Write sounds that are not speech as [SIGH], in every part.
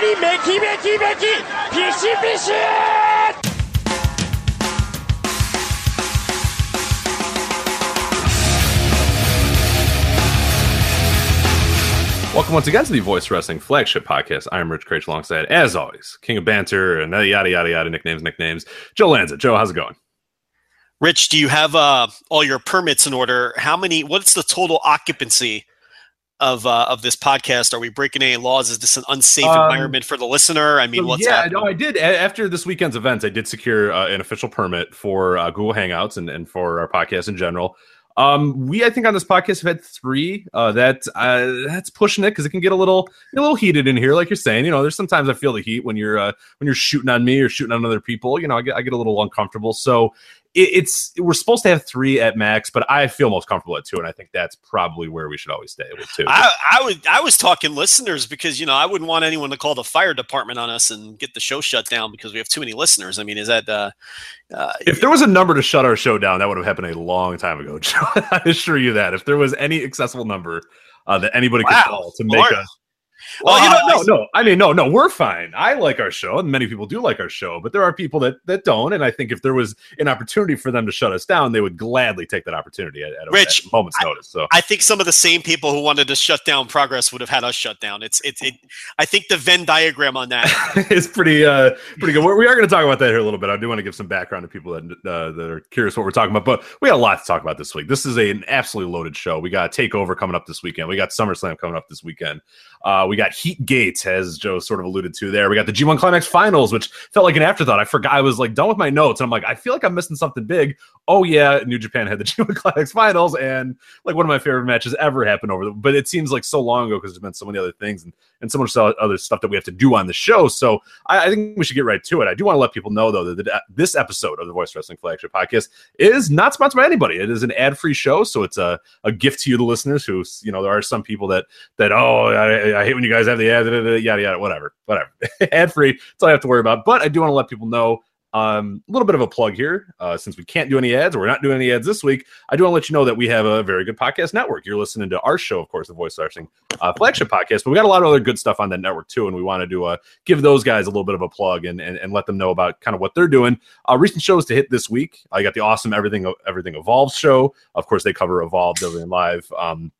にめきめきめきピシピシ Welcome once again to the Voice Wrestling Flagship Podcast. I'm Rich Kraetsch alongside, as always, King of Banter and yada, yada, yada, nicknames, nicknames, Joe Lanza. Joe, how's it going? Rich, do you have uh, all your permits in order? How many, what's the total occupancy of uh, of this podcast? Are we breaking any laws? Is this an unsafe Um, environment for the listener? I mean, So, what's yeah, happening? no, I did. After this weekend's events, I did secure uh, an official permit for uh, Google Hangouts and, and for our podcast in general. Um, we, I think, on this podcast have had three. Uh, that uh, that's pushing it because it can get a little a little heated in here, like you're saying. You know, there's sometimes I feel the heat when you're uh, when you're shooting on me or shooting on other people. You know, I get I get a little uncomfortable. So it's we're supposed to have three at max, but I feel most comfortable at two, and I think that's probably where we should always stay with two. I, I would I was talking listeners because you know I wouldn't want anyone to call the fire department on us and get the show shut down because we have too many listeners. I mean, is that uh, uh, If there was a number to shut our show down, that would have happened a long time ago. [LAUGHS] Joe. I assure you that. If there was any accessible number uh, that anybody could call to make Lord. us. Well, Well, you know, no, no. I mean, no, no. We're fine. I like our show, and many people do like our show, but there are people that that don't. And I think if there was an opportunity for them to shut us down, they would gladly take that opportunity at, at, a, Rich, at a moment's notice. So I think some of the same people who wanted to shut down progress would have had us shut down. It's it, it I think the Venn diagram on that [LAUGHS] is pretty uh pretty good. We're, we are going to talk about that here a little bit. I do want to give some background to people that uh, that are curious what we're talking about, but we got a lot to talk about this week. This is a, an absolutely loaded show. We got Takeover coming up this weekend. We got SummerSlam coming up this weekend. Uh, we got Heat Gates, as Joe sort of alluded to there. We got the G1 Climax Finals, which felt like an afterthought. I forgot. I was like done with my notes, and I'm like, I feel like I'm missing something big. Oh yeah, New Japan had the [LAUGHS] G1 Climax Finals, and like one of my favorite matches ever happened over. The, but it seems like so long ago because there's been so many other things and and so much other stuff that we have to do on the show. So I, I think we should get right to it. I do want to let people know though that this episode of the Voice Wrestling Flagship Podcast is not sponsored by anybody. It is an ad-free show, so it's a, a gift to you, the listeners. Who you know there are some people that that oh I, I hate when you guys have the ad, da, da, da, yada yada, whatever, whatever. [LAUGHS] ad-free. That's all I have to worry about. But I do want to let people know um, a little bit of a plug here, uh, since we can't do any ads, or we're not doing any ads this week. I do want to let you know that we have a very good podcast network. You're listening to our show, of course, the Voice Wrestling uh, flagship podcast, but we got a lot of other good stuff on that network too, and we wanted to do uh, give those guys a little bit of a plug and, and and let them know about kind of what they're doing. Uh, recent shows to hit this week. I got the awesome Everything Everything Evolves show. Of course, they cover Evolved over live. Um,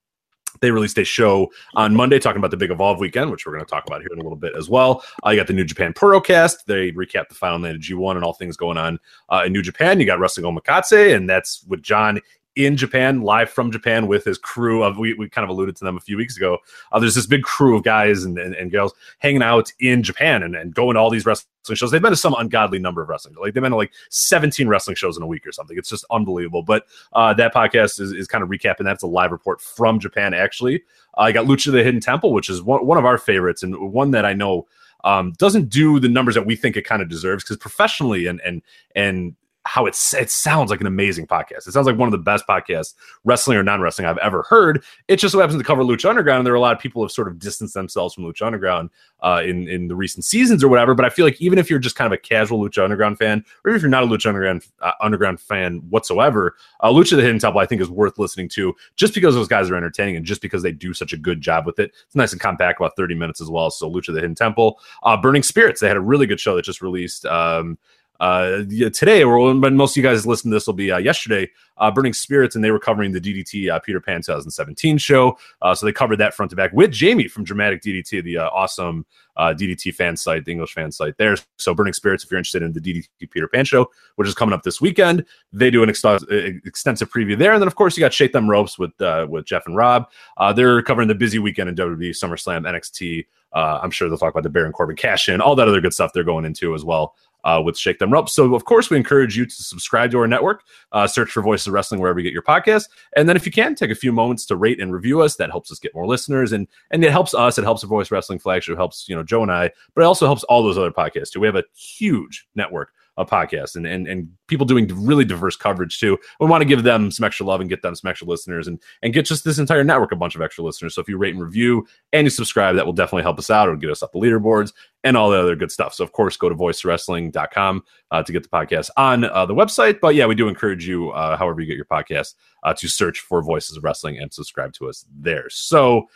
they released a show on Monday talking about the big Evolve weekend, which we're going to talk about here in a little bit as well. Uh, you got the New Japan Purocast. They recap the final night of G1 and all things going on uh, in New Japan. You got Wrestling Omakase, and that's with John in Japan, live from Japan with his crew of we, we kind of alluded to them a few weeks ago. Uh, there's this big crew of guys and, and, and girls hanging out in Japan and, and going to all these wrestling shows. They've been to some ungodly number of wrestling. Like they've been to like 17 wrestling shows in a week or something. It's just unbelievable. But uh, that podcast is, is kind of recapping that. It's a live report from Japan, actually. Uh, I got Lucha the Hidden Temple, which is one, one of our favorites and one that I know um, doesn't do the numbers that we think it kind of deserves because professionally and and and how it's it sounds like an amazing podcast. It sounds like one of the best podcasts, wrestling or non-wrestling, I've ever heard. It just so happens to cover Lucha Underground, and there are a lot of people who have sort of distanced themselves from Lucha Underground uh, in in the recent seasons or whatever. But I feel like even if you're just kind of a casual Lucha Underground fan, or if you're not a Lucha Underground uh, Underground fan whatsoever, uh, Lucha the Hidden Temple I think is worth listening to just because those guys are entertaining and just because they do such a good job with it. It's nice and compact, about 30 minutes as well. So Lucha the Hidden Temple, uh, Burning Spirits, they had a really good show that just released. Um, uh, today, or when most of you guys listen to this, will be uh, yesterday. Uh, Burning Spirits, and they were covering the DDT uh, Peter Pan 2017 show. Uh, so they covered that front to back with Jamie from Dramatic DDT, the uh, awesome uh, DDT fan site, the English fan site there. So Burning Spirits, if you're interested in the DDT Peter Pan show, which is coming up this weekend, they do an ex- extensive preview there. And then, of course, you got Shake Them Ropes with uh, with Jeff and Rob. Uh, they're covering the busy weekend in WWE, SummerSlam, NXT. Uh, I'm sure they'll talk about the Baron Corbin cash in, all that other good stuff they're going into as well uh, with Shake Them Ropes. So, of course, we encourage you to subscribe to our network, uh, search for Voices of Wrestling wherever you get your podcast, and then if you can, take a few moments to rate and review us. That helps us get more listeners, and and it helps us. It helps the Voice Wrestling flagship, helps you know Joe and I, but it also helps all those other podcasts too. We have a huge network a podcast and, and and people doing really diverse coverage too. We want to give them some extra love and get them some extra listeners and and get just this entire network a bunch of extra listeners. So if you rate and review and you subscribe, that will definitely help us out. It'll get us up the leaderboards and all the other good stuff. So of course, go to voicewrestling.com uh, to get the podcast on uh, the website. But yeah, we do encourage you, uh, however you get your podcast, uh, to search for Voices of Wrestling and subscribe to us there. So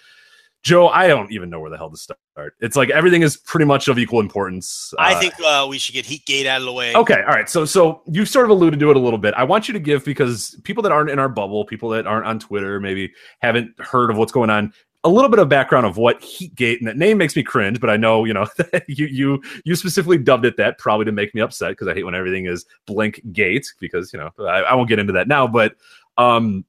Joe, I don't even know where the hell to start. It's like everything is pretty much of equal importance. I uh, think uh, we should get Heatgate out of the way. Okay, all right. So, so you've sort of alluded to it a little bit. I want you to give because people that aren't in our bubble, people that aren't on Twitter, maybe haven't heard of what's going on. A little bit of background of what Heatgate and that name makes me cringe, but I know you know [LAUGHS] you you you specifically dubbed it that probably to make me upset because I hate when everything is blank gate because you know I, I won't get into that now, but um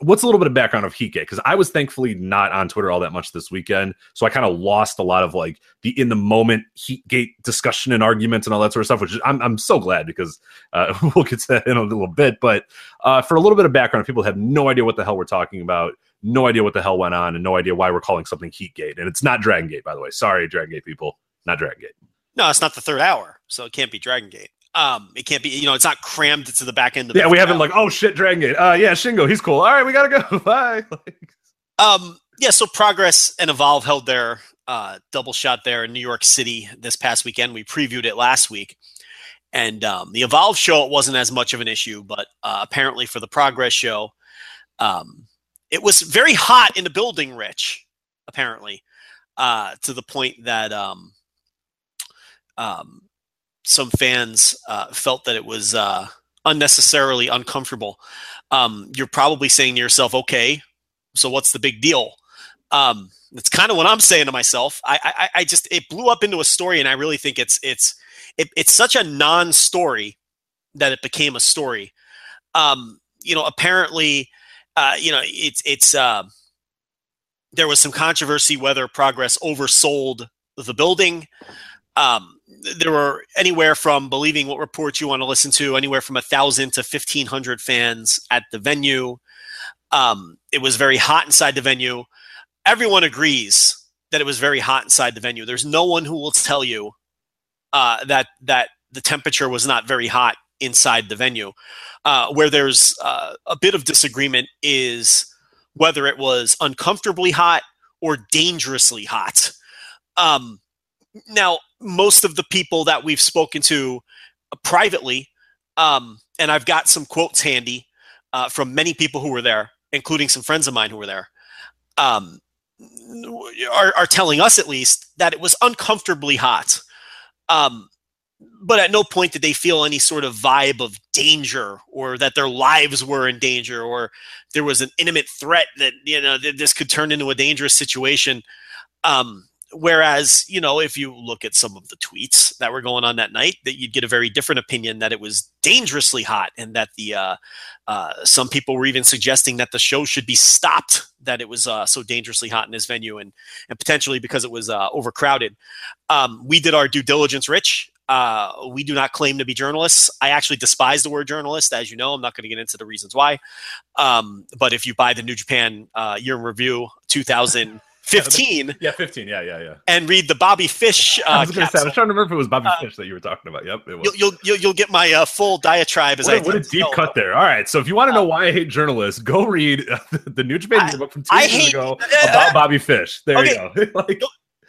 what's a little bit of background of Heatgate? Because I was thankfully not on Twitter all that much this weekend, so I kind of lost a lot of like the in the moment Heatgate discussion and arguments and all that sort of stuff. Which I'm I'm so glad because uh, [LAUGHS] we'll get to that in a little bit. But uh, for a little bit of background, people have no idea what the hell we're talking about, no idea what the hell went on, and no idea why we're calling something Heatgate. And it's not Dragon Gate, by the way. Sorry, Dragon Gate people, not Dragon Gate. No, it's not the third hour, so it can't be Dragon Gate. Um, it can't be, you know, it's not crammed to the back end of Yeah, we haven't like, oh shit, Dragon Gate. Uh yeah, Shingo, he's cool. All right, we gotta go. [LAUGHS] Bye. [LAUGHS] um, yeah, so Progress and Evolve held their uh double shot there in New York City this past weekend. We previewed it last week. And um, the Evolve show, it wasn't as much of an issue, but uh, apparently for the Progress show, um, it was very hot in the building, Rich, apparently, uh, to the point that um, um, some fans uh, felt that it was uh, unnecessarily uncomfortable. Um, you're probably saying to yourself, okay, so what's the big deal? Um, it's kind of what I'm saying to myself. I, I, I just it blew up into a story, and I really think it's it's it, it's such a non-story that it became a story. Um, you know, apparently, uh, you know, it's it's uh, there was some controversy whether Progress oversold the building. Um, there were anywhere from believing what reports you want to listen to, anywhere from a thousand to fifteen hundred fans at the venue. Um, it was very hot inside the venue. Everyone agrees that it was very hot inside the venue. There's no one who will tell you uh, that that the temperature was not very hot inside the venue. Uh, where there's uh, a bit of disagreement is whether it was uncomfortably hot or dangerously hot. Um, now, most of the people that we've spoken to privately, um, and I've got some quotes handy uh, from many people who were there, including some friends of mine who were there, um, are, are, telling us at least that it was uncomfortably hot. Um, but at no point did they feel any sort of vibe of danger or that their lives were in danger or there was an intimate threat that you know this could turn into a dangerous situation um, whereas you know if you look at some of the tweets that were going on that night that you'd get a very different opinion that it was dangerously hot and that the uh, uh, some people were even suggesting that the show should be stopped that it was uh, so dangerously hot in this venue and and potentially because it was uh, overcrowded um, we did our due diligence rich uh, we do not claim to be journalists. I actually despise the word journalist, as you know. I'm not going to get into the reasons why. Um, but if you buy the New Japan uh, Year in Review 2000, 15. Yeah, 15. Yeah, yeah, yeah. And read the Bobby Fish. [LAUGHS] Uh, I, was say, I was trying to remember if it was Bobby uh, Fish that you were talking about. Yep, it was. You'll, you'll, you'll get my uh, full diatribe as what, I What a deep cut there. All right. So if you want to know uh, why I hate journalists, go read [LAUGHS] the New Japan book from two I years hate, ago [LAUGHS] about Bobby Fish. There okay. you go. like,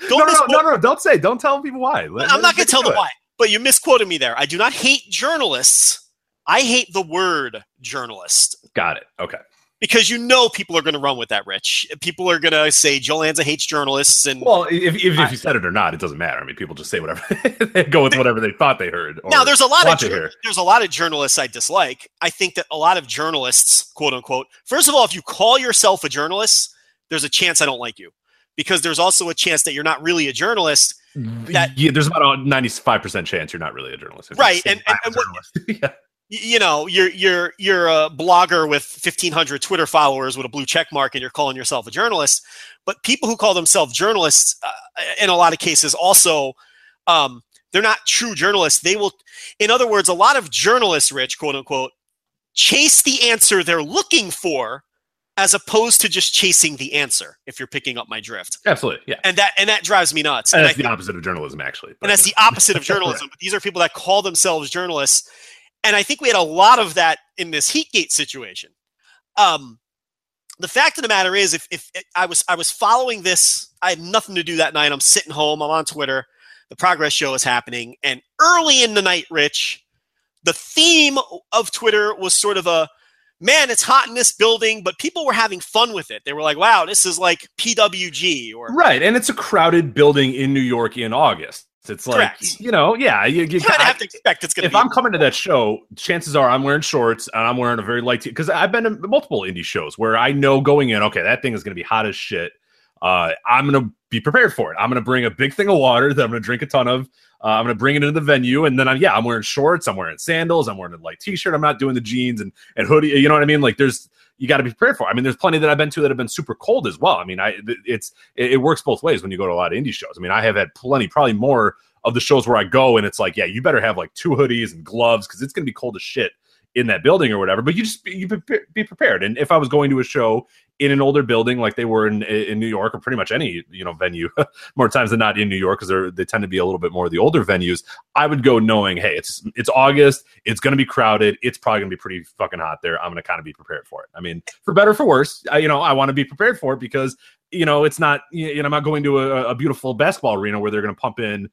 no, no, no, no, no, Don't say. Don't tell people why. Let, I'm not going to tell them why. But you misquoted me there. I do not hate journalists. I hate the word journalist. Got it. Okay because you know people are going to run with that, Rich. People are going to say Joe Lanza hates journalists, and well, if, if, if you said it or not, it doesn't matter. I mean, people just say whatever [LAUGHS] they go with whatever they thought they heard. Now, there's a lot of there's a lot of journalists I dislike. I think that a lot of journalists, quote unquote, first of all, if you call yourself a journalist, there's a chance I don't like you, because there's also a chance that you're not really a journalist. Mm, that yeah, there's about a 95 percent chance you're not really a journalist, right? And, and, and what, [LAUGHS] yeah you know you're you're you're a blogger with 1500 twitter followers with a blue check mark and you're calling yourself a journalist but people who call themselves journalists uh, in a lot of cases also um, They're not true journalists. They will, in other words, a lot of journalists, Rich, quote unquote, chase the answer they're looking for as opposed to just chasing the answer if you're picking up my drift. Absolutely yeah. And that and that drives me nuts. And, and that's I the opposite of journalism actually and that's the opposite of journalism but these are people that call themselves journalists and i think we had a lot of that in this heatgate situation um the fact of the matter is if, if i was i was following this i had nothing to do that night i'm sitting home i'm on twitter the progress show is happening and early in the night rich the theme of twitter was sort of a man, it's hot in this building, but people were having fun with it. They were like, wow, this is like PWG or right. And it's a crowded building in New York in August. It's like Correct. you know, yeah, you, you kind of have to expect it's going to. If be I'm coming to that show, chances are I'm wearing shorts and I'm wearing a very light because I've been to multiple indie shows where I know going in, okay, that thing is going to be hot as shit. Uh, I'm going to be prepared for it. I'm going to bring a big thing of water that I'm going to drink a ton of. Uh, I'm going to bring it into the venue, and then I'm yeah, I'm wearing shorts, I'm wearing sandals, I'm wearing a light t-shirt. I'm not doing the jeans and and hoodie. You know what I mean? Like there's you got to be prepared for. It. I mean, there's plenty that I've been to that have been super cold as well. I mean, I it's it, it works both ways when you go to a lot of indie shows. I mean, I have had plenty, probably more of the shows where I go, and it's like, yeah, you better have like two hoodies and gloves because it's going to be cold as shit in that building or whatever. But you just you be prepared. And if I was going to a show in an older building like they were in in New York or pretty much any you know venue [LAUGHS] more times than not in New York because they tend to be a little bit more of the older venues. I would go knowing, hey, it's it's August, it's going to be crowded, it's probably going to be pretty fucking hot there. I'm going to kind of be prepared for it. I mean, for better for worse, I, you know, I want to be prepared for it because you know it's not you know I'm not going to a, a beautiful basketball arena where they're going to pump in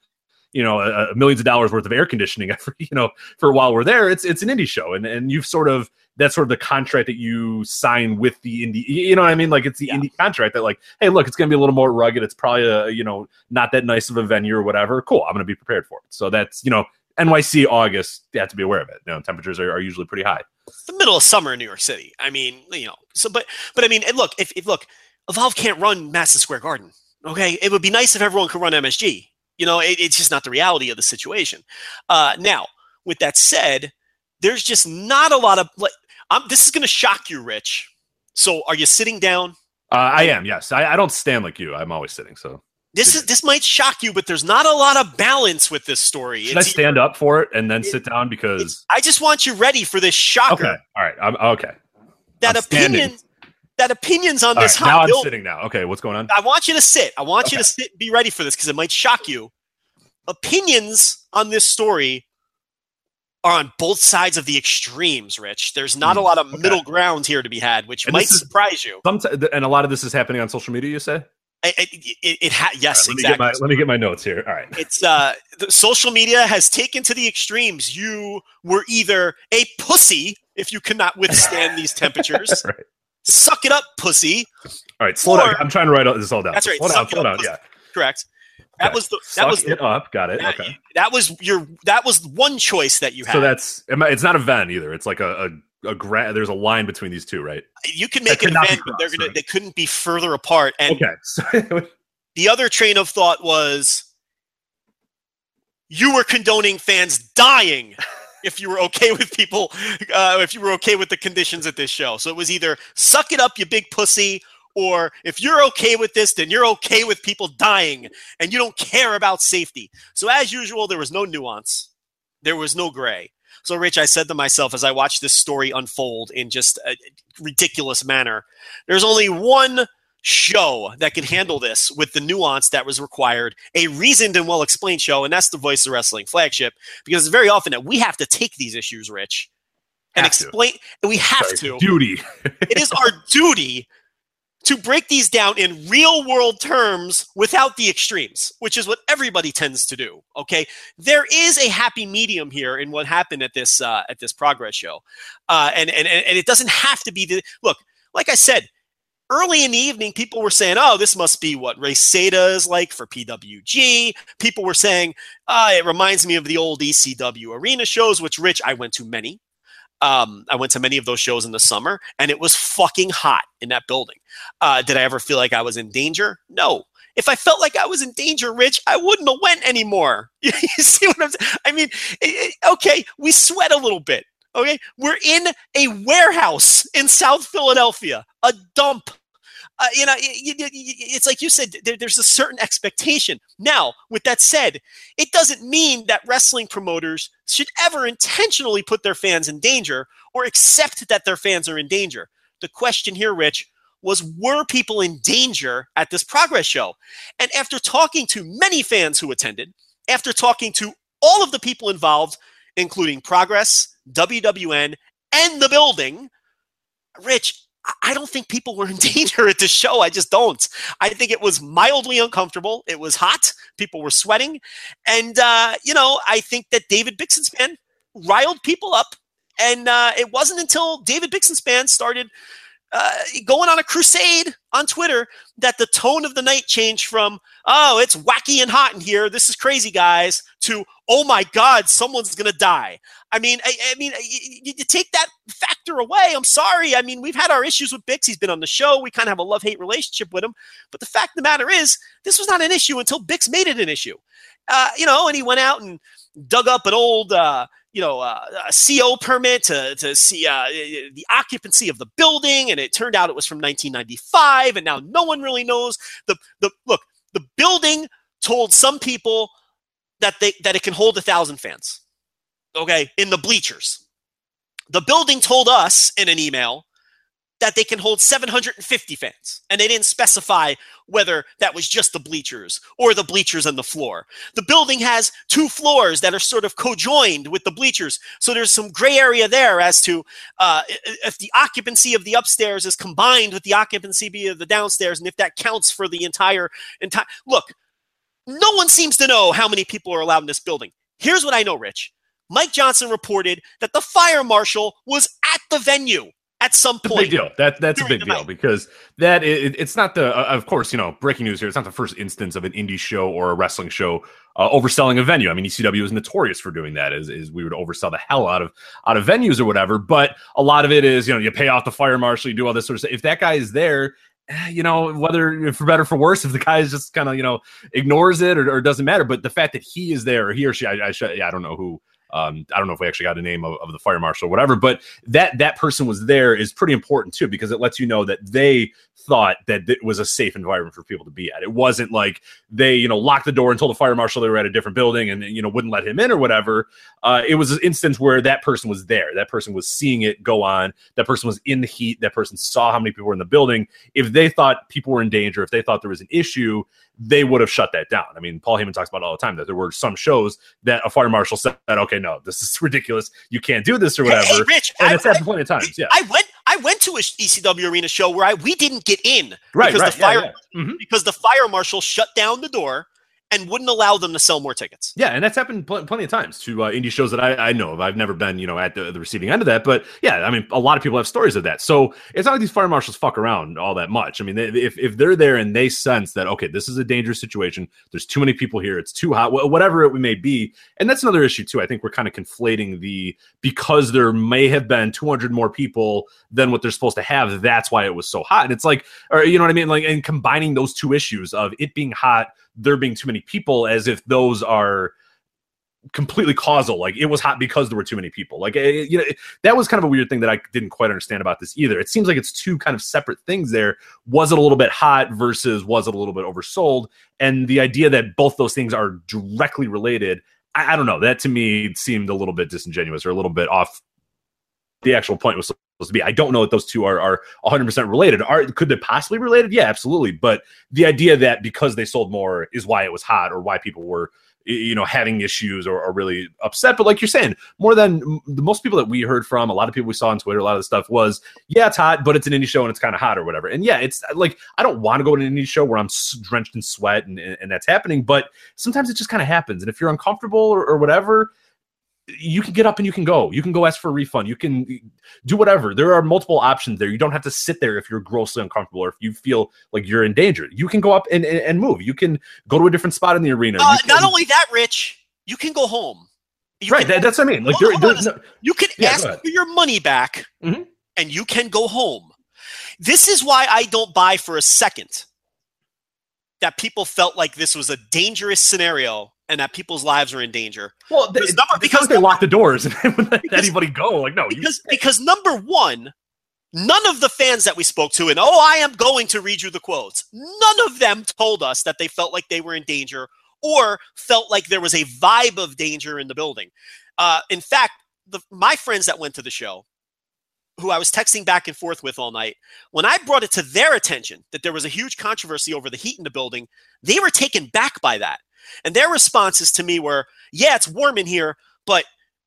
you know a, a millions of dollars worth of air conditioning [LAUGHS] for you know for a while we're there it's it's an indie show. And and you've sort of that's sort of the contract that you sign with the indie you know what i mean? Like it's the yeah. indie contract that like hey look it's going to be a little more rugged. It's probably a you know not that nice of a venue or whatever. Cool. I'm going to be prepared for it. So that's you know nyc august you have to be aware of it. You know temperatures are, are usually pretty high. It's the middle of summer in new york city. I mean you know so but but i mean look if, if look evolve can't run madison square garden okay? It would be nice if everyone could run msg you know, it, it's just not the reality of the situation. Uh, now, with that said, there's just not a lot of like. I'm, this is going to shock you, Rich. So, are you sitting down? Uh, I am. Yes, I, I don't stand like you. I'm always sitting. So this is this might shock you, but there's not a lot of balance with this story. Should it's I stand either, up for it and then it, sit down because I just want you ready for this shocker. Okay, all right, I'm okay. That I'm opinion, standing that opinions on this right, now I'm sitting now. Okay, what's going on? I want you to sit. I want okay. you to sit. Be ready for this because it might shock you. Opinions on this story are on both sides of the extremes. Rich, there's not a lot of okay. middle ground here to be had, which and might is, surprise you. and a lot of this is happening on social media. You say? It, it, it, it ha- yes, right, let exactly. Me my, let me get my notes here. All right. It's uh, social media has taken to the extremes. You were either a pussy if you cannot withstand these temperatures, [LAUGHS] right. Suck it up, pussy. All right, slow down. I'm trying to write this all down. That's right. Slow down, slow down. Yeah. Correct. That okay. was the that Suck was it up. Got it. That, okay. That was your that was one choice that you had. So that's it's not a Venn either. It's like a, a a gra- there's a line between these two, right? You can make it a Venn, but they're gonna right? they couldn't be further apart. And okay. [LAUGHS] the other train of thought was you were condoning fans dying [LAUGHS] if you were okay [LAUGHS] with people, uh, if you were okay with the conditions at this show. So it was either suck it up, you big pussy, or if you're okay with this, then you're okay with people dying and you don't care about safety. So as usual, there was no nuance, there was no gray. So, Rich, I said to myself as I watched this story unfold in just a ridiculous manner, there's only one show that can handle this with the nuance that was required, a reasoned and well explained show, and that's the Voice of Wrestling flagship. Because it's very often that we have to take these issues, Rich, and have explain. To. We have Sorry, to. Duty. it is our [LAUGHS] duty to break these down in real world terms without the extremes, which is what everybody tends to do. Okay, there is a happy medium here in what happened at this uh, at this progress show, uh, and, and and it doesn't have to be the look. Like I said, early in the evening, people were saying, oh, this must be what Reseda is like for PWG. People were saying, uh, it reminds me of the old ECW arena shows, which, Rich, I went to many. Um, I went to many of those shows in the summer, and it was fucking hot in that building. Uh, did I ever feel like I was in danger? No. If I felt like I was in danger, Rich, I wouldn't have went anymore. [LAUGHS] you see what I'm saying? I mean, it, it, okay, we sweat a little bit. Okay, we're in a warehouse in South Philadelphia, a dump uh, you know, it's like you said, there, there's a certain expectation. Now, with that said, it doesn't mean that wrestling promoters should ever intentionally put their fans in danger or accept that their fans are in danger. The question here, Rich, was were people in danger at this progress show? And after talking to many fans who attended, after talking to all of the people involved, including Progress, WWN, and the building, Rich, I don't think people were in [LAUGHS] danger at the show. I just don't. I think it was mildly uncomfortable. It was hot. People were sweating. And, uh, you know, I think that David Bixenspan riled people up. And uh, it wasn't until David Bixenspan started uh, going on a crusade on Twitter that the tone of the night changed from, oh, it's wacky and hot in here. This is crazy, guys, to, oh my God, someone's going to die. I mean, I, I mean, you, you, take that factor away. I'm sorry. I mean, we've had our issues with Bix. He's been on the show. We kind of have a love hate relationship with him. But the fact of the matter is, this was not an issue until Bix made it an issue. Uh, you know, and he went out and dug up an old, uh, you know, uh, a CO permit to, to see uh, the occupancy of the building, and it turned out it was from 1995, and now no one really knows. The the look, the building told some people that they that it can hold a thousand fans. Okay, in the bleachers. The building told us in an email that they can hold 750 fans. And they didn't specify whether that was just the bleachers or the bleachers and the floor. The building has two floors that are sort of cojoined with the bleachers. So there's some gray area there as to uh, if the occupancy of the upstairs is combined with the occupancy of the downstairs and if that counts for the entire entire look no one seems to know how many people are allowed in this building here's what i know rich mike johnson reported that the fire marshal was at the venue at some point. big deal. That that's a big deal night. because that it, it's not the uh, of course you know breaking news here. It's not the first instance of an indie show or a wrestling show uh, overselling a venue. I mean, ECW is notorious for doing that. Is is we would oversell the hell out of out of venues or whatever. But a lot of it is you know you pay off the fire marshal, you do all this sort of stuff. If that guy is there. Eh, you know, whether for better for worse, if the guy is just kind of you know ignores it or, or, doesn't matter, but the fact that he is there, or he or she, I, I, yeah, I don't know who um, I don't know if we actually got a name of, of, the fire marshal or whatever, but that that person was there is pretty important too because it lets you know that they thought that it was a safe environment for people to be at. It wasn't like they you know locked the door and told the fire marshal they were at a different building and you know wouldn't let him in or whatever. Uh, it was an instance where that person was there. That person was seeing it go on. That person was in the heat. That person saw how many people were in the building. If they thought people were in danger, if they thought there was an issue, they would have shut that down. I mean, Paul Heyman talks about all the time that there were some shows that a fire marshal said, "Okay, no, this is [LAUGHS] ridiculous. You can't do this or whatever." Hey, Rich, and I, it's happened plenty of times. Yeah, I went. I went to a ECW arena show where I we didn't get in right, because right, the fire yeah, yeah. Mm-hmm. because the fire marshal shut down the door and wouldn't allow them to sell more tickets. Yeah, and that's happened pl- plenty of times to uh, indie shows that I, I, know of. I've never been, you know, at the, the, receiving end of that, but yeah, I mean, a lot of people have stories of that. So it's not like these fire marshals fuck around all that much. I mean, they, if if they're there and they sense that okay, this is a dangerous situation, there's too many people here, it's too hot, whatever it may be, and that's another issue too. I think we're kind of conflating the because there may have been 200 more people than what they're supposed to have. That's why it was so hot, and it's like, or you know what I mean, like, and combining those two issues of it being hot there being too many people as if those are completely causal. Like it was hot because there were too many people. Like it, eh, you know that was kind of a weird thing that i didn't quite understand about this either. It seems like it's two kind of separate things there. Was it a little bit hot versus was it a little bit oversold? And the idea that both those things are directly related I, I don't know. That to me seemed a little bit disingenuous or a little bit off the actual point was to be. I don't know that those two are are 100% related. Are could they possibly related? Yeah, absolutely. But the idea that because they sold more is why it was hot or why people were you know having issues or, or really upset but like you're saying more than the most people that we heard from a lot of people we saw on twitter a lot of the stuff was yeah it's hot but it's an indie show and it's kind of hot or whatever and yeah it's uh, like i don't want to go to an indie show where i'm drenched in sweat and, and that's happening but sometimes it just kind of happens and if you're uncomfortable or, or whatever you can get up and you can go. You can go ask for a refund. You can do whatever. There are multiple options there. You don't have to sit there if you're grossly uncomfortable or if you feel like you're in danger. You can go up and, and, and move. You can go to a different spot in the arena. Uh, can, not only that, Rich, you can go home. You right. That, that's what I mean. Like there, no, you can yeah, ask for your money back mm-hmm. and you can go home. This is why I don't buy for a second that people felt like this was a dangerous scenario and that people's lives are in danger. Well, number, because they lock the doors and [LAUGHS] let anybody go. Like, no, because, because number one, None of the fans that we spoke to, and oh, I am going to read you the quotes, none of them told us that they felt like they were in danger or felt like there was a vibe of danger in the building. Uh, in fact, the, my friends that went to the show, who I was texting back and forth with all night, when I brought it to their attention that there was a huge controversy over the heat in the building, they were taken back by that. And their responses to me were, yeah, it's warm in here, but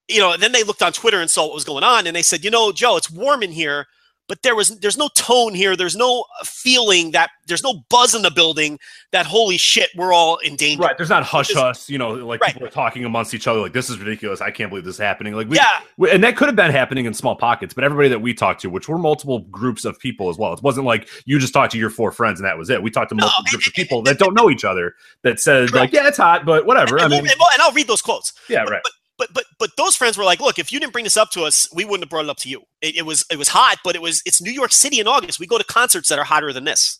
you know, then they looked on Twitter and saw what was going on and they said, you know, Joe, it's warm in here, but there was there's no tone here. There's no feeling that there's no buzz in the building that holy shit we're all in danger. Right there's not hush hush you know like right. people are talking amongst each other like this is ridiculous. I can't believe this is happening. Like we, yeah. we, and that could have been happening in small pockets but everybody that we talked to which were multiple groups of people as well it wasn't like you just talked to your four friends and that was it. We talked to multiple no, groups of people that don't know each other that said correct. like yeah it's hot but whatever. And, i mean and, and i'll read those quotes. Yeah right. but, but but but those friends were like, look, if you didn't bring this up to us, we wouldn't have brought it up to you. It, it was it was hot, but it was it's New York City in August. We go to concerts that are hotter than this.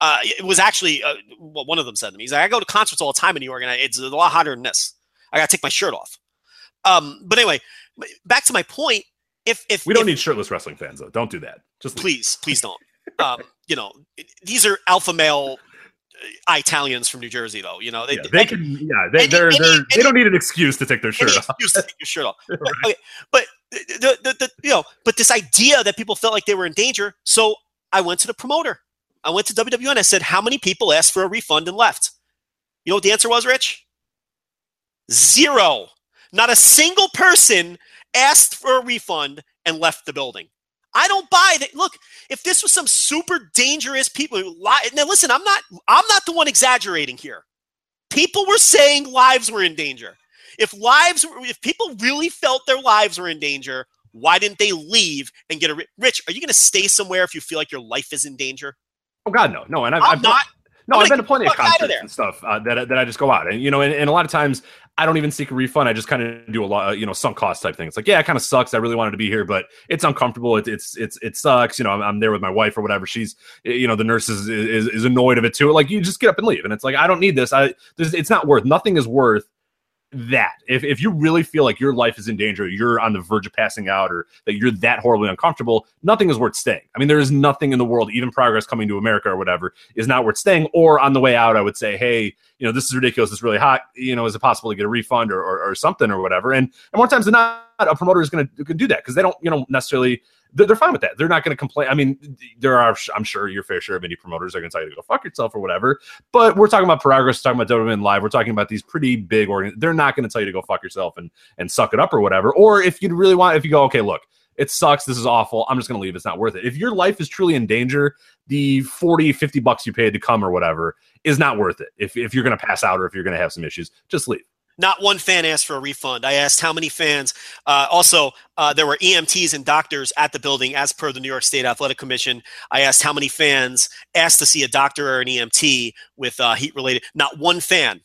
Uh, it was actually uh, what one of them said to me. He's like, I go to concerts all the time in New York, and it's a lot hotter than this. I got to take my shirt off. Um, but anyway, back to my point. If if we don't if, need shirtless wrestling fans, though, don't do that. Just leave. please, please don't. um, you know, these are alpha male Italians from New Jersey, though. You know, they, yeah, they can. Yeah, they, they're, they're, they don't need an excuse to take their shirt off. Excuse to take your shirt off. [LAUGHS] right. okay, but the, the, the, you know, but this idea that people felt like they were in danger. So I went to the promoter. I went to WWN and I said, "How many people asked for a refund and left?" You know what the answer was, Rich? Zero. Not a single person asked for a refund and left the building. I don't buy that. Look, if this was some super dangerous people who lie, now listen, I'm not, I'm not the one exaggerating here. People were saying lives were in danger. If lives, if people really felt their lives were in danger, why didn't they leave and get a rich? Are you going to stay somewhere if you feel like your life is in danger? Oh God, no, no. And I've, I'm I've not. No, I've been to plenty of concerts and stuff uh, that that I just go out and you know, and, and a lot of times I don't even seek a refund. I just kind of do a lot, you know, sunk cost type thing. It's like, yeah, it kind of sucks. I really wanted to be here, but it's uncomfortable. It, it's it's it sucks. You know, I'm, I'm, there with my wife or whatever. She's, you know, the nurse is, is, is annoyed of it too. Like, you just get up and leave, and it's like, I don't need this. I it's not worth. Nothing is worth that. If, if you really feel like your life is in danger you're on the verge of passing out or that you're that horribly uncomfortable nothing is worth staying. I mean there is nothing in the world even progress coming to america or whatever is not worth staying. Or on the way out i would say hey you know this is ridiculous it's really hot you know is it possible to get a refund or, or, or something or whatever? And, and more times than not a promoter is going to do that because they don't you know necessarily they're fine with that. They're not going to complain. I mean, there are, I'm sure, your fair share of indie promoters are going to tell you to go fuck yourself or whatever. But we're talking about progress, talking about WWN Live. We're talking about these pretty big organ. They're not going to tell you to go fuck yourself and and suck it up or whatever. Or if you really want, if you go, okay, look, it sucks. This is awful. I'm just going to leave. It's not worth it. If your life is truly in danger, the 40, 50 bucks you paid to come or whatever is not worth it. If, if you're going to pass out or if you're going to have some issues, just leave. Not one fan asked for a refund. I asked how many fans. Uh, also, uh, there were EMTs and doctors at the building, as per the New York State Athletic Commission. I asked how many fans asked to see a doctor or an EMT with uh, heat related. Not one fan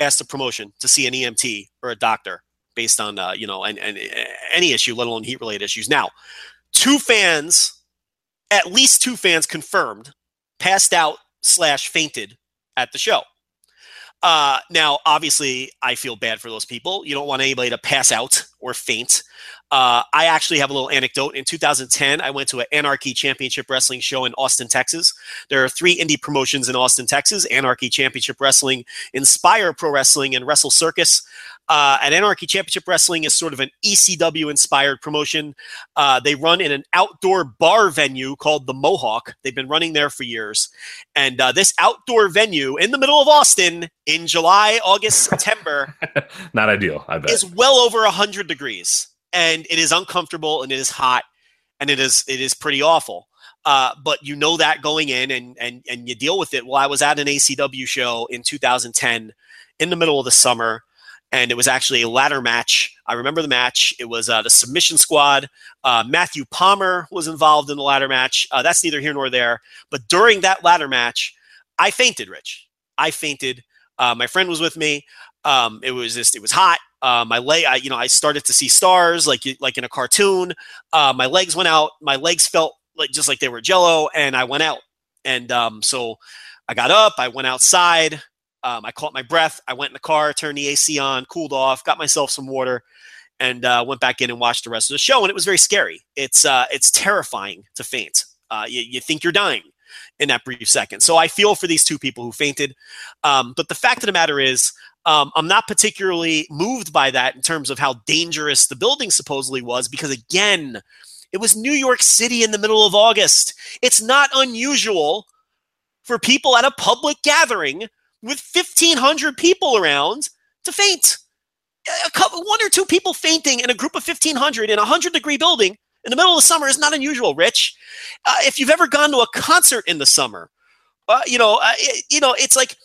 asked a promotion to see an EMT or a doctor based on uh, you know and, and any issue, let alone heat related issues. Now, two fans, at least two fans confirmed, passed out slash fainted at the show. Uh, now, obviously, I feel bad for those people. You don't want anybody to pass out or faint. Uh, I actually have a little anecdote. In 2010, I went to an Anarchy Championship Wrestling show in Austin, Texas. There are three indie promotions in Austin, Texas Anarchy Championship Wrestling, Inspire Pro Wrestling, and Wrestle Circus. Uh, at Anarchy Championship Wrestling is sort of an ECW inspired promotion. Uh, they run in an outdoor bar venue called the Mohawk. They've been running there for years. And uh, this outdoor venue in the middle of Austin in July, August, [LAUGHS] September. Not ideal, I bet. Is well over 100 degrees. And it is uncomfortable and it is hot and it is it is pretty awful. Uh, but you know that going in and, and and you deal with it. Well, I was at an ACW show in 2010 in the middle of the summer and it was actually a ladder match. I remember the match. It was uh, the submission squad. Uh, Matthew Palmer was involved in the ladder match. Uh, that's neither here nor there. But during that ladder match, I fainted, Rich. I fainted. Uh, my friend was with me. Um, it was just, it was hot. Uh, my leg, I, you know, I started to see stars like like in a cartoon. Uh, my legs went out. My legs felt like just like they were jello, and I went out. And um, so I got up. I went outside. Um, I caught my breath. I went in the car, turned the AC on, cooled off, got myself some water, and uh, went back in and watched the rest of the show, and it was very scary. It's uh, it's terrifying to faint. Uh, you, you think you're dying in that brief second. So I feel for these two people who fainted. Um, but the fact of the matter is, um, I'm not particularly moved by that in terms of how dangerous the building supposedly was, because again, it was New York City in the middle of August. It's not unusual for people at a public gathering with 1,500 people around to faint. A couple, one or two people fainting in a group of 1,500 in a 100 degree building in the middle of the summer is not unusual, Rich. Uh, if you've ever gone to a concert in the summer, uh, you know, uh, you know, it's like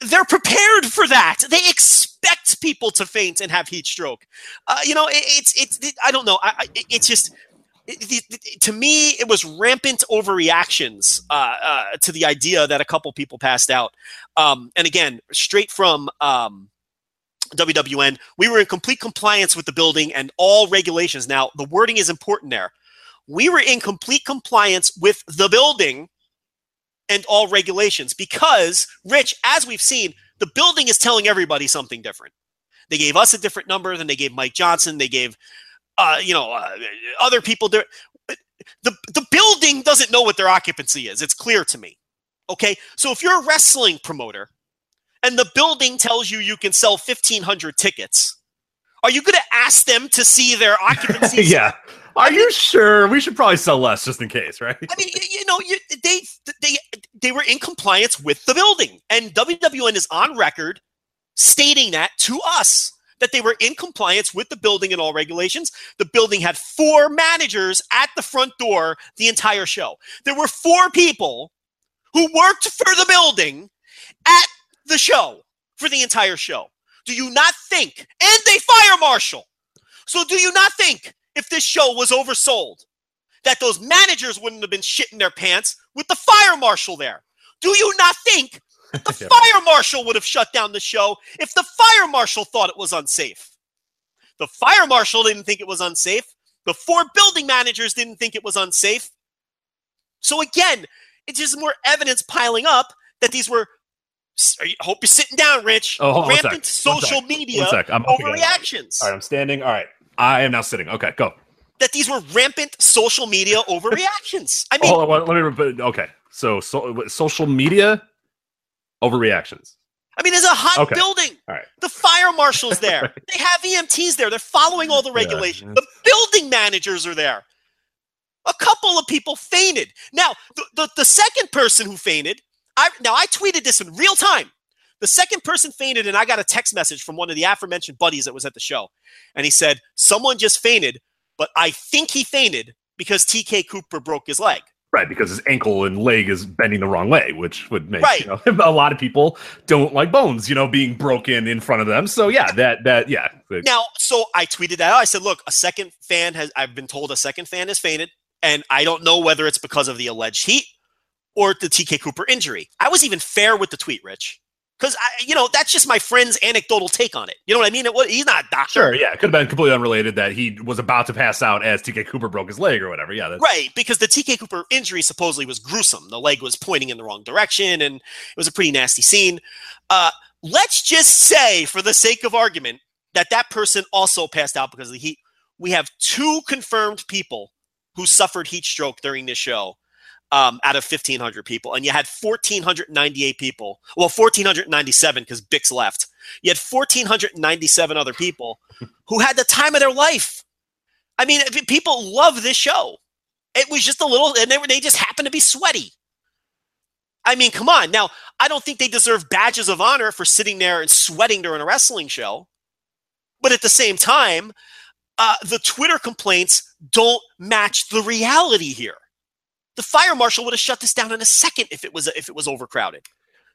they're prepared for that. They expect people to faint and have heat stroke. Uh, you know, it, it's it's it, I don't know. I, it's just to me, it was rampant overreactions uh, uh, to the idea that a couple people passed out. Um, and again, straight from um, WWN, we were in complete compliance with the building and all regulations. Now, the wording is important there. We were in complete compliance with the building and all regulations because, Rich, as we've seen, the building is telling everybody something different. They gave us a different number than they gave Mike Johnson. They gave uh, you know, uh, other people there. The, the building doesn't know what their occupancy is. It's clear to me. Okay. So if you're a wrestling promoter and the building tells you you can sell 1,500 tickets, are you going to ask them to see their [LAUGHS] occupancy? yeah. Are I mean, you sure? We should probably sell less just in case, right? I mean, you know, you, they they they were in compliance with the building, and WWN is on record stating that to us that they were in compliance with the building and all regulations. The building had four managers at the front door the entire show. There were four people who worked for the building at the show for the entire show. Do you not think, and a fire marshal. So do you not think if this show was oversold, that those managers wouldn't have been shitting their pants with the fire marshal there? Do you not think the [LAUGHS] fire marshal would have shut down the show if the fire marshal thought it was unsafe. The fire marshal didn't think it was unsafe. The four building managers didn't think it was unsafe. So again, it's just more evidence piling up that these were. I hope you're sitting down, Rich. Oh, rampant social media overreactions. All right, I'm standing. All right, I am now sitting. Okay, go. That these were rampant social media overreactions. I [LAUGHS] mean, oh, let me. Okay, so, so social media overreactions. I mean, it's a hot okay. building. Right. The fire marshal's [LAUGHS] there. right. They have EMTs there. They're following all the regulations. Yeah, the building managers are there. A couple of people fainted. Now, the, the, the second person who fainted, I now I tweeted this in real time. The second person fainted, and I got a text message from one of the aforementioned buddies that was at the show. And he said, Someone just fainted, but I think he fainted because TK Cooper broke his leg. Right, because his ankle and leg is bending the wrong way, which would make right. you know, [LAUGHS] a lot of people don't like bones, you know, being broken in front of them. So yeah, that that yeah. Now, so I tweeted that out. I said, "Look, a second fan has. I've been told a second fan has fainted, and I don't know whether it's because of the alleged heat or the TK Cooper injury." I was even fair with the tweet, Rich because you know that's just my friend's anecdotal take on it. You know what I mean? It, he's not a doctor. Sure, yeah, it could have been completely unrelated that he was about to pass out as TK Cooper broke his leg or whatever. Yeah, right. Because the TK Cooper injury supposedly was gruesome. The leg was pointing in the wrong direction, and it was a pretty nasty scene. Uh, let's just say, for the sake of argument, that that person also passed out because of the heat. We have two confirmed people who suffered heat stroke during this show um, out of 1,500 people, and you had 1,498 people. Well, 1,497 because Bix left. You had 1,497 other people [LAUGHS] who had the time of their life. I mean, people love this show. It was just a little, and they, were, they just happened to be sweaty. I mean, come on. Now, I don't think they deserve badges of honor for sitting there and sweating during a wrestling show. But at the same time, uh, the Twitter complaints don't match the reality here. The fire marshal would have shut this down in a second if it was if it was overcrowded.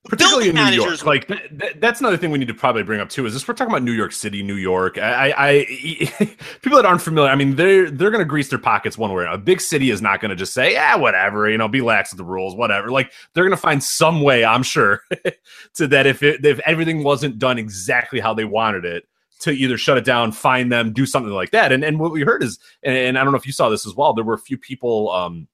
Particularly in New York, like th- th- that's another thing we need to probably bring up too. Is this we're talking about New York City, New York? I, I, I [LAUGHS] people that aren't familiar, I mean, they're they're going to grease their pockets one way. A big city is not going to just say, yeah, whatever, you know, be lax with the rules, whatever. Like they're going to find some way, I'm sure, [LAUGHS] to that if it, if everything wasn't done exactly how they wanted it, to either shut it down, find them, do something like that. And and what we heard is, and, and I don't know if you saw this as well, there were a few people. um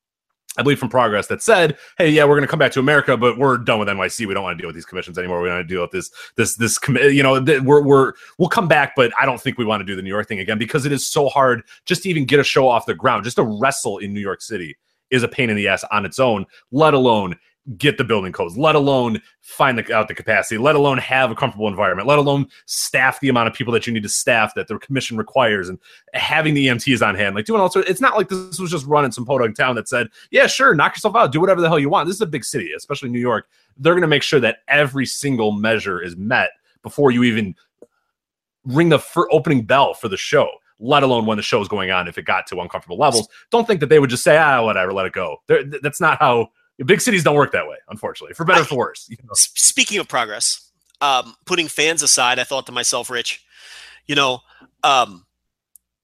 I believe from Progress that said, "Hey, yeah, we're going to come back to America, but we're done with NYC. We don't want to deal with these commissions anymore. We don't want to deal with this, this, this. You know, we're we're we'll come back, but I don't think we want to do the New York thing again because it is so hard just to even get a show off the ground. Just to wrestle in New York City is a pain in the ass on its own. Let alone get the building codes, let alone find the, out the capacity, let alone have a comfortable environment, let alone staff the amount of people that you need to staff that the commission requires, and having the EMTs on hand, like doing all sorts. It's not like this was just running some podunk town that said, "Yeah, sure, knock yourself out, do whatever the hell you want." This is a big city, especially New York. They're going to make sure that every single measure is met before you even ring the opening bell for the show let alone when the show is going on if it got to uncomfortable levels. Don't think that they would just say, ah, whatever, let it go. That's not how big cities don't work that way, unfortunately, for better or for worse. You know? Speaking of progress, um, putting fans aside, I thought to myself, Rich, you know, um,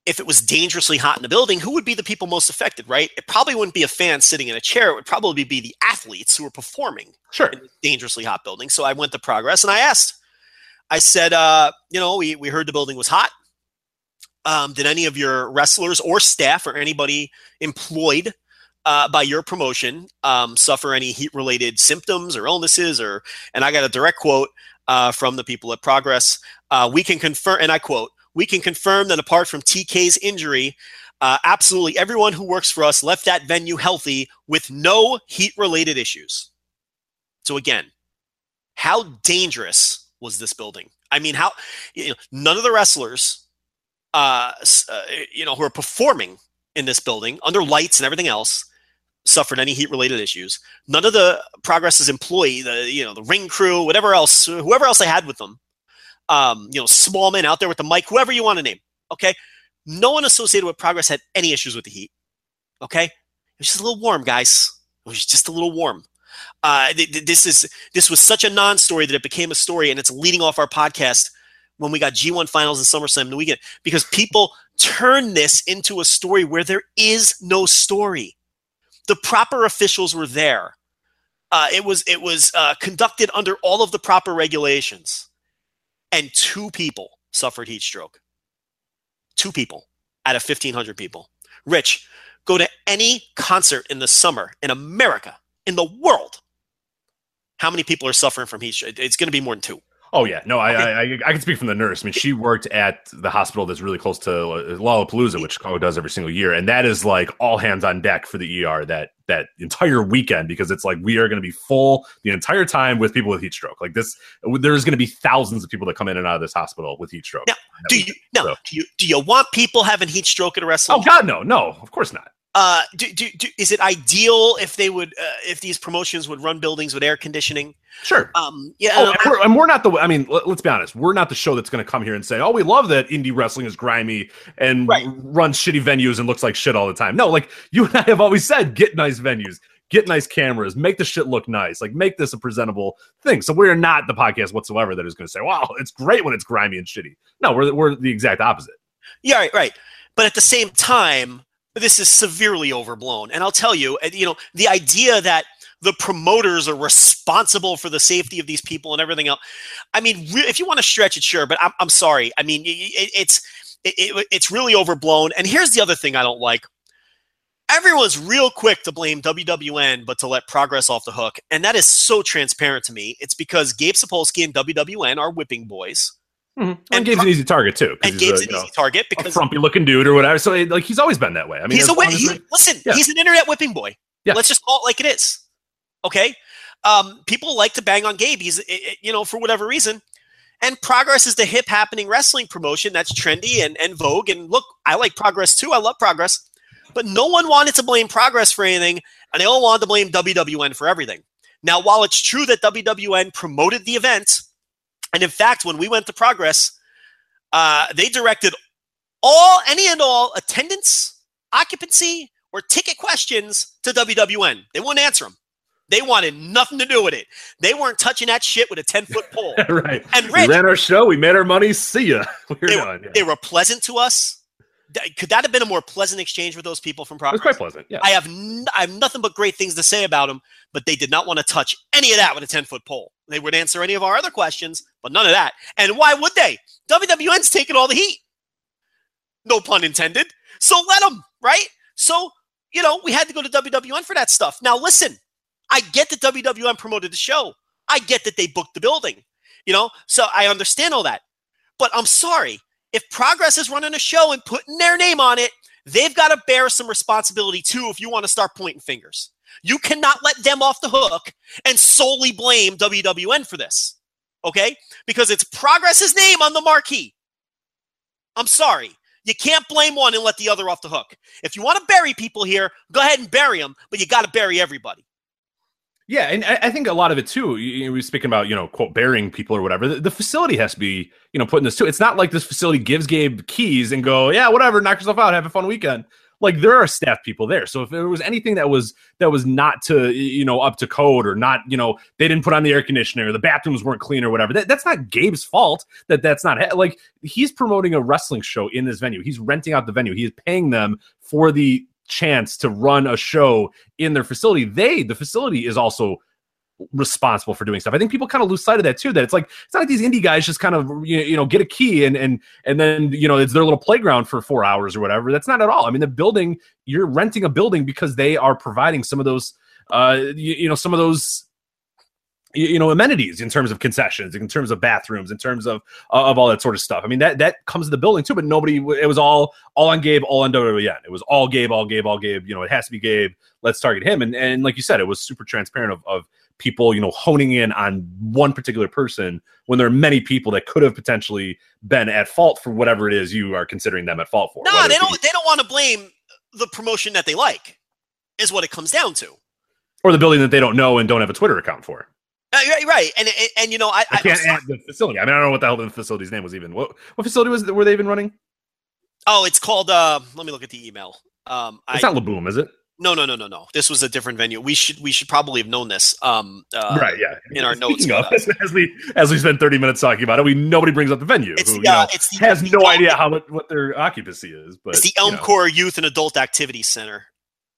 if it was dangerously hot in the building, who would be the people most affected, right? It probably wouldn't be a fan sitting in a chair. It would probably be the athletes who are performing sure. in dangerously hot building. So I went to Progress and I asked, I said, uh, you know, we, we heard the building was hot. Um, did any of your wrestlers or staff or anybody employed uh, by your promotion um, suffer any heat related symptoms or illnesses or and i got a direct quote uh, from the people at progress. Uh, we can confirm and i quote we can confirm that apart from tk's injury uh, absolutely everyone who works for us left that venue healthy with no heat related issues. So again how dangerous was this building? I mean how you know, none of the wrestlers uh, uh, you know who are performing in this building under lights and everything else suffered any heat related issues. None of the Progress's employee, the you know the ring crew, whatever else, whoever else they had with them, um, you know Smallman out there with the mic, whoever you want to name. Okay, no one associated with Progress had any issues with the heat. Okay, it was just a little warm, guys. It was just a little warm. Uh, th- th- this is this was such a non-story that it became a story, and it's leading off our podcast when we got G1 finals and SummerSlam in the weekend because people turn this into a story where there is no story the proper officials were there. Uh, it was it was uh, conducted under all of the proper regulations, and two people suffered heat stroke. Two people out of fifteen hundred people. Rich, go to any concert in the summer in America, in the world. How many people are suffering from heat stroke? It's going to be more than two. Oh yeah, no, I, I, I I can speak from the nurse. I mean, she worked at the hospital that's really close to Lollapalooza, which Chicago does every single year, and that is like all hands on deck for the ER that that entire weekend because it's like we are going to be full the entire time with people with heat stroke. Like this, there's going to be thousands of people that come in and out of this hospital with heat stroke. Now, do you now so. do you do you want people having heat stroke at a wrestling? Oh God, no, no, of course not. Uh, do, do, do, is it ideal if they would, uh, if these promotions would run buildings with air conditioning? Sure. Um, yeah. Oh, and, we're, and, we're, not the. I mean, let, us be honest. We're not the show that's going to come here and say, "Oh, we love that indie wrestling is grimy and right. runs shitty venues and looks like shit all the time." No, like you and I have always said, get nice venues, get nice cameras, make the shit look nice, like make this a presentable thing. So we're not the podcast whatsoever that is going to say, "Wow, it's great when it's grimy and shitty." No, we're we're the exact opposite. Yeah, right, right. But at the same time, this is severely overblown. And I'll tell you, you know, the idea that the promoters are responsible for the safety of these people and everything else. I mean, if you want to stretch it, sure, but I'm, I'm sorry. I mean, it, it's it, it's really overblown. And here's the other thing I don't like. Everyone's real quick to blame WWN, but to let progress off the hook. And that is so transparent to me. It's because Gabe Sapolsky and WWN are whipping boys. Mm-hmm. And, and Gabe's an easy target too. And Gabe's a, an easy know, target because a frumpy looking dude or whatever. So like he's always been that way. I mean, he's a whip, he, listen. Yeah. He's an internet whipping boy. Yeah. Let's just call it like it is. Okay. Um, people like to bang on Gabe. He's you know for whatever reason. And Progress is the hip happening wrestling promotion that's trendy and, and vogue. And look, I like Progress too. I love Progress. But no one wanted to blame Progress for anything, and they all wanted to blame WWN for everything. Now, while it's true that WWN promoted the event, and in fact, when we went to Progress, uh, they directed all, any and all attendance, occupancy, or ticket questions to WWN. They wouldn't answer them. They wanted nothing to do with it. They weren't touching that shit with a 10 foot [LAUGHS] pole. right. And Rich, we ran our show. We made our money. See ya. [LAUGHS] We they, done, yeah. they were pleasant to us. Could that have been a more pleasant exchange with those people from Progress? It was quite pleasant. Yeah. I have n- I have nothing but great things to say about them, but they did not want to touch any of that with a 10 foot pole. They would answer any of our other questions, but none of that. And why would they? WWN's taking all the heat. No pun intended. So let them, right? So you know, we had to go to WWN for that stuff. Now, listen, I get that WWN promoted the show. I get that they booked the building, you know, so I understand all that. But I'm sorry, if Progress is running a show and putting their name on it, they've got to bear some responsibility too if you want to start pointing fingers. You cannot let them off the hook and solely blame WWN for this. Okay? Because it's Progress's name on the marquee. I'm sorry. You can't blame one and let the other off the hook. If you want to bury people here, go ahead and bury them, but you got to bury everybody. Yeah, and I think a lot of it too. You, were speaking about you know quote burying people or whatever. The, the, facility has to be you know putting this too. It's not like this facility gives Gabe keys and go yeah whatever knock yourself out have a fun weekend. Like there are staff people there. So if there was anything that was that was not to you know up to code or not you know they didn't put on the air conditioner, the bathrooms weren't clean or whatever. That, that's not Gabe's fault. That that's not like he's promoting a wrestling show in this venue. He's renting out the venue. He's paying them for the chance to run a show in their facility. They, the facility, is also responsible for doing stuff. I think people kind of lose sight of that too. That it's like it's not like these indie guys just kind of you know get a key and and and then you know it's their little playground for four hours or whatever. That's not at all. I mean, the building you're renting a building because they are providing some of those uh you, you know some of those you know amenities in terms of concessions in terms of bathrooms in terms of uh, of all that sort of stuff i mean that that comes to the building too but nobody it was all all on gabe all on wwn it was all gabe all gabe all gabe you know it has to be gabe let's target him and and like you said it was super transparent of, of people you know honing in on one particular person when there are many people that could have potentially been at fault for whatever it is you are considering them at fault for no they don't be, they don't want to blame the promotion that they like is what it comes down to or the building that they don't know and don't have a twitter account for uh, right, and, and, and you know, I, I can't I, add the facility. I mean, I don't know what the hell the facility's name was even. What what facility was were they even running? Oh, it's called. Uh, let me look at the email. Um, it's I, not La Boom, is it? No, no, no, no, no. This was a different venue. We should we should probably have known this. Um, uh, right, yeah. In our Speaking notes, of, [LAUGHS] as we as we spend thirty minutes talking about it, we nobody brings up the venue. It's who, the, uh, know, it's the, has no idea how what their occupancy is. But it's the Elmcor you know. Youth and Adult Activity Center.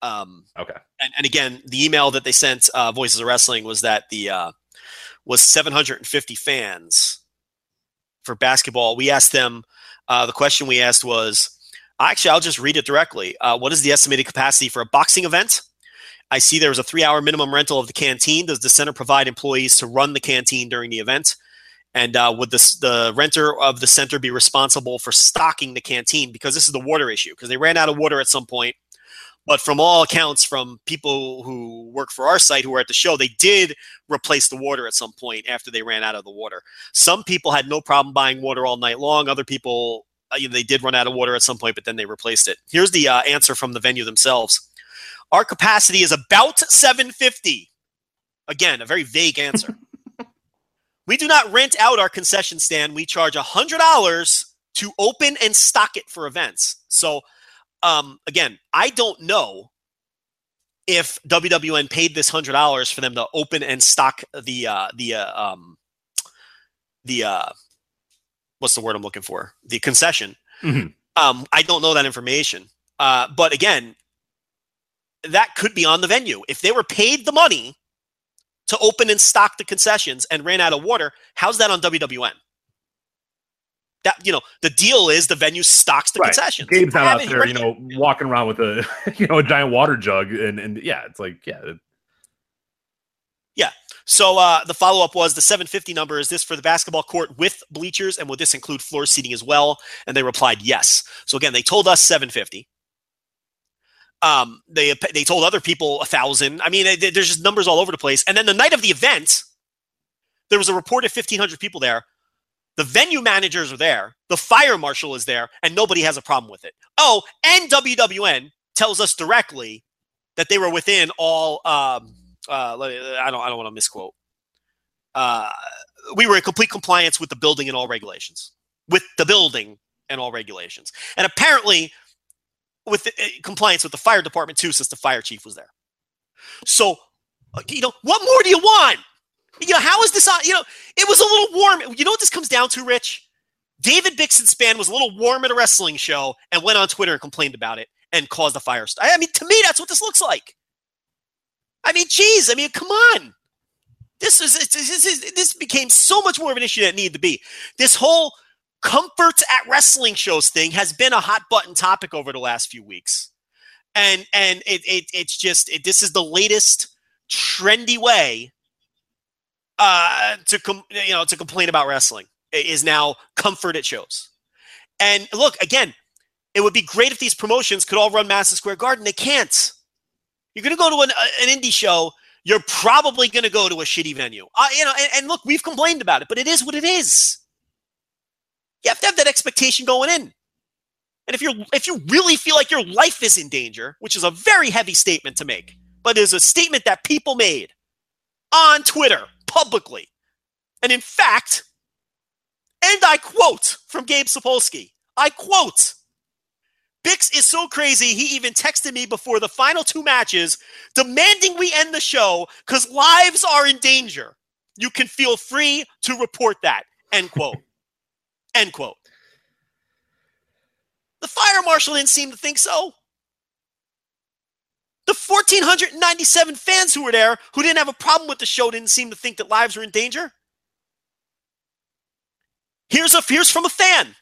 Um, okay. And, and again, the email that they sent uh, Voices of Wrestling was that the uh, was 750 fans for basketball. We asked them, uh, the question we asked was, actually, I'll just read it directly. Uh, what is the estimated capacity for a boxing event? I see there was a three hour minimum rental of the canteen. Does the center provide employees to run the canteen during the event? And uh, would the, the renter of the center be responsible for stocking the canteen? Because this is the water issue, because they ran out of water at some point but from all accounts, from people who work for our site who were at the show, they did replace the water at some point after they ran out of the water. Some people had no problem buying water all night long. Other people, you know, they did run out of water at some point, but then they replaced it. Here's the uh, answer from the venue themselves. Our capacity is about 750. Again, a very vague answer. [LAUGHS] we do not rent out our concession stand. We charge $100 to open and stock it for events. So um, again, I don't know if WWN paid this hundred dollars for them to open and stock the uh, the uh, um, the uh, what's the word I'm looking for the concession. Mm-hmm. Um, I don't know that information, uh, but again, that could be on the venue if they were paid the money to open and stock the concessions and ran out of water. How's that on WWN? that you know the deal is the venue stocks the right. concessions. Gabe's not out there, you know, walking around with a [LAUGHS] you know a giant water jug, and and yeah, it's like yeah, yeah. So uh, the follow up was the 750 number. Is this for the basketball court with bleachers, and would this include floor seating as well? And they replied yes. So again, they told us 750. Um, they they told other people a thousand. I mean, there's just numbers all over the place. And then the night of the event, there was a reported 1,500 people there. The venue managers are there, the fire marshal is there, and nobody has a problem with it. Oh, and WWN tells us directly that they were within all. Um, uh, I don't. I don't want to misquote. Uh, we were in complete compliance with the building and all regulations. With the building and all regulations, and apparently with the, uh, compliance with the fire department too, since the fire chief was there. So, uh, you know, what more do you want? You know, how is this on? You know, it was a little warm. You know what this comes down to, Rich? David Bixenspan was a little warm at a wrestling show and went on Twitter and complained about it and caused a firestorm. I mean, to me, that's what this looks like. I mean, geez, I mean, come on. This is this, is, this became so much more of an issue than it needed to be. This whole comforts at wrestling shows thing has been a hot button topic over the last few weeks. and and it, it it's just it, this is the latest trendy way uh, to com- you know to complain about wrestling is now comfort at shows. And look again, it would be great if these promotions could all run Madison Square Garden. They can't. You're going to go to an, an indie show. You're probably going to go to a shitty venue. Uh, you know, and, and look, we've complained about it, but it is what it is. You have to have that expectation going in. And if you're if you really feel like your life is in danger, which is a very heavy statement to make, but is a statement that people made on Twitter publicly. And in fact, and I quote from Gabe Sapolsky, I quote, Bix is so crazy, he even texted me before the final two matches demanding we end the show because lives are in danger. You can feel free to report that. End quote. [LAUGHS] end quote. The fire marshal didn't seem to think so. The 1,497 fans who were there who didn't have a problem with the show didn't seem to think that lives were in danger. Here's a here's from a fan.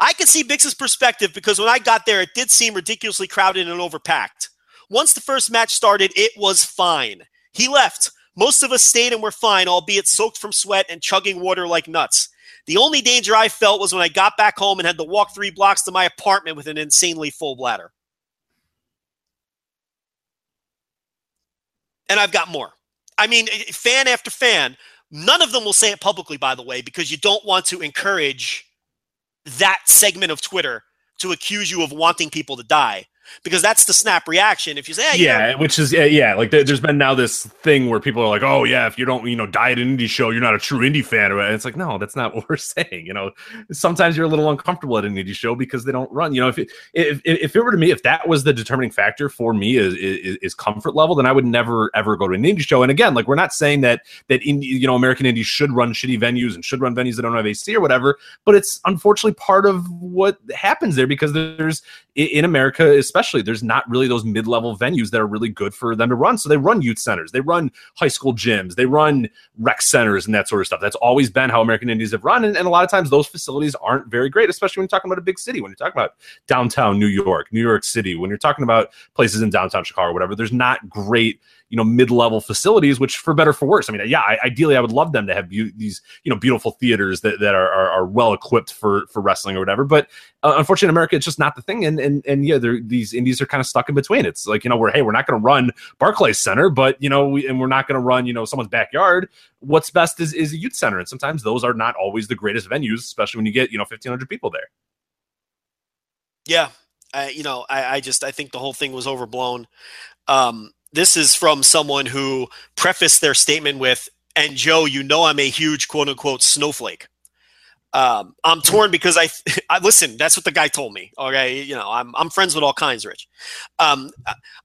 I can see Bix's perspective because when I got there, it did seem ridiculously crowded and overpacked. Once the first match started, it was fine. He left. Most of us stayed and were fine, albeit soaked from sweat and chugging water like nuts. The only danger I felt was when I got back home and had to walk three blocks to my apartment with an insanely full bladder. and I've got more. I mean, fan after fan, none of them will say it publicly, by the way, because you don't want to encourage that segment of Twitter to accuse you of wanting people to die because that's the snap reaction. If you say, hey, yeah, you know, which is yeah, yeah, like there's been now this thing where people are like, oh yeah, if you don't you know die at an indie show, you're not a true indie fan. And it's like, no, that's not [LAUGHS] what we're saying. You know, sometimes you're a little uncomfortable at an indie show because they don't run. You know, if it, if if it were to me, if that was the determining factor for me is, is, is comfort level, then I would never ever go to an indie show. And again, like we're not saying that that indie, you know, American indies should run shitty venues and should run venues that don't have AC or whatever. But it's unfortunately part of what happens there because there's in America, especially, there's not really those mid level venues that are really good for them to run. So they run youth centers, they run high school gyms, they run rec centers, and that sort of stuff. That's always been how American Indies have run. And, and a lot of times those facilities aren't very great, especially when you're talking about a big city, when you're talking about downtown New York, New York City, when you're talking about places in downtown Chicago, or whatever. There's not great you know mid-level facilities which for better for worse i mean yeah I, ideally i would love them to have be- these you know beautiful theaters that, that are, are, are well equipped for for wrestling or whatever. But uh, unfortunately in america it's just not the thing. And and, and yeah these indies are kind of stuck in between. It's like you know we're hey we're not going to run barclays center but you know we, and we're not going to run you know someone's backyard. What's best is, is a youth center. And sometimes those are not always the greatest venues especially when you get you know 1500 people there. Yeah. I, you know, I, I, just I think the whole thing was overblown. Um, this is from someone who prefaced their statement with, "And Joe, you know I'm a huge quote unquote snowflake." Um, I'm torn because I, [LAUGHS] I listen. That's what the guy told me. Okay, you know, I'm I'm friends with all kinds, Rich. Um,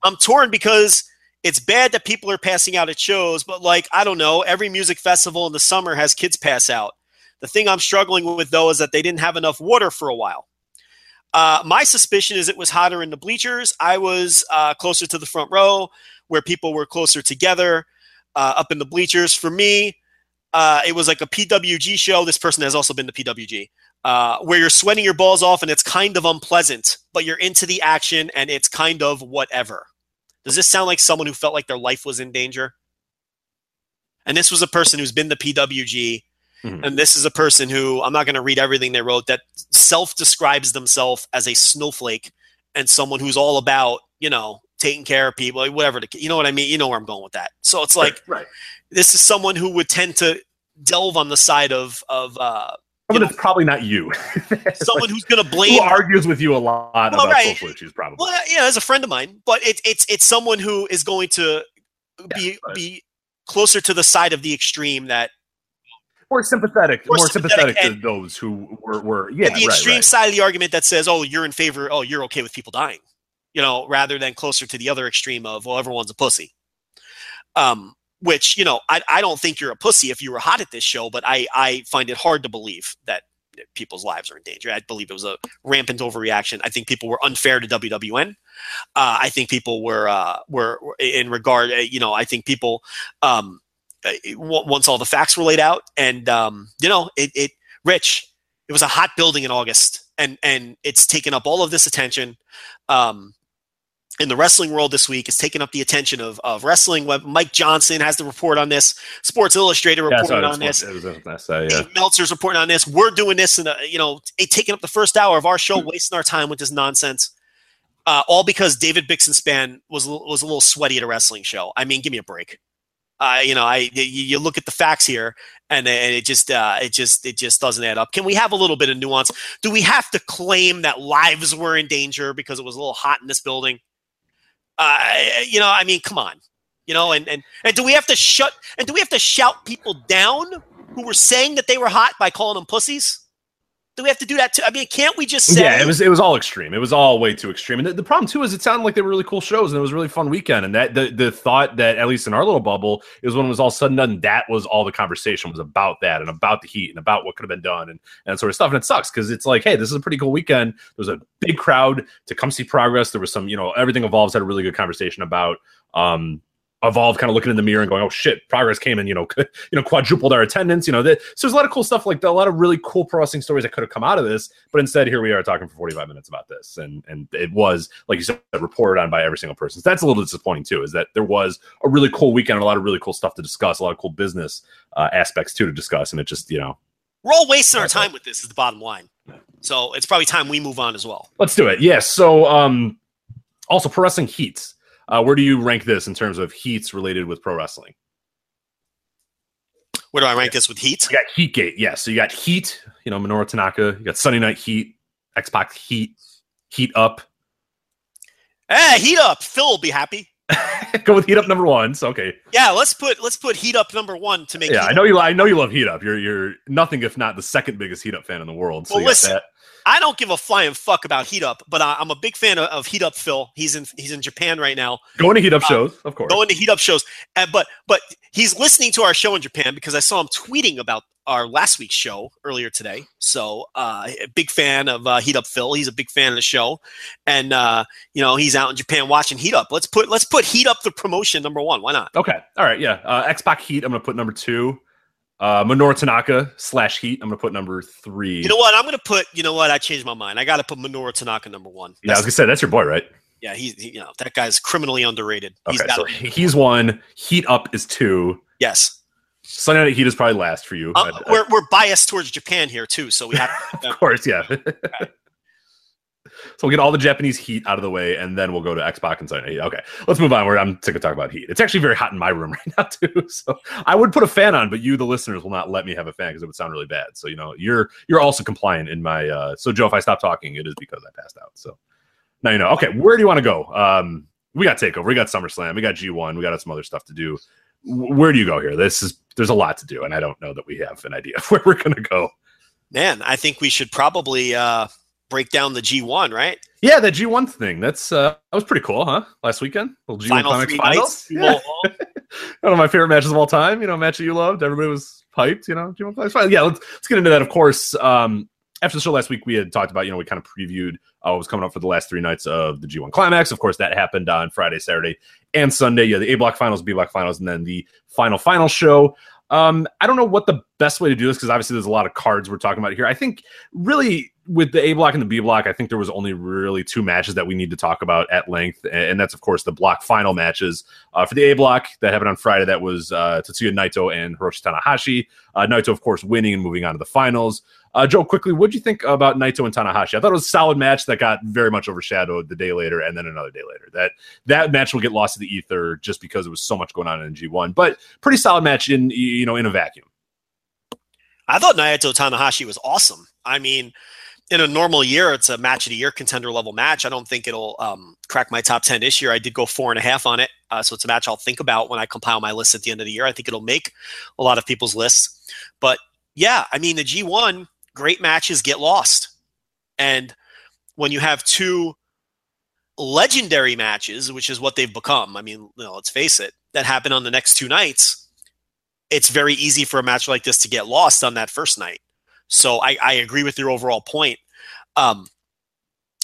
I'm torn because it's bad that people are passing out at shows, but like I don't know, every music festival in the summer has kids pass out. The thing I'm struggling with though is that they didn't have enough water for a while. Uh, my suspicion is it was hotter in the bleachers. I was uh, closer to the front row where people were closer together uh, up in the bleachers. For me, uh, it was like a PWG show. This person has also been to PWG, uh, where you're sweating your balls off and it's kind of unpleasant, but you're into the action and it's kind of whatever. Does this sound like someone who felt like their life was in danger? And this was a person who's been to PWG. Mm-hmm. And this is a person who I'm not going to read everything they wrote that self describes themselves as a snowflake and someone who's all about, you know, taking care of people, whatever. The, you know what I mean? You know where I'm going with that. So it's like, right. this is someone who would tend to delve on the side of of. Uh, but it's probably not you. [LAUGHS] someone like, who's going to blame who argues with you a lot well, about right. social issues, probably. Well, yeah, as a friend of mine, but it's it's it's someone who is going to be yeah, be closer to the side of the extreme that more sympathetic, more, more sympathetic, sympathetic to those who were, were yeah, the extreme right. side of the argument that says, "Oh, you're in favor. Oh, you're okay with people dying." You know, rather than closer to the other extreme of, well, everyone's a pussy. Um, which, you know, I, I don't think you're a pussy if you were hot at this show, but I, I find it hard to believe that people's lives are in danger. I believe it was a rampant overreaction. I think people were unfair to WWN. Uh, I think people were, uh, were, in regard, uh, you know, I think people, um, uh, once all the facts were laid out and, um, you know, it, it, Rich, it was a hot building in August and, and it's taken up all of this attention. Um, in the wrestling world this week is taking up the attention of, of wrestling. Mike Johnson has the report on this. Sports Illustrated reporting yeah, on this. It was, it was yeah. Dave Meltzer's reporting on this. We're doing this, and you know, taking up the first hour of our show, wasting our time with this nonsense. Uh, all because David Bixenspan was was a little sweaty at a wrestling show. I mean, give me a break. Uh, you know, I you, you, look at the facts here, and, and it just uh, it just it just doesn't add up. Can we have a little bit of nuance? Do we have to claim that lives were in danger because it was a little hot in this building? Uh, you know, I mean, come on. You know, and, and and do we have to shut and do we have to shout people down who were saying that they were hot by calling them pussies? Do we have to do that too? I mean, can't we just say? Yeah, it was it was all extreme. It was all way too extreme. And the, the, problem too is it sounded like they were really cool shows and it was a really fun weekend. And that the the thought that at least in our little bubble is when it was all sudden done, that was all the conversation was about that and about the heat and about what could have been done and, and that sort of stuff. And it sucks because it's like, hey, this is a pretty cool weekend. There was a big crowd to come see progress. There was some, you know, everything evolves had a really good conversation about um Evolve kind of looking in the mirror and going, "Oh shit, progress came and you know, [LAUGHS] you know, quadrupled our attendance." You know, that, so there's a lot of cool stuff like that, a lot of really cool pro wrestling stories that could have come out of this. But instead, here we are talking for 45 minutes about this, and and it was like you said, reported on by every single person. So that's a little disappointing too. Is that there was a really cool weekend, and a lot of really cool stuff to discuss, a lot of cool business uh, aspects too to discuss, and it just you know, we're all wasting our time with this. Is the bottom line. So it's probably time we move on as well. Let's do it. Yes. So um, also pro wrestling heats. Uh, where do you rank this in terms of heats related with pro wrestling? Where do I rank this with heat? You got Heatgate, yes. Yeah. So you got Heat, you know, Minoru Tanaka. You got Sunday Night Heat, X-Pac Heat, Heat Up. Hey, Heat Up. Phil will be happy. [LAUGHS] Go with Heat Up number one. So okay. Yeah, let's put let's put Heat Up number one to make. Yeah, I know you. I know you love Heat Up. You're you're nothing if not the second biggest Heat Up fan in the world. So well, listen, I don't give a flying fuck about Heat Up, but I, am a big fan of, of, Heat Up Phil. He's in he's in Japan right now. Going to Heat Up uh, shows, of course. Going to Heat Up shows, and, but but he's listening to our show in Japan because I saw him tweeting about our last week's show earlier today. So, uh, a big fan of uh, Heat Up Phil. He's a big fan of the show, and uh, you know he's out in Japan watching Heat Up. Let's put let's put Heat Up the promotion number one. Why not? Okay, all right, yeah. Uh, X Pac Heat. I'm gonna put number two. Uh, Minoru Tanaka slash Heat. I'm gonna put number three. You know what? I'm gonna put. You know what? I changed my mind. I got to put Minoru Tanaka number one. That's, yeah, I was gonna say that's your boy, right? Yeah, he's he, you know that guy's criminally underrated. Okay, he's so he's one. Heat up is two. Yes. Sunday Night Heat is probably last for you. Uh, we're we're biased towards Japan here too, so we have. To, [LAUGHS] of course, yeah. [LAUGHS] So we'll get all the Japanese heat out of the way, and then we'll go to X-Pac and Sunday. Okay, let's move on. Where I'm sick of talking about heat. It's actually very hot in my room [LAUGHS] right now too. So I would put a fan on, but you, the listeners, will not let me have a fan because it would sound really bad. So you know, you're you're also compliant in my. Uh, so Joe, if I stop talking, it is because I passed out. So now you know. Okay, where do you want to go? Um, we got Takeover, we got SummerSlam, we got G1, we got some other stuff to do. Where do you go here? This is there's a lot to do, and I don't know that we have an idea of [LAUGHS] where we're to go. Man, I think we should probably. Uh break down the G1, right? Yeah, the G1 thing. That's uh that was pretty cool, huh? Last weekend, little G1 Final Climax finals. Yeah. [LAUGHS] One of my favorite matches of all time. You know, match that you loved. Everybody was hyped. You know, G1 Climax finals. Yeah, let's let's get into that. Of course, um, after the show last week, we had talked about you know we kind of previewed uh, what was coming up for the last three nights of the G1 Climax. Of course, that happened on Friday, Saturday, and Sunday. Yeah, the A Block Finals, B Block Finals, and then the final final show. Um, I don't know what the best way to do this because obviously there's a lot of cards we're talking about here. I think really with the A block and the B block, I think there was only really two matches that we need to talk about at length, and that's of course the block final matches. Uh, for the A block that happened on Friday, that was uh, Tetsuya Naito and Hiroshi Tanahashi. Uh, Naito, of course, winning and moving on to the finals. Uh, Joe, quickly, what do you think about Naito and Tanahashi? I thought it was a solid match that got very much overshadowed the day later, and then another day later. That that match will get lost to the ether just because there was so much going on in G1, but pretty solid match in you know in a vacuum. I thought Naito Tanahashi was awesome. I mean, in a normal year, it's a match of the year contender level match. I don't think it'll um, crack my top 10 this year. I did go four and a half on it. Uh, so it's a match I'll think about when I compile my list at the end of the year. I think it'll make a lot of people's lists. But yeah, I mean, the G1, great matches get lost. And when you have two legendary matches, which is what they've become, I mean, you know, let's face it, that happen on the next two nights, it's very easy for a match like this to get lost on that first night. So I, I agree with your overall point. Um,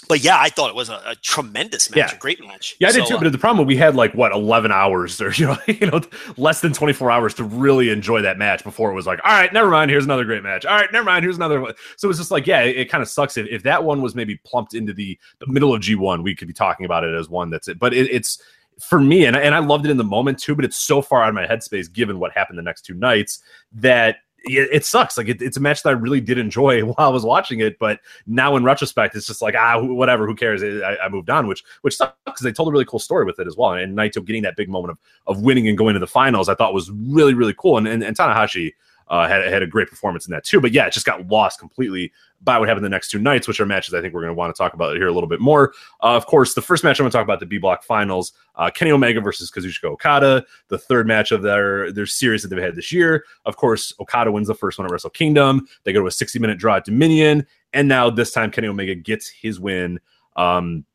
but yeah, I thought it was a, a tremendous match, Yeah. a great match. Yeah, I did So, too. uh, But the problem we had like what eleven hours or [LAUGHS] you know you know less than twenty four hours to really enjoy that match before it was like all right, never mind. Here's another great match. All right, never mind. Here's another one. So it's just like yeah, it, it kind of sucks if, if that one was maybe plumped into the the middle of G one. We could be talking about it as one that's it. But it, it's for me, and and I loved it in the moment too. But it's so far out of my headspace given what happened the next two nights that. It, sucks. Like it, it's a match that I really did enjoy [LAUGHS] while I was watching it, but now in retrospect, it's just like ah, wh- whatever. Who cares? I, I moved on, which which sucks because they told a really cool story with it as well. And Naito getting that big moment of of winning and going to the finals, I thought was really really cool. And and, and Tanahashi uh, had had a great performance in that too. But yeah, it just got lost completely by what happened the next two nights, which are matches I think we're going to want to talk about here a little bit more. Uh, of course, the first match I'm going to talk about the B Block Finals: uh, Kenny Omega versus Kazuchika Okada. The third match of their their series that they've had this year. Of course, Okada wins the first one at Wrestle Kingdom. They go to a 60 minute draw at Dominion, and now this time Kenny Omega gets his win. Um,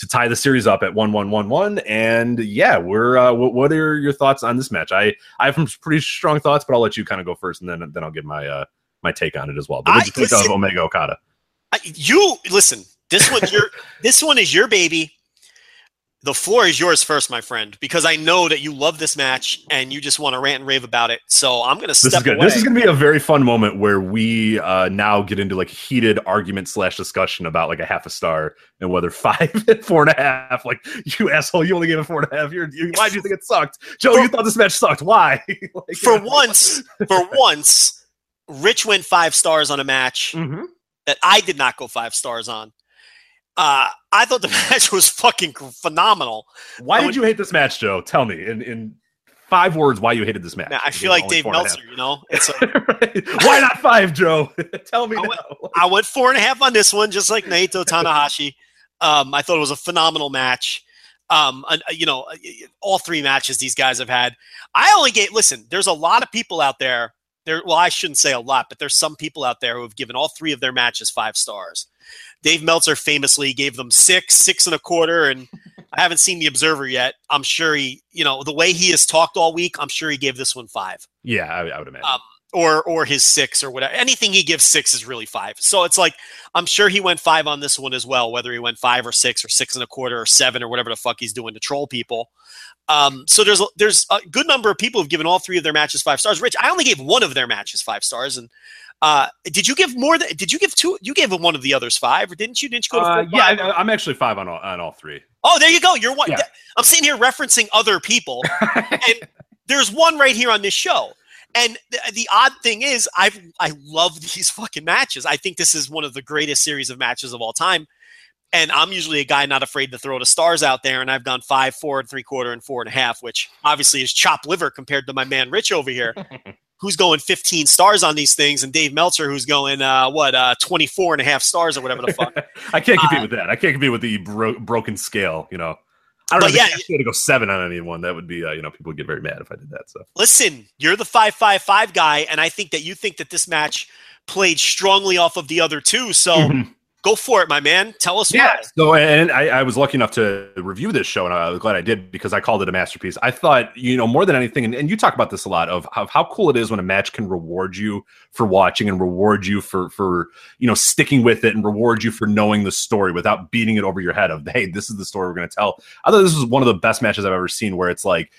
to tie the series up at one one one one. And yeah, we're uh, what, what are your thoughts on this match? I I have some pretty strong thoughts, but I'll let you kind of go first, and then then I'll give my uh my take on it as well. But what I- you think of Omega Okada? I, you listen. This one's your. [LAUGHS] this one is your baby. The floor is yours first, my friend, because I know that you love this match and you just want to rant and rave about it. So I'm going to step This is good. away. This is going to be a very fun moment where we uh, now get into like heated argument slash discussion about like a half a star and whether [LAUGHS] five, four and a half. Like you asshole, you only gave it four and a half. You're, you, why do you think it sucked, Joe? You thought this match sucked. Why? [LAUGHS] Like, for once, for once, Rich went five stars on a match Mhm. that I did not go five stars on. Uh, I thought the [LAUGHS] match was fucking phenomenal. Why I did would- you hate this match, Joe? Tell me in in five words why you hated this match. I feel like Dave four and a half. Meltzer, you know. [LAUGHS] It's like, Right? Why not five, Joe? [LAUGHS] Tell me I went- I went four and a half on this one, just like Naito Tanahashi. Um, I thought it was a phenomenal match. Um, uh, you know, uh, all three matches these guys have had. I only gave. Listen, there's a lot of people out there. There, well, I shouldn't say a lot, but there's some people out there who have given all three of their matches five stars. Dave Meltzer famously gave them six, six and a quarter, and I haven't seen the Observer yet. I'm sure he, you know, the way he has talked all week, I'm sure he gave this one five Yeah, I, I would imagine. Um, or or his six or whatever. Anything he gives six is really five. So it's like I'm sure he went five on this one as well, whether he went five or six or six and a quarter or seven or whatever the fuck he's doing to troll people. Um, so there's there's a good number of people who've given all three of their matches five stars. Rich, I only gave one of their matches five stars, and uh, did you give more? Than, did you give two? You gave one of the others five, or didn't you? Didn't you go to Uh, four, yeah. I, I'm actually five on all, on all three. Oh, there you go. You're one. Yeah. I'm sitting here referencing other people, [LAUGHS] and there's one right here on this show. And the, the odd thing is, I I love these fucking matches. I think this is one of the greatest series of matches of all time. And I'm usually a guy not afraid to throw the stars out there. And I've gone five, four and three quarter, and four and a half, which obviously is chop liver compared to my man Rich over here, [LAUGHS] who's going 15 stars on these things, and Dave Meltzer, who's going uh, what uh, 24 and a half stars or whatever the fuck. [LAUGHS] I can't compete Uh, with that. I can't compete with the bro- broken scale. You know, I don't know. yeah, Yeah, I to go seven on anyone. That would be, uh, you know, people would get very mad if I did that. So listen, you're the 555 guy, and I think that you think that this match played strongly off of the other two. So Mhm. Go for it, my man. Tell us Yeah. why. So, and I, I was lucky enough to review this show, and I was glad I did because I called it a masterpiece. I thought, you know, more than anything, and, and you talk about this a lot of how, how cool it is when a match can reward you for watching and reward you for for you know sticking with it and reward you for knowing the story without beating it over your head of hey, this is the story we're going to tell. I thought this was one of the best matches I've ever seen, where it's like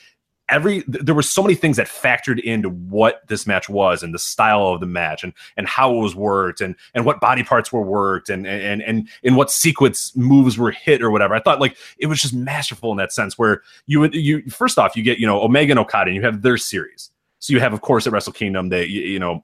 every there were so many things that factored into what this match was and the style of the match and and how it was worked and and what body parts were worked and and and in what sequence moves were hit or whatever. I thought like it was just masterful in that sense where you would you first off you get you know Omega and Okada and you have their series. So you have of course at Wrestle Kingdom they you, you know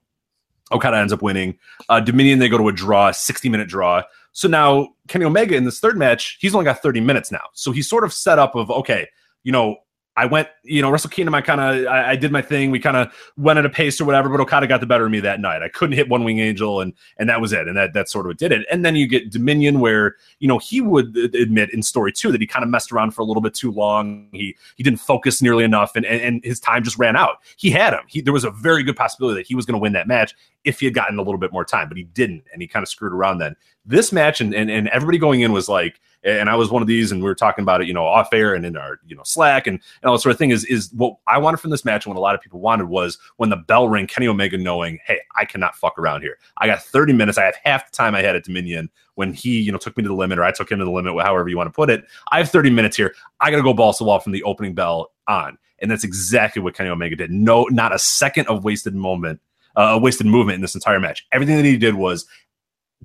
Okada ends up winning. Uh, Dominion they go to a draw, 60 minute draw. So now Kenny Omega in this third match, he's only got 30 minutes now. So he's sort of set up of okay, you know, I went, you know, Wrestle Kingdom. I kind of, I, I did my thing. We kind of went at a pace or whatever, but Okada got the better of me that night. I couldn't hit One Wing Angel, and and that was it. And that that sort of did it. And then you get Dominion, where you know he would admit in story two that he kind of messed around for a little bit too long. He he didn't focus nearly enough, and and, and his time just ran out. He had him. He, there was a very good possibility that he was going to win that match if he had gotten a little bit more time, but he didn't, and he kind of screwed around then. This match and and, and everybody going in was like and I was one of these, and we were talking about it, you know, off air and in our you know Slack and, and all that sort of thing. Is is what I wanted from this match, and what a lot of people wanted was when the bell rang, Kenny Omega knowing, hey, I cannot fuck around here. I got 30 minutes. I have half the time I had at Dominion when he, you know, took me to the limit, or I took him to the limit, however you want to put it. I have 30 minutes here. I got to go balls to wall from the opening bell on, and that's exactly what Kenny Omega did. No, not a second of wasted moment, uh, wasted movement in this entire match. Everything that he did was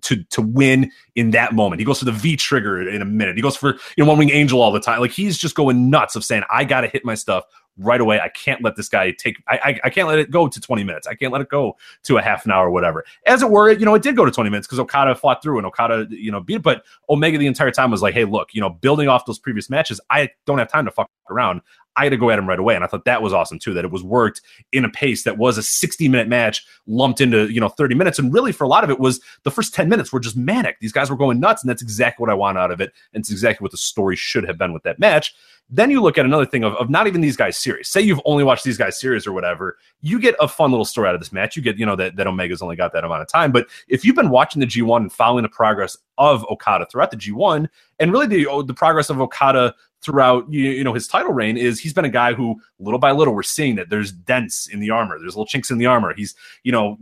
to to win in that moment. He goes for the V trigger in a minute. He goes for you know one wing angel all the time. Like he's just going nuts of saying, I gotta hit my stuff right away. I can't let this guy take I, I, I can't let it go to 20 minutes. I can't let it go to a half an hour or whatever. As it were, you know, it did go to 20 minutes because Okada fought through and Okada, you know, beat it. But Omega the entire time was like, hey, look, you know, building off those previous matches, I don't have time to fuck around. I had to go at him right away. And I thought that was awesome too, that it was worked in a pace that was a 60 minute match lumped into, you know, 30 minutes. And really for a lot of it was the first 10 minutes were just manic. These guys were going nuts. And that's exactly what I want out of it. And it's exactly what the story should have been with that match. Then you look at another thing of, of not even these guys series. Say you've only watched these guys series or whatever, you get a fun little story out of this match. You get, you know, that, that Omega's only got that amount of time. But if you've been watching the G1 and following the progress of Okada throughout the G1 and really the, oh, the progress of Okada throughout you, you know his title reign is he's been a guy who little by little we're seeing that there's dents in the armor there's little chinks in the armor he's you know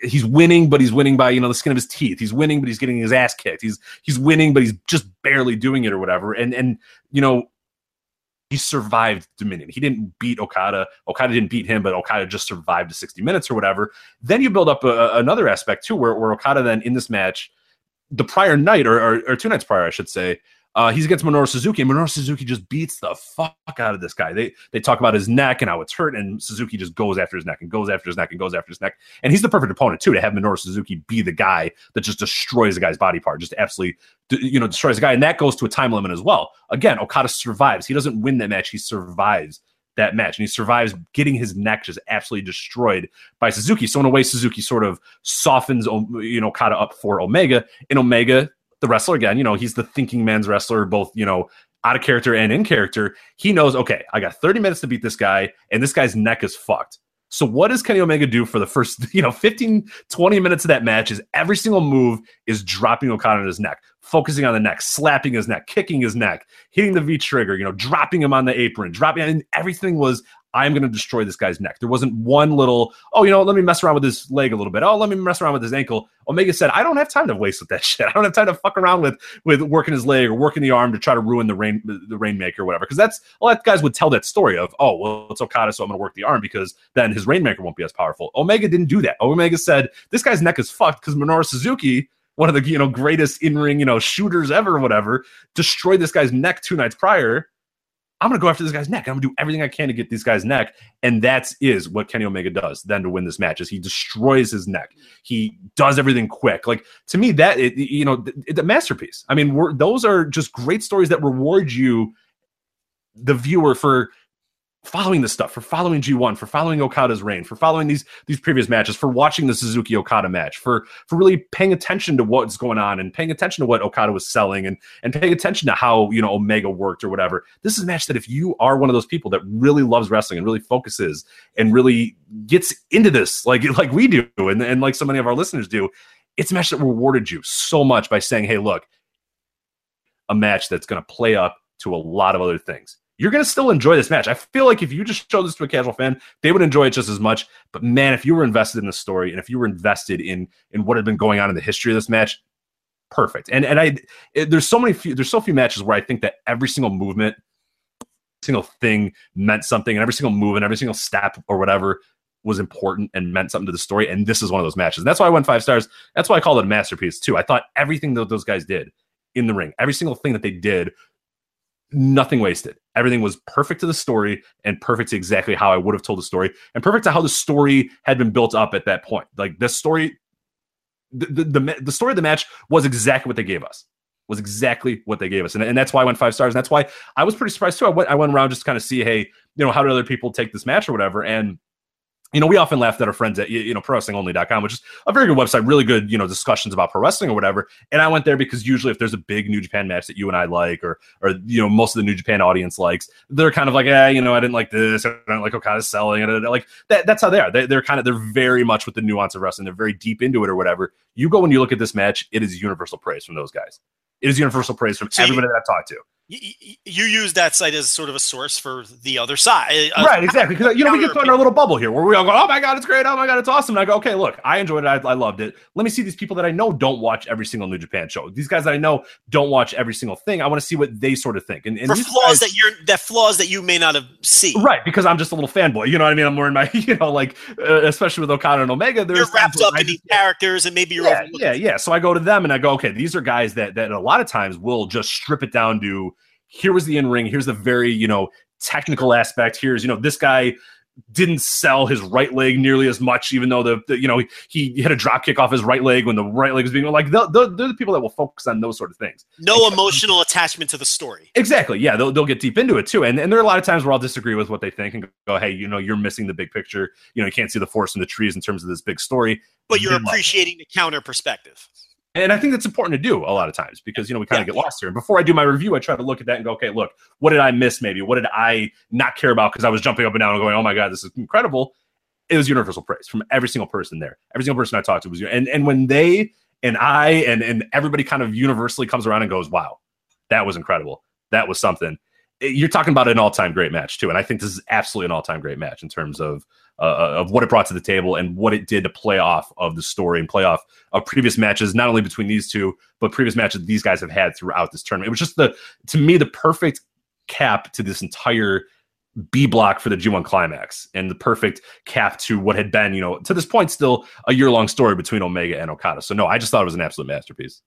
he's winning but he's winning by you know the skin of his teeth he's winning but he's getting his ass kicked he's he's winning but he's just barely doing it or whatever and and you know he survived Dominion. He didn't beat Okada. Okada didn't beat him, but Okada just survived the 60 minutes or whatever. Then you build up a, another aspect too, where, where Okada then in this match, the prior night or, or, or two nights prior, I should say, uh, he's against Minoru Suzuki, and Minoru Suzuki just beats the fuck out of this guy. They they talk about his neck and how it's hurt, and Suzuki just goes after his neck and goes after his neck and goes after his neck. And he's the perfect opponent too to have Minoru Suzuki be the guy that just destroys a guy's body part, just absolutely you know destroys a guy. And that goes to a time limit as well. Again, Okada survives. He doesn't win that match. He survives that match, and he survives getting his neck just absolutely destroyed by Suzuki. So in a way, Suzuki sort of softens you know Okada up for Omega, and Omega the wrestler again, you know, he's the thinking man's wrestler, both, you know, out of character and in character. He knows, okay, I got 30 minutes to beat this guy, and this guy's neck is fucked. So what does Kenny Omega do for the first, [LAUGHS] you know, 15, 20 minutes of that match is every single move is dropping Okada on his neck, focusing on the neck, slapping his neck, kicking his neck, hitting the V trigger, you know, dropping him on the apron, dropping, and everything was I'm going to destroy this guy's neck. There wasn't one little, oh, you know, let me mess around with his leg a little bit. Oh, let me mess around with his ankle. Omega said, I don't have time to waste with that [LAUGHS] shit. I don't have time to fuck around with with working his leg or working the arm to try to ruin the rain the rainmaker or whatever. Because that's a lot of guys would tell that story of, oh, well, it's Okada, so I'm going to work the arm because then his rainmaker won't be as powerful. Omega didn't do that. Omega said, this guy's neck is fucked because Minoru Suzuki one of the you know greatest in ring you know shooters ever, or whatever, destroyed this guy's neck two nights prior I'm going to go after this guy's neck. I'm going to do everything I can to get this guy's neck. And that is what Kenny Omega does then to win this match is he destroys his neck. He does everything quick. Like to me, that, it, you know, the masterpiece. I mean, those are just great stories that reward you, the viewer, for following this stuff, for following G1, for following Okada's reign, for following these these previous matches, for watching the Suzuki Okada match, for for really paying attention to what's going on and paying attention to what Okada was selling and and paying attention to how you know Omega worked or whatever. This is a match that if you are one of those people that really loves wrestling and really focuses and really gets into this like [LAUGHS] like we do and, and like so many of our listeners do, it's a match that rewarded you so much by saying, hey, look, a match that's going to play up to a lot of other things you're going to still enjoy this match. I feel like if you just show this to a casual fan, they would enjoy it just as much. But man, if you were invested in the story and if you were invested in in what had been going on in the history of this match, perfect. And and I it, there's so many few, there's so few matches where I think that every single movement, single thing meant something, and every single move and every single step or whatever was important and meant something to the story. And this is one of those matches. And that's why I went five stars. That's why I called it a masterpiece too. I thought everything that those guys did in the ring, every single thing that they did nothing wasted. Everything was perfect to the story and perfect to exactly how I would have told the story and perfect to how the story had been built up at that point. Like the story, the, the, the, the story of the match was exactly what they gave us. Was exactly what they gave us, and, and that's why I went five stars. And that's why I was pretty surprised too. I went I went around just to kind of see, hey, you know, how did other people take this match or whatever, and you know, we often laugh at our friends at, you know, prowrestlingonly.com, which is a very good website, really good, you know, discussions about pro wrestling or whatever. And I went there because usually if there's a big New Japan match that you and I like, or, or, you know, most of the New Japan audience likes, they're kind of like, yeah, you know, I didn't like this. I don't like Okada's selling it. Uh, like that, that's how they are. They, they're kind of, they're very much with the nuance of wrestling. They're very deep into it or whatever. You go and you look at this match, it is universal praise from those guys It is universal praise from everybody that I've talked to. You, use that site as sort of a source for the other side. Uh, right, exactly. Because you know we get put in our little bubble here where we all go, "Oh my god, it's great! Oh my god, it's awesome!" And I go, "Okay, look, I enjoyed it. I, I loved it. Let me see these people that I know don't watch every single New Japan show. These guys that I know don't watch every single thing. I want to see what they sort of think." And, and for these flaws guys- that you're that flaws that you may not have seen. Right, because I'm just a little fanboy. You know what I mean? I'm wearing my, [LAUGHS] you know, like uh, especially with Okada and Omega. There's You're wrapped up in these characters, and maybe you're yeah, yeah, yeah. So I go to them and I go, okay, these are guys that that a lot of times will just strip it down to here was the in ring, here's the very you know technical aspect. Here's you know this guy didn't sell his right leg nearly as much, even though the, the you know he, he had a drop kick off his right leg when the right leg was being like they're, they're the people that will focus on those sort of things. no emotional attachment to the story. Exactly. Yeah, they'll, they'll get deep into it too. And, and there are a lot of times where I'll disagree with what they think and go, hey, you know, you're missing the big picture. You know, you can't see the forest in the trees in terms of this big story. But you're They love it. appreciating the counter perspective. And I think that's important to do a lot of times because, you know, we kind Yeah. of get lost here. And before I do my review, I try to look at that and go, okay, look, what did I miss maybe? What did I not care about because I was jumping up and down and going, oh my God, this is incredible. It was universal praise from every single person there. Every single person I talked to was, and, and when they and I and, and everybody kind of universally comes around and goes, wow, that was incredible. That was something. You're talking about an all-time great match too, and I think this is absolutely an all-time great match in terms of uh, of what it brought to the table and what it did to play off of the story and play off of previous matches, not only between these two, but previous matches these guys have had throughout this tournament. It was just the, to me, the perfect cap to this entire B block for the G1 climax and the perfect cap to what had been, you know, to this point, still a year long story between Omega and Okada. So, no, I just thought it was an absolute masterpiece.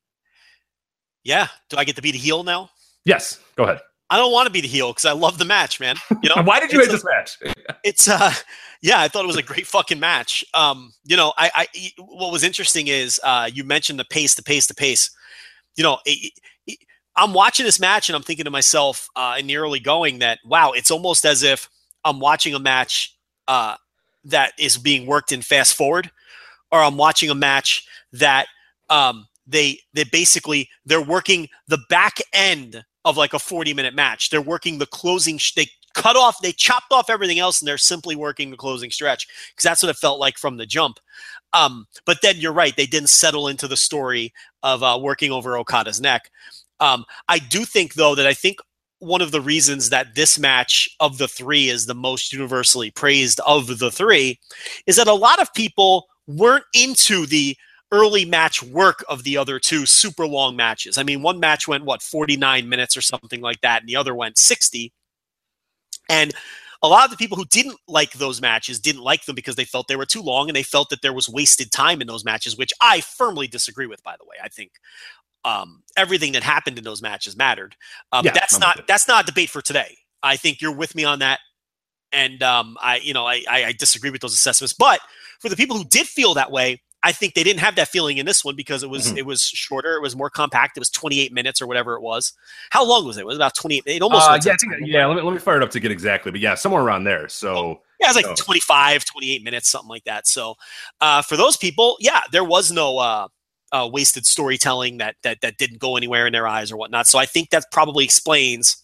Yeah. Do I get to be the heel now? Yes, go ahead. I don't want to be the heel because I love the match, man. You know, [LAUGHS] Why did you It's hate this match? [LAUGHS] it's uh yeah i thought it was a great fucking match um you know i i what was interesting is uh you mentioned the pace the pace the pace you know it, it- i'm watching this match and i'm thinking to myself uh in the early going that wow it's almost as if i'm watching a match uh that is being worked in fast forward or i'm watching a match that um they they basically they're working the back end of like a 40 minute match. They're working the closing sh- they cut off they chopped off everything else and they're simply working the closing stretch because that's what it felt like from the jump. Um, but then you're right they didn't settle into the story of uh, working over okada's neck. Um, i do think though that i think one of the reasons that this match of the three is the most universally praised of the three is that a lot of people weren't into the early match work of the other two super long matches. I mean, one match went what 49 minutes or something like that, and the other went 60. And a lot of the people who didn't like those matches didn't like them because they felt they were too long and they felt that there was wasted time in those matches, which I firmly disagree with. By the way, I think um, everything that happened in those matches mattered. Um, Yeah, that's I'm not that's not a debate for today. I think you're with me on that, and um, I you know I, I I disagree with those assessments. But for the people who did feel that way, I think they didn't have that feeling in this one because it was Mhm. it was shorter, it was more compact, it was 28 minutes or whatever it was. How long was it? It was about 28. It almost Uh, yeah, think, yeah. Let me let me fire it up to get exactly, but yeah, somewhere around there. So Yeah, it was like Oh. 25, 28 minutes, something like that. So uh, for those people, yeah, there was no uh, uh, wasted storytelling that that that didn't go anywhere in their eyes or whatnot. So I think that probably explains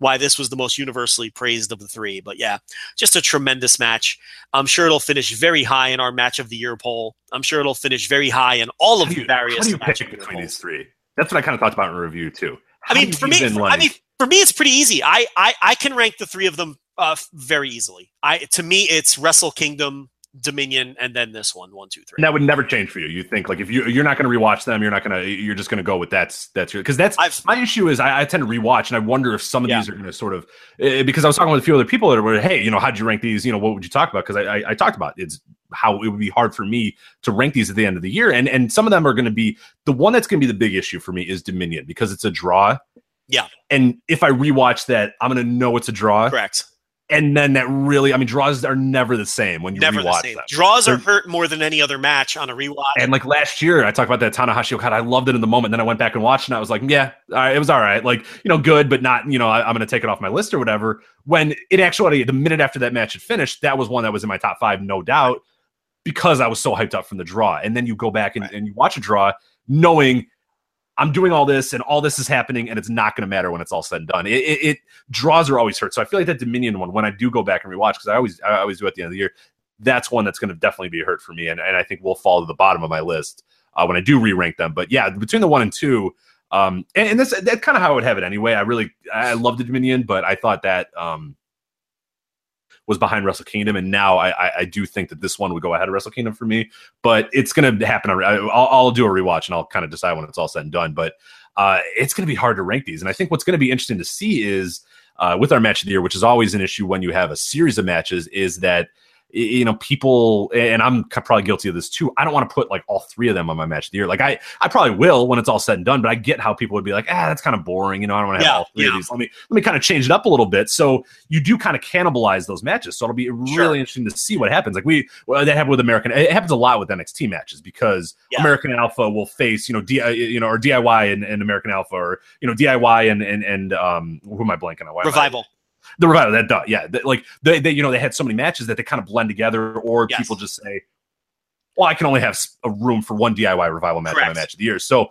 why this was the most universally praised of the three. But yeah, just a tremendous match. I'm sure it'll finish very high in our match of the year poll. I'm sure it'll finish very high in all of how the you, various. how do you match pick of the year between polls. these three? That's what I kind of thought about in review too. How I mean, for me, for, I mean, for me, it's pretty easy. I, I, I can rank the three of them uh, very easily. I, to me, it's Wrestle Kingdom, Dominion, and then this one, one, two, three. And that would never change for you. You think like if you you're not going to rewatch them, you're not going to you're just going to go with that's that's your because that's I've- my issue is I, I tend to rewatch and I wonder if some of Yeah. these are going to sort of uh, because I was talking with a few other people that were hey you know how'd you rank these you know what would you talk about because I, I I talked about it's how it would be hard for me to rank these at the end of the year and and some of them are going to be the one that's going to be the big issue for me is Dominion because it's a draw. Yeah. And if I rewatch that, I'm going to know it's a draw. Correct. And then that really, I mean, draws are never the same when you Never the rewatch same. them. Draws are They're- hurt more than any other match on a rewatch. And like last year, I talked about that Tanahashi Okada. I loved it in the moment. Then I went back and watched, and I was like, yeah, all right, it was all right. Like, you know, good, but not, you know, I, am going to take it off my list or whatever. When in actuality, the minute after that match had finished, that was one that was in my top five, no doubt, because I was so hyped up from the draw. And then you go back and, and you watch a draw knowing I'm doing all this and all this is happening, and it's not going to matter when it's all said and done. It, it, it draws are always hurt. So I feel like that Dominion one, when I do go back and rewatch, because I always I always do at the end of the year, that's one that's going to definitely be hurt for me, and, and I think will fall to the bottom of my list uh, when I do re-rank them. But yeah, between the one and two, Um, and, and that's that's kind of how I would have it anyway. I really I love the Dominion, but I thought that um was behind Wrestle Kingdom, and now I, I, I do think that this one would go ahead of Wrestle Kingdom for me. But it's going to happen. I'll, I'll do a rewatch and I'll kind of decide when it's all said and done. But uh, it's going to be hard to rank these, and I think what's going to be interesting to see is uh, with our match of the year, which is always an issue when you have a series of matches, is that you know, people, and I'm probably guilty of this too. I don't want to put like all three of them on my match of the year. Like I, I probably will when it's all said and done. But I get how people would be like, ah, that's kind of boring. You know, I don't want to have yeah, all three yeah. of these. Let me let me kind of change it up a little bit. So you do kind of cannibalize those matches. So it'll be really sure. interesting to see what happens. Like we well, that happened with American. It happens a lot with NXT matches because yeah. American Alpha will face you know, D, you know, or DIY and, and American Alpha, or you know, DIY and and and um, who am I blanking on? Why Revival the revival that uh, yeah like they, they you know they had so many matches that they kind of blend together or yes. people just say well i can only have a room for one diy revival match Correct. in my match of the year so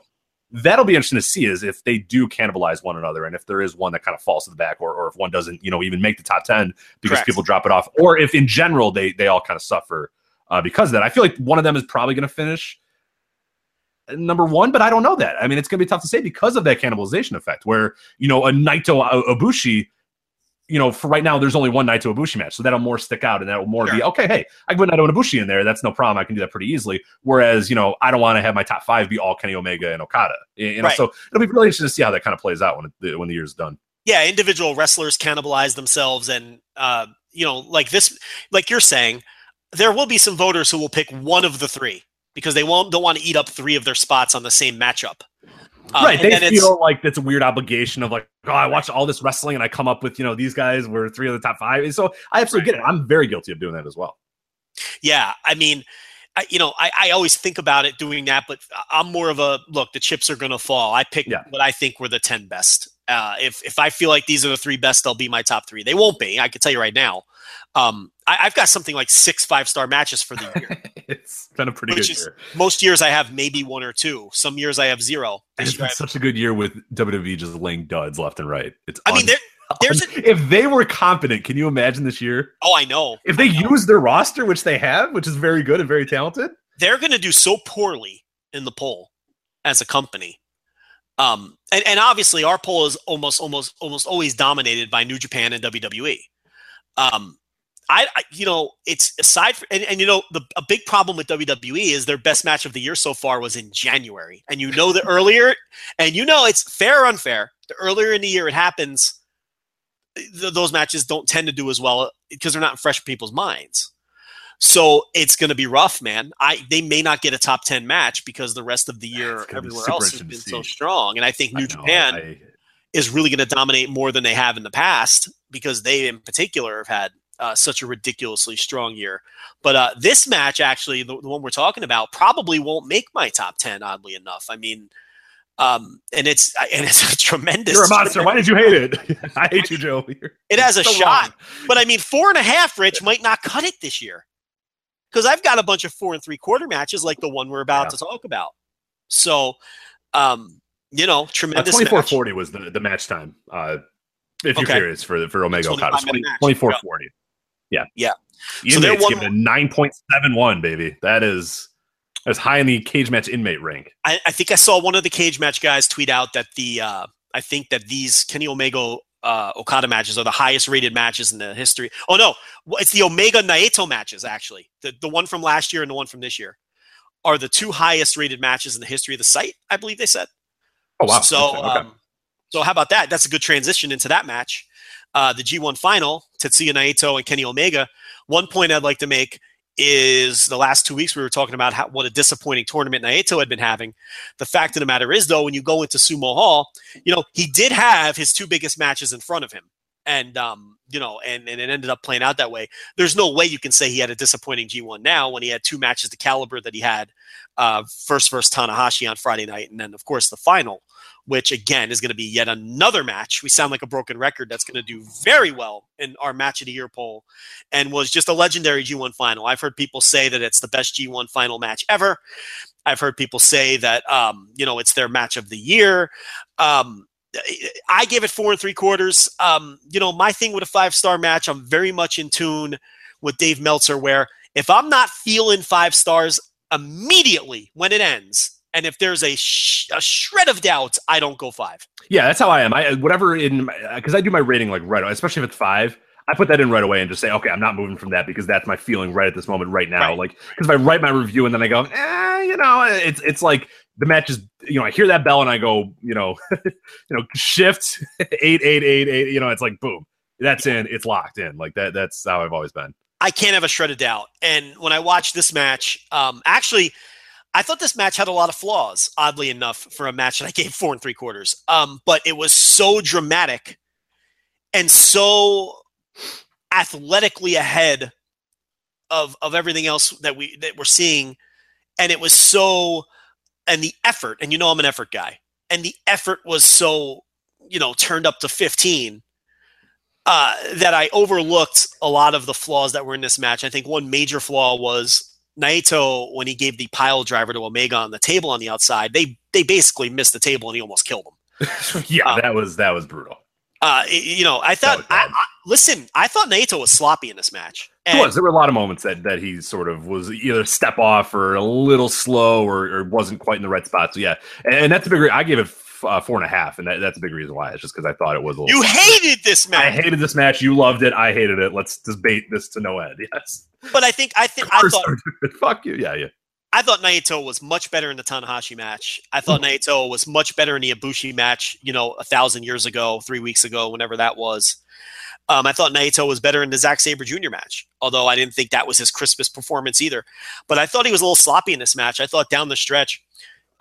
that'll be interesting to see is if they do cannibalize one another and if there is one that kind of falls to the back or, or if one doesn't you know even make the top 10 because Correct. people drop it off or if in general they they all kind of suffer uh, because of that i feel like one of them is probably going to finish number one, but I don't know that. I mean, it's going to be tough to say because of that cannibalization effect, where you know a Naito Ibushi you know, for right now, there's only one Naito Ibushi match, so that'll more stick out, and that'll more sure. be okay. Hey, I can put Naito and Ibushi in there. That's no problem. I can do that pretty easily. Whereas, you know, I don't want to have my top five be all Kenny Omega and Okada. You know, right. so it'll be really interesting to see how that kind of plays out when it, when the year's done. Yeah, individual wrestlers cannibalize themselves, and uh, you know, like this, like you're saying, there will be some voters who will pick one of the three because they won't don't want to eat up three of their spots on the same matchup. Um, right. They feel like it's a weird obligation of like, oh, I watch all this wrestling and I come up with, you know, these guys were three of the top five. So I absolutely right. get it. I'm very guilty of doing that as well. Yeah. I mean, I, you know, I, I always think about it doing that, but I'm more of a look, the chips are going to fall. I pick yeah. what I think were the 10 best. Uh, if, if I feel like these are the three best, they'll be my top three. They won't be. I can tell you right now. Um, I, have got something like six five star matches for the [LAUGHS] year. it's been a pretty good year. Most years I have maybe one or two. Some years I have zero. It's been such a good year with WWE just laying duds left and right. It's I un- mean, there, there's a, [LAUGHS] if they were competent, can you imagine this year? Oh, I know. If they know. use their roster, which they have, which is very good and very talented, they're going to do so poorly in the poll as a company. Um, and, and obviously our poll is almost almost almost always dominated by New Japan and WWE. Um, I, I, you know, it's aside from, and, and you know, the a big problem with WWE is their best match of the year so far was in January, and you know the [LAUGHS] earlier, and you know it's fair or unfair. The earlier in the year it happens, th- those matches don't tend to do as well because they're not in fresh people's minds. So it's going to be rough, man. I they may not get a top ten match because the rest of the year everywhere else has been so strong, and I think New I know, Japan I... is really going to dominate more than they have in the past because they, in particular, have had uh, such a ridiculously strong year. But uh, this match, actually, the, the, one we're talking about, probably won't make my top ten. Oddly enough, I mean, um, and it's [LAUGHS] and it's a tremendous. You're a monster. Why did you hate it? [LAUGHS] I hate you, Joe. You're, it has a so shot, wrong. but I mean, four and a half, Rich might not cut it this year because I've got a bunch of four and three quarter matches like the one we're about yeah. to talk about. So, um, you know, tremendous. Uh, 2440 was the, the match time. Uh, if you're curious for for Omega Okada, 2440. Yeah. Yeah. so they're one, given a 9.71, baby. That is as high in the cage match inmate rank. I, I, think I saw one of the cage match guys tweet out that the uh, I think that these Kenny Omega uh, Okada matches are the highest rated matches in the history. Oh no, it's the Omega Naito matches actually. The the one from last year and the one from this year are the two highest rated matches in the history of the site. I believe they said. Oh wow! So okay. um, so how about that? That's a good transition into that match uh, the G1 final, Tetsuya Naito and Kenny Omega. One point I'd like to make is the last two weeks we were talking about how, what a disappointing tournament Naito had been having. The fact of the matter is, though, when you go into Sumo Hall, you know, he did have his two biggest matches in front of him. And, um, you know, and, and it ended up playing out that way. There's no way you can say he had a disappointing G1 now when he had two matches the caliber that he had uh, first versus Tanahashi on Friday night, and then, of course, the final which again is going to be yet another match. We sound like a broken record that's going to do very well in our match of the year poll and was just a legendary G1 final. I've heard people say that it's the best G1 final match ever. I've heard people say that, um, you know, it's their match of the year. Um, I gave it four and three quarters. Um, you know, my thing with a five star match, I'm very much in tune with Dave Meltzer, where if I'm not feeling five stars immediately when it ends, And if there's a, sh- a shred of doubt, I don't go five. Yeah, that's how I am. I whatever in because I do my rating like right, especially if it's five. I put that in right away and just say, okay, I'm not moving from that because that's my feeling right at this moment, right now. Right. Like, because if I write my review and then I go, eh, you know, it's it's like the match is, you know, I hear that bell and I go, you know, [LAUGHS] you know, shift [LAUGHS] eight eight eight eight. You know, it's like boom, that's in, it's locked in. Like that. That's how I've always been. I can't have a shred of doubt. And when I watched this match, um, actually, I thought this match had a lot of flaws, oddly enough, for a match that I gave four and three quarters. Um, but it was so dramatic and so athletically ahead of of everything else that we that we're seeing. And it was so and the effort, and you know I'm an effort guy, and the effort was so, you know, turned up to 15 uh, that I overlooked a lot of the flaws that were in this match. I think one major flaw was Naito when he gave the pile driver to Omega on the table on the outside. They they basically missed the table and he almost killed him. [LAUGHS] yeah, Um, that was that was brutal. Uh, you know, I thought. I. I, listen, I thought Naito was sloppy in this match. It And was. There were a lot of moments that that he sort of was either step off or a little slow or, or wasn't quite in the right spot. So yeah, and, and that's a big. I gave it uh, four and a half, and that, that's a big reason why. It's just because I thought it was a little. you hated this match. I hated this match. You loved it. I hated it. Let's debate this to no end. [LAUGHS] Yes. but I think I think I thought course I did. Fuck you. Yeah, yeah. I thought Naito was much better in the Tanahashi match. I thought Naito was much better in the Ibushi match, you know, a thousand years ago, three weeks ago, whenever that was. Um, I thought Naito was better in the Zack Sabre Jr. match, although I didn't think that was his crispest performance either. But I thought he was a little sloppy in this match. I thought down the stretch,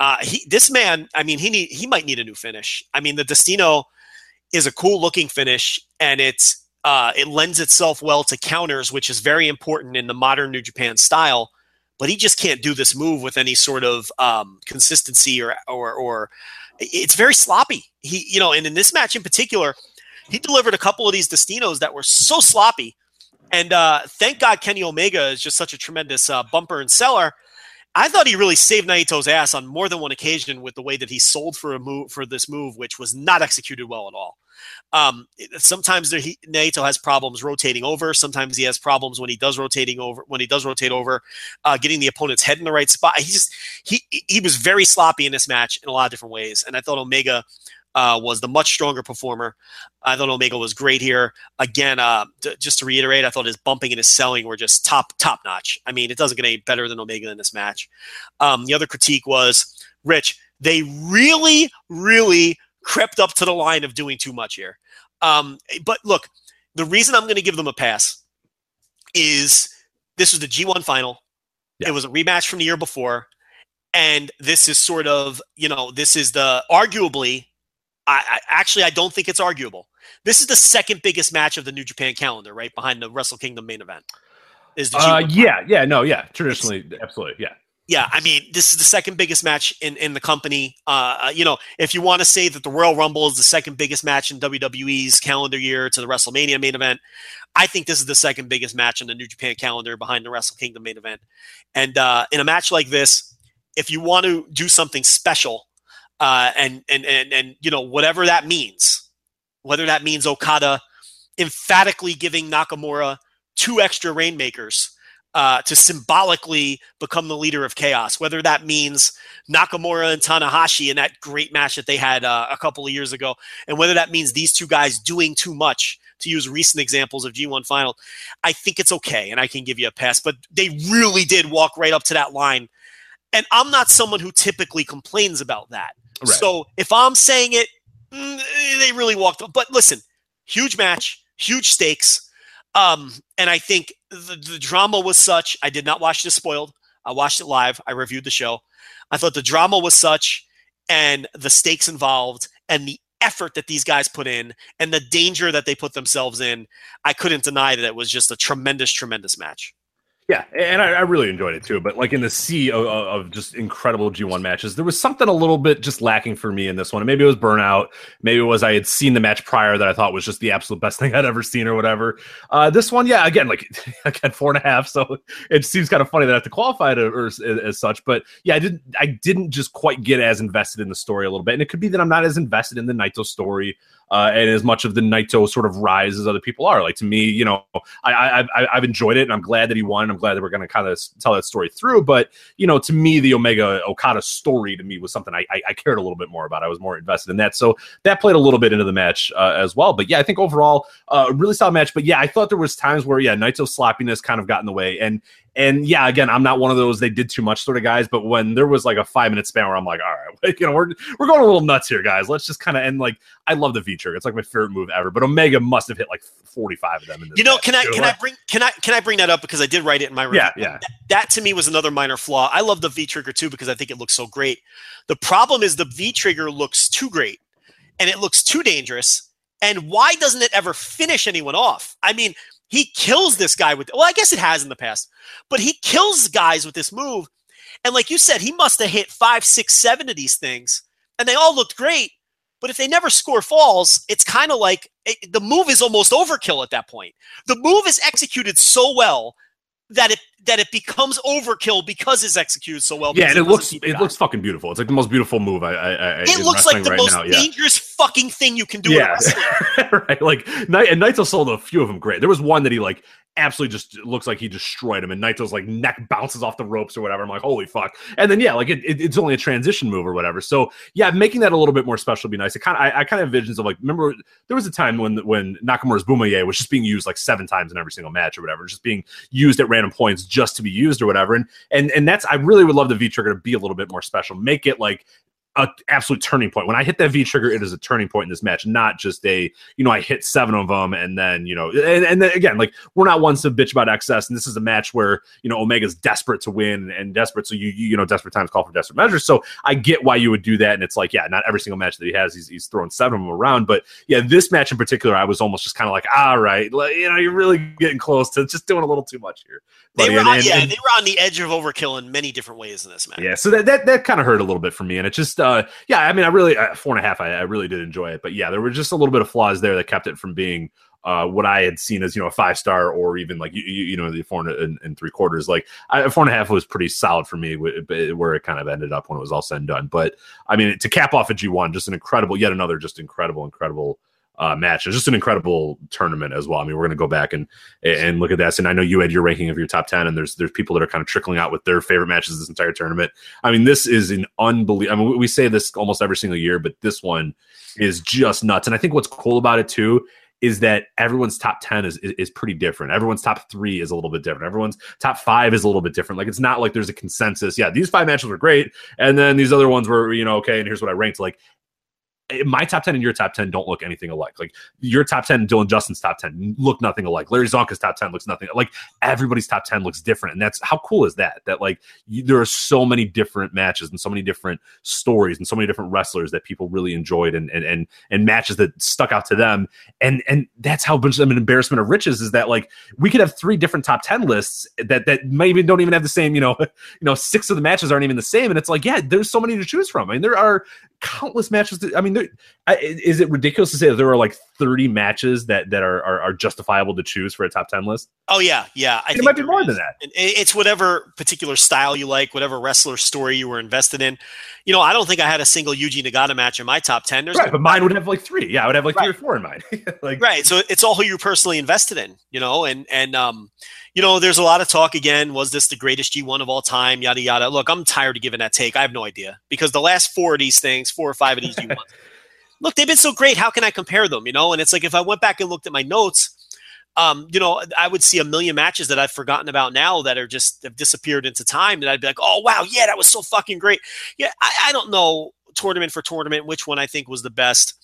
uh, he this man, I mean, he need he might need a new finish. I mean, the Destino is a cool looking finish, and it's uh, it lends itself well to counters, which is very important in the modern New Japan style but he just can't do this move with any sort of um, consistency or or or it's very sloppy. He you know, and in this match in particular, he delivered a couple of these Destinos that were so sloppy. And uh, thank God Kenny Omega is just such a tremendous uh, bumper and seller. I thought he really saved Naito's ass on more than one occasion with the way that he sold for a move for this move, which was not executed well at all. Um, sometimes there, he, Naito has problems rotating over. Sometimes he has problems when he does rotating over. When he does rotate over, uh, getting the opponent's head in the right spot. He just he he was very sloppy in this match in a lot of different ways. And I thought Omega uh, was the much stronger performer. I thought Omega was great here. Again, uh, t- just to reiterate, I thought his bumping and his selling were just top top notch. I mean, it doesn't get any better than Omega in this match. Um, the other critique was Rich. They really, really crept up to the line of doing too much here. Um, but look, the reason I'm going to give them a pass is this was the G1 final. Yeah. It was a rematch from the year before. And this is sort of, you know, this is the arguably, I, I actually, I don't think it's arguable. This is the second biggest match of the New Japan calendar, right behind the Wrestle Kingdom main event. Is the Uh, yeah, yeah, no, yeah. Traditionally, absolutely, yeah. yeah, I mean, this is the second biggest match in, in the company. Uh, uh, you know, if you want to say that the Royal Rumble is the second biggest match in WWE's calendar year to the WrestleMania main event, I think this is the second biggest match in the New Japan calendar behind the Wrestle Kingdom main event. And uh, in a match like this, if you want to do something special, uh, and and and and you know whatever that means, whether that means Okada emphatically giving Nakamura two extra rainmakers uh, to symbolically become the leader of chaos. Whether that means Nakamura and Tanahashi in that great match that they had uh, a couple of years ago, and whether that means these two guys doing too much. To use recent examples of G1 final, I think it's okay, and I can give you a pass. But they really did walk right up to that line, and I'm not someone who typically complains about that. Right. So if I'm saying it, mm, they really walked. But listen, huge match, huge stakes. Um, and I think the, the drama was such. I did not watch this spoiled. I watched it live. I reviewed the show. I thought the drama was such, and the stakes involved, and the effort that these guys put in, and the danger that they put themselves in. I couldn't deny that it was just a tremendous, tremendous match. Yeah, and I, I really enjoyed it too. But like in the sea of, of just incredible G1 matches, there was something a little bit just lacking for me in this one. And maybe it was burnout. Maybe it was I had seen the match prior that I thought was just the absolute best [LAUGHS] thing I'd ever seen or whatever. Uh, this one, yeah, again, like [LAUGHS] again, four and a half. So it seems kind of funny that I have to qualify it as, as such. But yeah, I didn't I didn't just quite get as invested in the story a little bit. And it could be that I'm not as invested in the Naito story uh, and as much of the Naito sort of rise as other people are. Like to me, you know, I, I I've, I've enjoyed it and I'm glad that he won. I'm glad that we're going to kind of tell that story through. But you know, to me, the Omega Okada story to me was something I, I, I cared a little bit more about. I was more invested in that, so that played a little bit into the match uh, as well. But yeah, I think overall, a uh, really solid match. But yeah, I thought there was times where yeah, Naito's sloppiness kind of got in the way, and and yeah, again, I'm not one of those they did too much sort of guys, but when there was like a five minute span where I'm like, all right, [LAUGHS] you know, we're we're going a little nuts here, guys. Let's just kind of end like I love the V trigger. It's like my favorite move ever. But Omega must have hit like 45 of them. In you know, can I can I bring can I can I bring that up because I did write it in my review. Yeah, yeah. That, that to me was another minor flaw. I love the V trigger too because I think it looks so great. The problem is the V trigger looks too great and it looks too dangerous. And why doesn't it ever finish anyone off? I mean, he kills this guy with, well, I guess it has in the past, but he kills guys with this move. And like you said, he must have hit five, six, seven of these things, and they all looked great. But if they never score falls, it's kind of like it, the move is almost overkill at that point. The move is executed so well that it that it becomes overkill because it's executed so well. Yeah, and it looks it looks fucking beautiful. It's like the most beautiful move. I, I, I it looks like the right most now, yeah. dangerous fucking thing you can do. Yeah, [LAUGHS] right. Like Night and Naito sold a few of them great. There was one that he like absolutely just looks like he destroyed him, and Naito's like neck bounces off the ropes or whatever. I'm like, holy fuck! And then yeah, like it, it, it's only a transition move or whatever. So yeah, making that a little bit more special would be nice. It kind of I, I kind of visions of like remember there was a time when when Nakamura's Bomaye was just being used like seven times in every single match or whatever, just being used at random points just to be used or whatever. And and and that's I really would love the V trigger to be a little bit more special. Make it like a absolute turning point. When I hit that V trigger, it is a turning point in this match, not just a you know I hit seven of them and then you know and, and then again like we're not ones to bitch about excess, and this is a match where you know Omega's desperate to win and desperate, so you you know desperate times call for desperate measures. So I get why you would do that, and it's like yeah, not every single match that he has, he's, he's throwing seven of them around, but yeah, this match in particular, I was almost just kind of like all right, like, you know you're really getting close to just doing a little too much here. They were, and, on, yeah, and, they were on the edge of overkill in many different ways in this match. Yeah, so that that, that kind of hurt a little bit for me, and it just uh yeah, I mean I really uh, four and a half. I, I, really did enjoy it, but yeah, there were just a little bit of flaws there that kept it from being uh, what I had seen as you know a five star or even like you, you know the four and, and, three quarters. Like I, four and a half was pretty solid for me, where it kind of ended up when it was all said and done. But I mean, to cap off a G one, just an incredible, yet another just incredible, incredible uh, match. It's just an incredible tournament as well. I mean, we're going to go back and and look at this. And I know you had your ranking of your top ten, and there's there's people that are kind of trickling out with their favorite matches this entire tournament. I mean, this is an unbelievable. I mean, we say this almost every single year, but this one is just nuts. And I think what's cool about it too is that everyone's top 10 is, is, is pretty different. Everyone's top three is a little bit different. Everyone's top five is a little bit different. Like it's not like there's a consensus. Yeah, these five matches were great. And then these other ones were, you know, okay, and here's what I ranked. Like Eh, my top 10 and your top 10 don't look anything alike. Like your top 10 Dylan Justin's top 10 look nothing alike. Larry Csonka's top 10 looks nothing like everybody's top 10 looks different. And that's how cool is that? That like you, there are so many different matches and so many different stories and so many different wrestlers that people really enjoyed and and and, and matches that stuck out to them. And and that's how much of an embarrassment of riches is that like we could have three different top 10 lists that that maybe don't even have the same, you know, [LAUGHS] you know, six of the matches aren't even the same. And it's like, yeah, there's so many to choose from. I mean, there are countless matches. I mean, there, is it ridiculous to say that there are like 30 matches that that are, are, are justifiable to choose for a top 10 list? Oh yeah, yeah. I it might be more is. than that. It's whatever particular style you like, whatever wrestler story you were invested in. You know, I don't think I had a single Yuji Nagata match in my top 10. There's right, no, but mine would have like three. Yeah, I would have like right. three or four in mine. [LAUGHS] like right. So it's all who you're personally invested in. You know, and and um, you know, there's a lot of talk again. Was this the greatest G1 of all time? Yada yada. Look, I'm tired of giving that take. I have no idea because the last four of these things, four or five of these G1s, look, they've been so great. How can I compare them? You know, and it's like if I went back and looked at my notes, um, you know, I would see a million matches that I've forgotten about now that are just have disappeared into time. And I'd be like, oh wow, yeah, that was so fucking great. Yeah, I, I don't know tournament for tournament which one I think was the best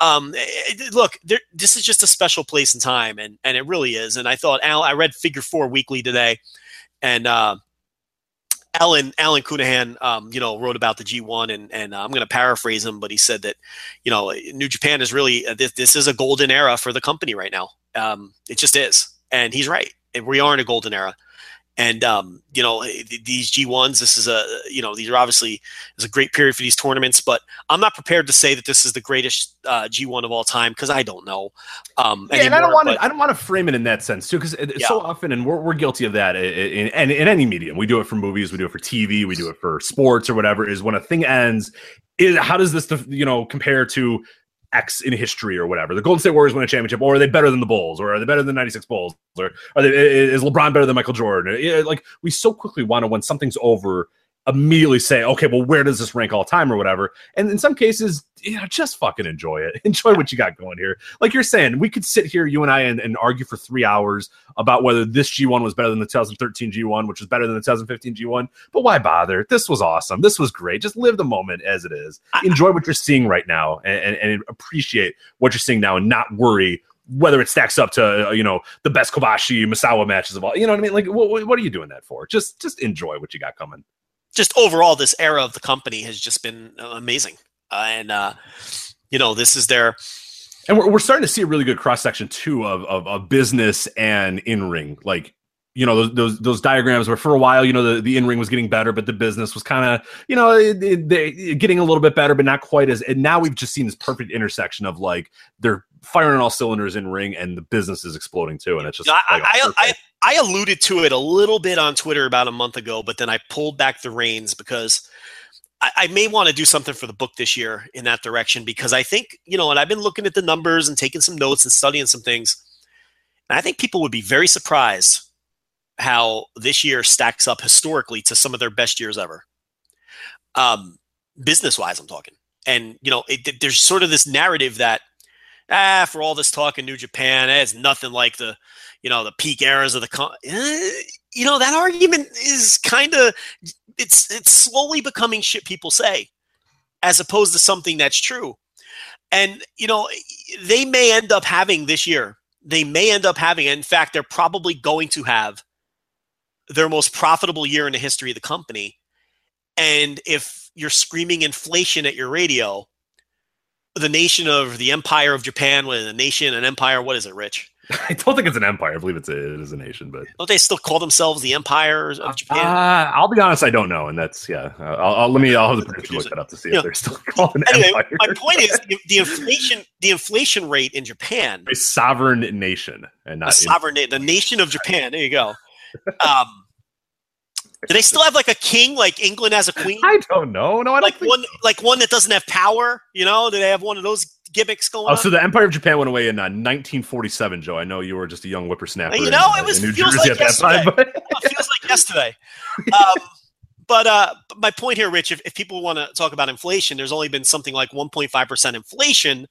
um, eh, eh, look, there, this is just a special place in time, and and it really is. And I thought, Al, I read Figure Four Weekly today, and uh, Alan Alan Counihan, um, you know, wrote about the G1, and and uh, I'm going to paraphrase him, but he said that, you know, New Japan is really uh, this, this is a golden era for the company right now. Um, it just is, and he's right. We are in a golden era. And um, you know these G1s. This is a you know these are obviously is a great period for these tournaments. But I'm not prepared to say that this is the greatest uh, G1 of all time because I don't know. Um, yeah, anymore, and I don't want to I don't want to frame it in that sense too because yeah. so often and we're, we're guilty of that in, in, in any medium. We do it for movies, we do it for TV, we do it for sports or whatever. Is when a thing ends, is how does this you know compare to X in history or whatever. The Golden State Warriors win a championship, or are they better than the Bulls, or are they better than the '96 Bulls, or are they, is LeBron better than Michael Jordan? Like we so quickly want to when something's over immediately say, okay, well, where does this rank all time or whatever? And in some cases, you know, just fucking enjoy it. [LAUGHS] Enjoy what you got going here. Like you're saying, we could sit here, you and I, and, and argue for three hours about whether this G1 was better than the 2013 G1, which was better than the 2015 G1. But why bother? This was awesome. This was great. Just live the moment as it is. Enjoy what you're seeing right now and, and, and appreciate what you're seeing now and not worry whether it stacks up to uh, you know the best Kobashi Misawa matches of all. You know what I mean? Like, what, what are you doing that for? Just just enjoy what you got coming just overall, this era of the company has just been amazing. Uh, and, uh, you know, this is their. And we're, we're starting to see a really good cross section too of, of, of business and in ring. Like you know those, those those diagrams where for a while you know the, the in ring was getting better, but the business was kind of you know getting a little bit better, but not quite as. And now we've just seen this perfect intersection of like they're firing on all cylinders in ring, and the business is exploding too. And it's just I, like I, I, I alluded to it a little bit on Twitter about a month ago, but then I pulled back the reins because. I, may want to do something for the book this year in that direction because I think, you know, and I've been looking at the numbers and taking some notes and studying some things. And I think people would be very surprised how this year stacks up historically to some of their best years ever. Um, business wise, I'm talking. And, you know, it, there's sort of this narrative that, ah, for all this talk in New Japan, it's nothing like the, you know, the peak eras of the, con- eh, you know, that argument is kind of, it's, it's slowly becoming shit people say as opposed to something that's true. And, you know, they may end up having this year, they may end up having, in fact, they're probably going to have their most profitable year in the history of the company. And if you're screaming inflation at your radio, the nation of the empire of Japan, with a nation, an empire, what is it, Rich? [LAUGHS] I don't think it's an empire. I believe it's a, it is a nation, but don't they still call themselves the empire of Japan? Uh, I'll be honest, I don't know, and that's yeah. I'll, I'll let me. I'll have the producer look that up to see you if know, they're still [LAUGHS] called an anyway, empire. My point is the inflation. The inflation rate in Japan, a sovereign nation, and not a sovereign. the nation of Japan. There you go. Um, do they still have like a king, like England has a queen? I don't know. No, I like one, so. like one that doesn't have power. You know, do they have one of those gimmicks going? Oh, on? so the Empire of Japan went away in uh, 1947. Joe, I know you were just a young whippersnapper. You know, in, it was New feels Jersey like at yesterday. that time. But... [LAUGHS] it feels like yesterday. Um, but uh, my point here, Rich, if, if people want to talk about inflation, there's only been something like 1.5 percent inflation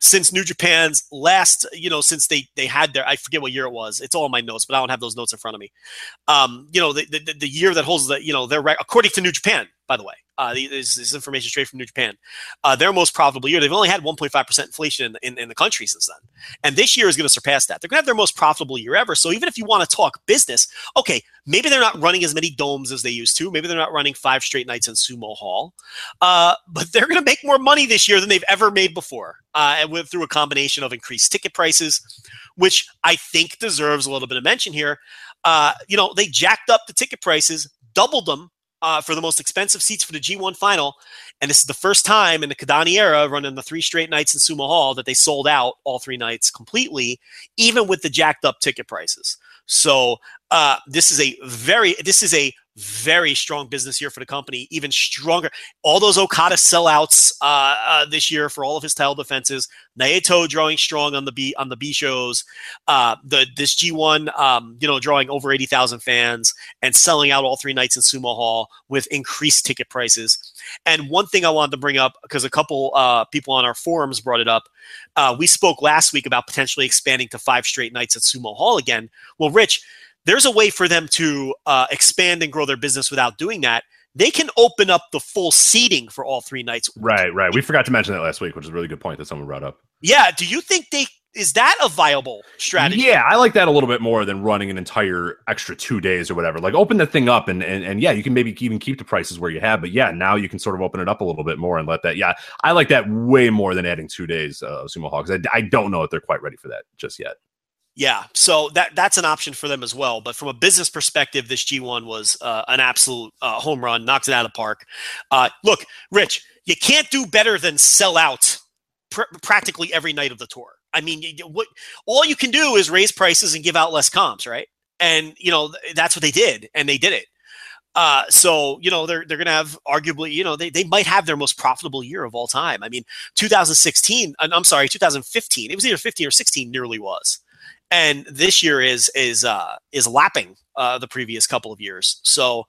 since New Japan's last, you know, since they they had their, I forget what year it was. It's all in my notes, but I don't have those notes in front of me. Um, you know, the, the, the year that holds the, you know, their according to New Japan, by the way. Uh, this, this information straight from New Japan. Uh, their most profitable year. They've only had 1.5% inflation in, in, in, the country since then. And this year is going to surpass that. They're going to have their most profitable year ever. So even if you want to talk business, okay, maybe they're not running as many domes as they used to. Maybe they're not running five straight nights in Sumo Hall. Uh, but they're going to make more money this year than they've ever made before. Uh, and through a combination of increased ticket prices, which I think deserves a little bit of mention here. Uh, you know, they jacked up the ticket prices, doubled them uh, for the most expensive seats for the G1 final. And this is the first time in the Kidani era, running the three straight nights in Sumo Hall, that they sold out all three nights completely, even with the jacked up ticket prices. So uh, this is a very this is a very strong business year for the company, even stronger. All those Okada sellouts uh, uh, this year for all of his title defenses. Naito drawing strong on the B on the B shows. Uh, the this G1, um, you know, drawing over eighty thousand fans and selling out all three nights in Sumo Hall with increased ticket prices. And one thing I wanted to bring up because a couple uh, people on our forums brought it up. Uh, we spoke last week about potentially expanding to five straight nights at Sumo Hall again. Well, Rich there's a way for them to uh, expand and grow their business without doing that. They can open up the full seating for all three nights. Right, right. We forgot to mention that last week, which is a really good point that someone brought up. Yeah. Do you think they is that a viable strategy? Yeah, I like that a little bit more than running an entire extra two days or whatever. Like open the thing up and and, and yeah, you can maybe even keep the prices where you have, but yeah, now you can sort of open it up a little bit more and let that. Yeah, I like that way more than adding two days uh, of Sumo Hogs. I, I don't know if they're quite ready for that just yet. Yeah, so that that's an option for them as well. But from a business perspective, this G1 was uh, an absolute uh, home run, knocks it out of the park. Uh, look, Rich, you can't do better than sell out pr- practically every night of the tour. I mean, you, what all you can do is raise prices and give out less comps, right? And you know that's what they did, and they did it. Uh, so you know they're they're to have arguably you know they, they might have their most profitable year of all time. I mean, 2016. uh, I'm sorry, 2015. It was either 15 or 16. Nearly was, and this year is is uh, is lapping uh, the previous couple of years. So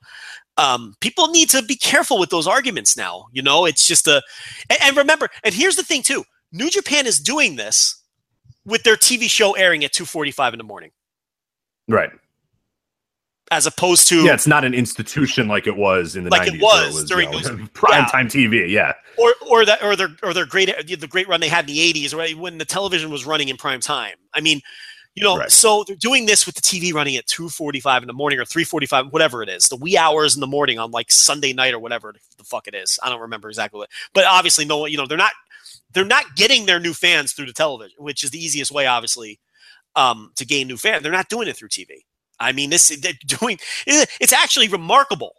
um, people need to be careful with those arguments now. You know, it's just a and, and remember. And here's the thing too: New Japan is doing this with their TV show airing at 2:45 in the morning, Right. as opposed to Yeah, it's not an institution like it was in the Like it 90s. where was during you know, those- [LAUGHS] prime yeah. time TV. Yeah. or or that or their or their great the great run they had in the 80s right when the television was running in prime time i mean you know Right. so they're doing this with the tv running at 2.45 in the morning or 3.45 whatever it is the wee hours in the morning on like sunday night or whatever the fuck it is. I don't remember exactly what but obviously no you know they're not they're not getting their new fans through the television which is the easiest way obviously um, to gain new fans they're not doing it through tv i mean this they're doing it's actually remarkable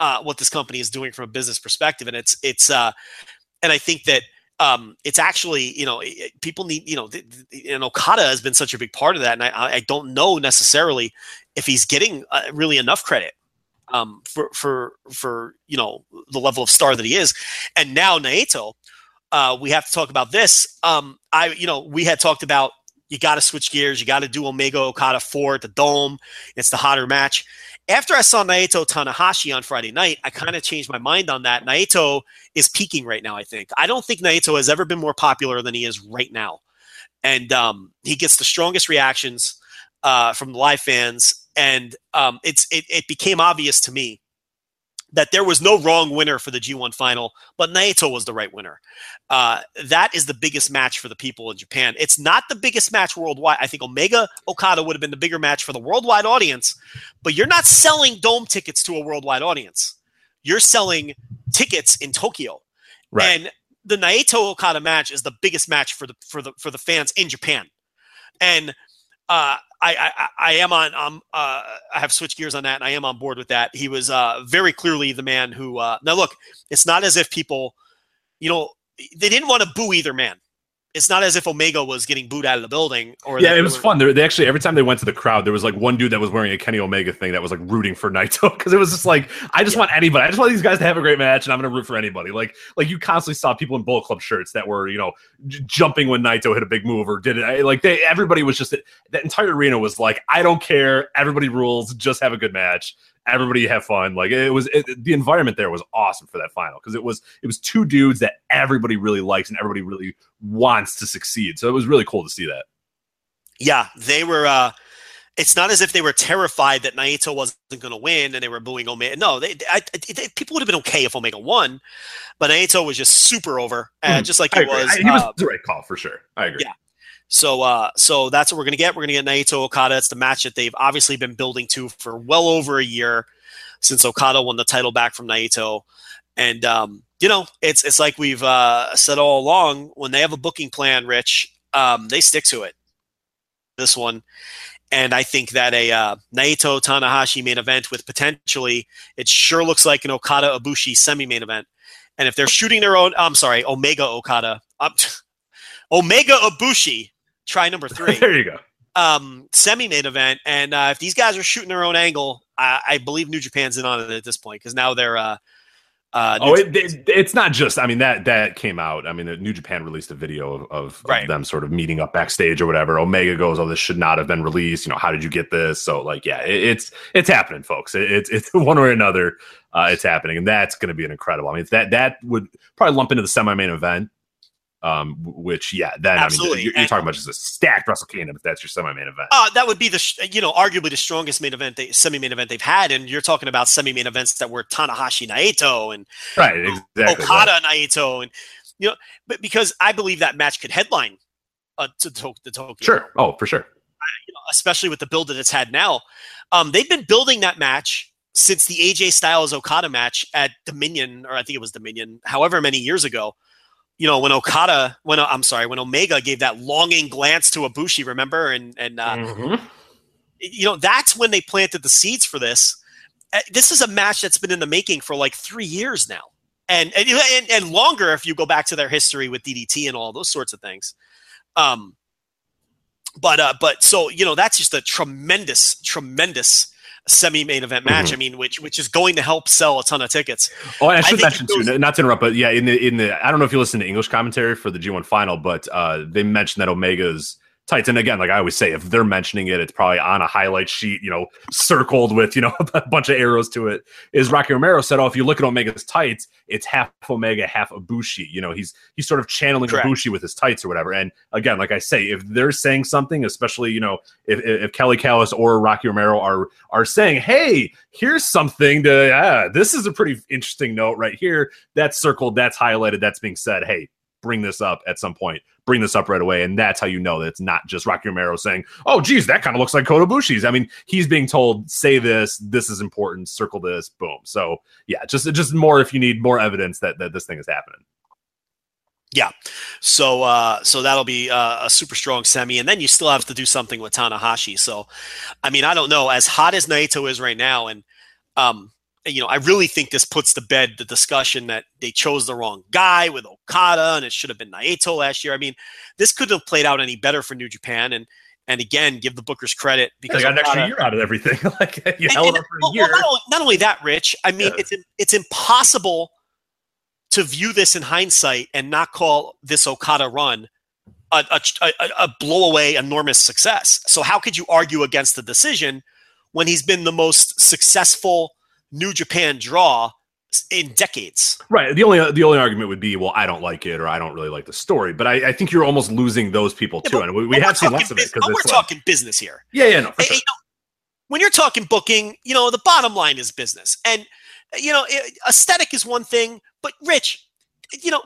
uh, what this company is doing from a business perspective, and it's it's uh, and I think that um, it's actually you know people need you know and Okada has been such a big part of that, and I, I don't know necessarily if he's getting uh, really enough credit um, for for for you know the level of star that he is, and now Naito, uh, we have to talk about this. Um, I you know we had talked about you got to switch gears, you got to do Omega Okada four at the Dome. It's the hotter match after I saw Naito Tanahashi on Friday night, I kind of changed my mind on that. Naito is peaking right now, I think. I don't think Naito has ever been more popular than he is right now. And um, he gets the strongest reactions uh, from the live fans. And um, it's it, it became obvious to me that there was no wrong winner for the G1 final, but Naito was the right winner. Uh, that is the biggest match for the people in Japan. It's not the biggest match worldwide. I think Omega Okada would have been the bigger match for the worldwide audience, but you're not selling dome tickets to a worldwide audience. You're selling tickets in Tokyo. Right. And the Naito Okada match is the biggest match for the for the for the fans in Japan. And uh, I, I I am on um uh, I have switched gears on that and I am on board with that. He was uh, very clearly the man who uh, now look, it's not as if people, you know, they didn't want to boo either man. It's not as if Omega was getting booed out of the building or Yeah, it was were- fun. They, they actually every time they went to the crowd, there was like one dude that was wearing a Kenny Omega thing that was like rooting for Naito [LAUGHS] because it was just like I just want anybody. I just want these guys to have a great match, and I'm going to root for anybody. Like like you constantly saw people in Bullet Club shirts that were you know j- jumping when Naito hit a big move or did it. I- Like they everybody was just that entire arena was like I don't care. Everybody rules. Just have a good match. Everybody have fun. Like it was it, the environment there was awesome for that final because it was it was two dudes that everybody really likes and everybody really wants to succeed. So it was really cool to see that. Yeah, they were. Uh, it's not as if they were terrified that Naito wasn't going to win and they were booing Omega. No, they, I, they, people would have been okay if Omega won, but Naito was just super over, uh, Mhm. just like I he agree. was. I- he was uh, the right call for sure. I agree. Yeah. so, uh, so that's what we're going to get. We're going to get Naito Okada. It's the match that they've obviously been building to for well over a year since Okada won the title back from Naito. And um, you know, it's it's like we've uh, said all along. When they have a booking plan, Rich, um, they stick to it. This one, and I think that a uh, Naito Tanahashi main event with potentially, it sure looks like an Okada Ibushi semi main event. And if they're shooting their own, I'm sorry, Omega Okada, um, [LAUGHS] Omega Ibushi, try number [LAUGHS] three there you go. um, semi main event. And uh, if these guys are shooting their own angle, I, I believe New Japan's in on it at this point because now they're. Uh, uh, Oh, it, it, it's not just. I mean that that came out. I mean, New Japan released a video of, of, Right. of them sort of meeting up backstage or whatever. Omega goes, "Oh, this should not have been released." You know, how did you get this? So, like, yeah, it, it's it's happening, folks. It, it's it's [LAUGHS] one way or another. Uh, it's happening, and that's going to be an incredible. I mean, that that would probably lump into the semi main event. Um, which yeah, then Absolutely. I mean, you're, you're talking about just a stacked Wrestle Kingdom if that's your semi main event. Uh, that would be the sh- you know arguably the strongest main event, they, semi main event they've had, and you're talking about semi main events that were Tanahashi Naito and right, exactly. Okada Naito, and you know, but because I believe that match could headline uh, to, to the Tokyo, Sure. Oh, for sure. you know, especially with the build that it's had now. Um, they've been building that match since the AJ Styles Okada match at Dominion, or I think it was Dominion, however many years ago. You know, when Okada, when I'm sorry, when Omega gave that longing glance to Ibushi, remember, and and uh, Mhm. you know that's when they planted the seeds for this. Uh, This is a match that's been in the making for like three years now, and and and, and longer if you go back to their history with DDT and all those sorts of things. Um, but uh, but so you know that's just a tremendous, tremendous semi-main event match. Mhm. I mean, which which is going to help sell a ton of tickets. Oh, I should think mention goes- too, not to interrupt, but yeah, in the in the I don't know if you listen to English commentary for the G1 final, but uh they mentioned that Omega's tights. And again, like I always say, if they're mentioning it, it's probably on a highlight sheet, you know, circled with, you know, [LAUGHS] a bunch of arrows to it. Is Rocky Romero said, Oh, if you look at Omega's tights, it's half Omega, half Ibushi. You know, he's he's sort of channeling Correct. Ibushi with his tights or whatever. And again, like I say, if they're saying something, especially, you know, if, if Kelly Callis or Rocky Romero are are saying, "Hey, here's something to ah, this is a pretty interesting note right here. That's circled, that's highlighted, that's being said. Hey, bring this up at some point. Bring this up right away, and that's how you know that it's not just Rocky Romero saying, "Oh, geez, that kind of looks like Kota Ibushi's." I mean, he's being told, "Say this. This is important. Circle this. Boom." So yeah, just just more if you need more evidence that that this thing is happening. Yeah, so uh, so that'll be uh, a super strong semi, and then you still have to do something with Tanahashi. So, I mean, I don't know. As hot as Naito is right now, and um, you know, I really think this puts to bed the discussion that they chose the wrong guy with Okada, and it should have been Naito last year. I mean, this couldn't have played out any better for New Japan, and and again, give the bookers credit They because got an extra year out of everything. [LAUGHS] like you and- held and- up for a year. well, not, only, not only that, Rich. I mean, Yeah. it's it's impossible to view this in hindsight and not call this Okada run a, a, a, a blow away enormous success. So how could you argue against the decision when he's been the most successful New Japan draw in decades? Right. The only the only argument would be, well, I don't like it, or I don't really like the story. But I, I think you're almost losing those people Yeah, too, and we, we have seen less of it because we're like, talking business here. yeah, yeah, no, Hey, sure. you know, when you're talking booking, you know, the bottom line is business. And, you know, aesthetic is one thing, but Rich, you know,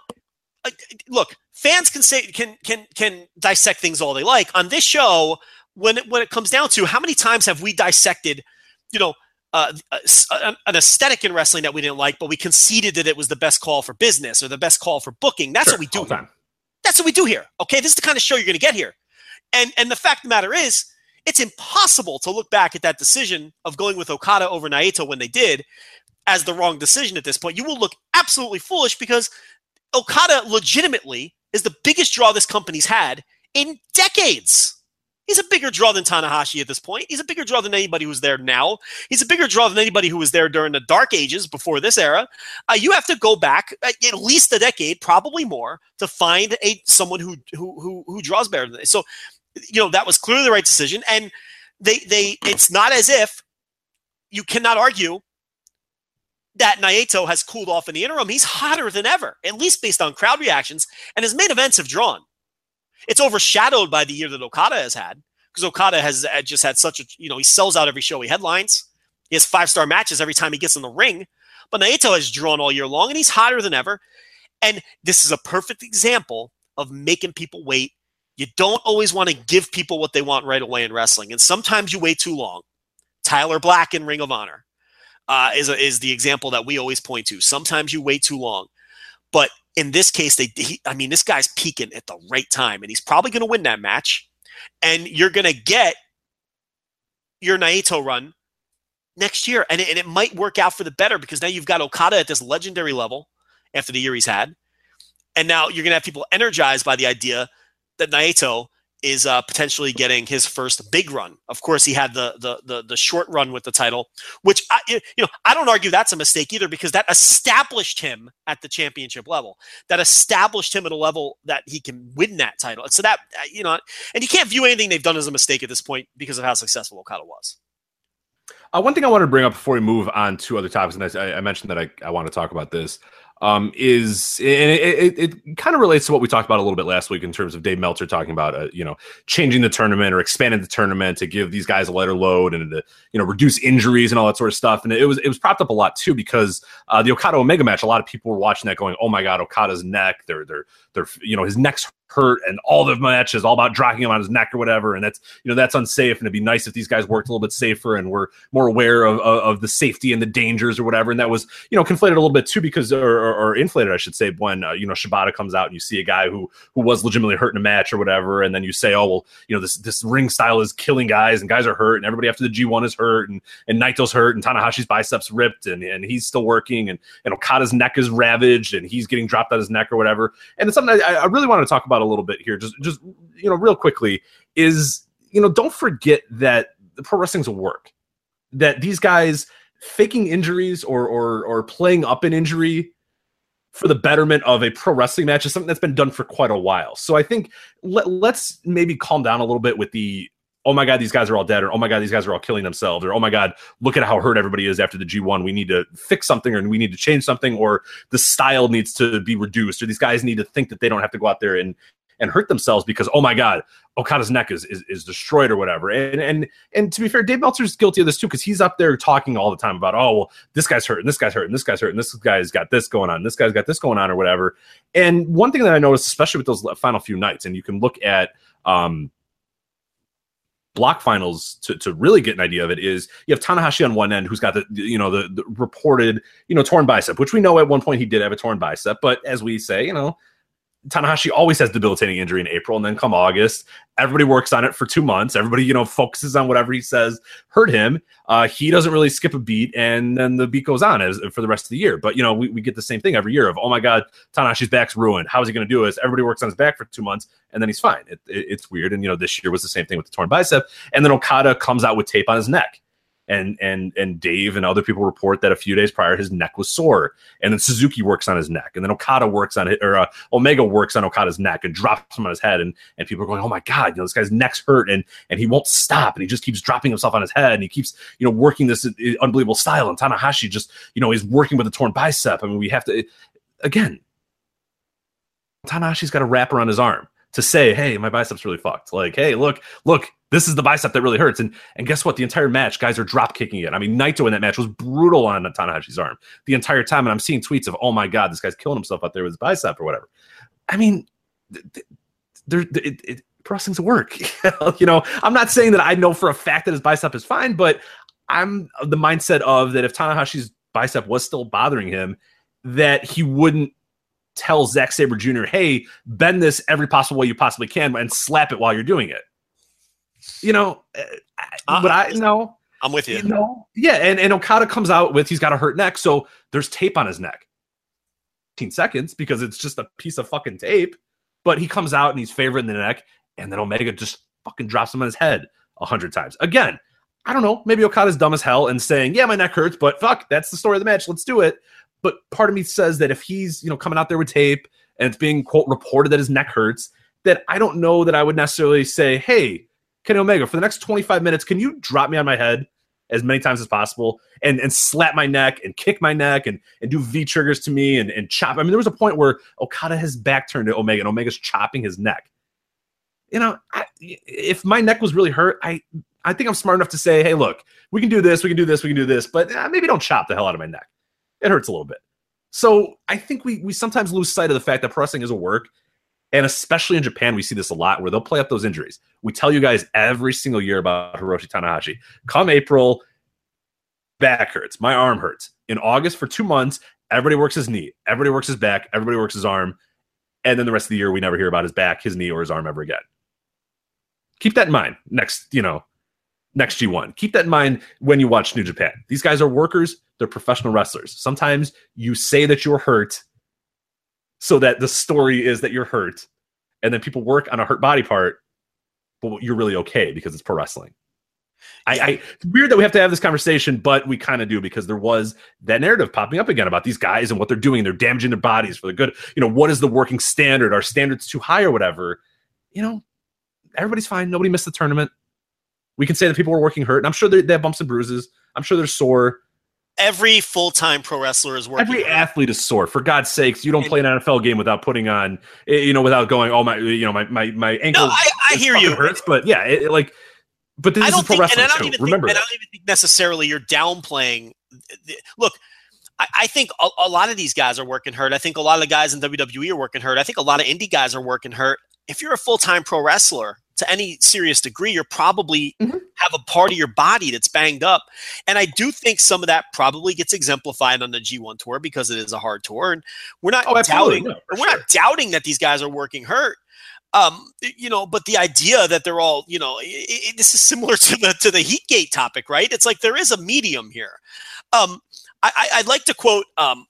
uh, look, fans can say, can, can, can dissect things all they like. On this show, when it, when it comes down to how many times have we dissected, you know, uh, an an aesthetic in wrestling that we didn't like, but we conceded that it was the best call for business or the best call for booking. That's Sure, what we do. time. That's what we do here. Okay, this is the kind of show you're going to get here. And and the fact of the matter is, it's impossible to look back at that decision of going with Okada over Naito when they did as the wrong decision at this point. You will look absolutely foolish because Okada legitimately is the biggest draw this company's had in decades. He's a bigger draw than Tanahashi at this point. He's a bigger draw than anybody who's there now. He's a bigger draw than anybody who was there during the dark ages before this era. Uh, you have to go back uh, at least a decade, probably more, to find a someone who who who, who draws better than this. So, you know, that was clearly the right decision. And they they it's not as if you cannot argue that Naito has cooled off in the interim. He's hotter than ever, at least based on crowd reactions, and his main events have drawn. It's overshadowed by the year that Okada has had because Okada has uh, just had such a you know he sells out every show he headlines. He has five star matches every time he gets in the ring. But Naito has drawn all year long, and he's hotter than ever. And this is a perfect example of making people wait. You don't always want to give people what they want right away in wrestling, and sometimes you wait too long. Tyler Black in Ring of Honor uh, is a, is the example that we always point to. Sometimes you wait too long, but in this case, they he, I mean, this guy's peaking at the right time, and he's probably going to win that match, and you're going to get your Naito run next year, and it, and it might work out for the better because now you've got Okada at this legendary level after the year he's had, and now you're going to have people energized by the idea that Naito is uh, potentially getting his first big run. Of course, he had the, the the the short run with the title, which I, you know I don't argue that's a mistake either because that established him at the championship level. That established him at a level that he can win that title. And So that uh, you know, and you can't view anything they've done as a mistake at this point because of how successful Okada was. Uh, one thing I wanted to bring up before we move on to other topics, and I, I mentioned that I, I want to talk about this, um, is and it, it, it kind of relates to what we talked about a little bit last week in terms of Dave Meltzer talking about uh, you know changing the tournament or expanding the tournament to give these guys a lighter load and to you know reduce injuries and all that sort of stuff. And it was it was propped up a lot too because uh, the Okada Omega match, a lot of people were watching that going, oh my god, Okada's neck, they're they're they're you know his neck's hurt and all the matches all about dragging him on his neck or whatever. And that's you know that's unsafe. And it'd be nice if these guys worked a little bit safer and were more aware of, of, of the safety and the dangers or whatever. And that was you know conflated a little bit too because or, or, or inflated I should say when uh, you know Shibata comes out and you see a guy who who was legitimately hurt in a match or whatever. And then you say oh well you know this this ring style is killing guys and guys are hurt and everybody after the G1 is hurt and and Naito's hurt and Tanahashi's biceps ripped and and he's still working and and Okada's neck is ravaged and he's getting dropped on his neck or whatever. And it's something I, I really want to talk about a little bit here just just you know real quickly is you know don't forget that the pro wrestling's a work that these guys faking injuries or or or playing up an injury for the betterment of a pro wrestling match is something that's been done for quite a while. So I think let, let's maybe calm down a little bit with the oh my god these guys are all dead or oh my god these guys are all killing themselves or oh my god look at how hurt everybody is after the G1 we need to fix something or we need to change something or the style needs to be reduced or these guys need to think that they don't have to go out there and and hurt themselves because oh my god Okada's neck is, is, is destroyed or whatever. And and and to be fair, Dave Meltzer's guilty of this too because he's up there talking all the time about oh well this guy's hurt and this guy's hurt and this guy's hurt and this guy's got this going on, this guy's got this going on or whatever. And one thing that I noticed, especially with those final few nights, and you can look at um block finals to, to really get an idea of it is you have Tanahashi on one end who's got the you know the, the reported you know torn bicep which we know at one point he did have a torn bicep but as we say you know Tanahashi always has debilitating injury in April, and then come August, everybody works on it for two months. Everybody, you know, focuses on whatever he says hurt him. Uh, he doesn't really skip a beat, and then the beat goes on as for the rest of the year. But you know, we, we get the same thing every year of oh my god, Tanahashi's back's ruined. How is he going to do this? Everybody works on his back for two months, and then he's fine. It, it, it's weird, and you know, this year was the same thing with the torn bicep, and then Okada comes out with tape on his neck and and and Dave and other people report that a few days prior his neck was sore, and then Suzuki works on his neck, and then Okada works on it, or uh, Omega works on Okada's neck and drops him on his head, and and people are going, oh my god, you know this guy's neck's hurt, and and he won't stop, and he just keeps dropping himself on his head, and he keeps you know working this uh, unbelievable style, and Tanahashi just you know he's working with a torn bicep. I mean, we have to again, Tanahashi's got a wrap around his arm to say, hey, my bicep's really fucked. Like, hey, look, look, this is the bicep that really hurts. And and guess what? The entire match, guys are drop kicking it. I mean, Naito in that match was brutal on Tanahashi's arm the entire time. And I'm seeing tweets of, oh my God, this guy's killing himself out there with his bicep or whatever. I mean, there, it, it, wrestling's work. [LAUGHS] you know, I'm not saying that I know for a fact that his bicep is fine, but I'm the mindset of that if Tanahashi's bicep was still bothering him, that he wouldn't tell Zack Sabre Jr., hey, bend this every possible way you possibly can and slap it while you're doing it. You know, uh, but I know. I'm with you. You know, yeah, and, and Okada comes out with he's got a hurt neck, so there's tape on his neck. 15 seconds because it's just a piece of fucking tape. But he comes out and he's favoring the neck, and then Omega just fucking drops him on his head a hundred times. Again, I don't know. Maybe Okada's dumb as hell and saying, "Yeah, my neck hurts," but fuck, that's the story of the match. Let's do it. But part of me says that if he's, you know, coming out there with tape and it's being quote reported that his neck hurts, that I don't know that I would necessarily say, hey, Kenny Omega, for the next 25 minutes, can you drop me on my head as many times as possible and and slap my neck and kick my neck and and do V triggers to me and, and chop. I mean, there was a point where Okada has back turned to Omega and Omega's chopping his neck. You know, I, if my neck was really hurt, I I think I'm smart enough to say, hey, look, we can do this, we can do this, we can do this, but uh, maybe don't chop the hell out of my neck it hurts a little bit. So I think we we sometimes lose sight of the fact that pressing is a work. And especially in Japan, we see this a lot where they'll play up those injuries. We tell you guys every single year about Hiroshi Tanahashi. Come April, back hurts, my arm hurts. In August, for two months, everybody works his knee, everybody works his back, everybody works his arm. And then the rest of the year, we never hear about his back, his knee, or his arm ever again. Keep that in mind next, you know, next G1. Keep that in mind when you watch New Japan. These guys are workers, they're professional wrestlers. Sometimes you say that you're hurt so that the story is that you're hurt, and then people work on a hurt body part, but you're really okay because it's pro wrestling. I, I it's weird that we have to have this conversation, but we kind of do because there was that narrative popping up again about these guys and what they're doing. They're damaging their bodies for the good. You know, what is the working standard? Are standards too high or whatever? You know, everybody's fine. Nobody missed the tournament. We can say that people were working hurt, and I'm sure they have bumps and bruises. I'm sure they're sore. Every full time pro wrestler is working. Every athlete is sore. For God's sakes, you don't and, play an NFL game without putting on, eh, you know, without going, oh my, you know, my my my ankle. No, I, I hear you. Hurts, but yeah, it, it, like, but this is pro think, wrestling too. Think, Remember, I don't even think necessarily you're downplaying. The, look, I, think a, a, lot of these guys are working hurt. I think a lot of the guys in WWE are working hurt. I think a lot of indie guys are working hurt. If you're a full time pro wrestler, to any serious degree, you're probably mm-hmm. have a part of your body that's banged up. And I do think some of that probably gets exemplified on the G1 tour because it is a hard tour. And we're not oh, doubting no, we're sure. not doubting that these guys are working hurt. Um, you know, but the idea that they're all, you know, it, it, this is similar [LAUGHS] to the to the Heatgate topic, right? It's like there is a medium here. Um, I, would like to quote um,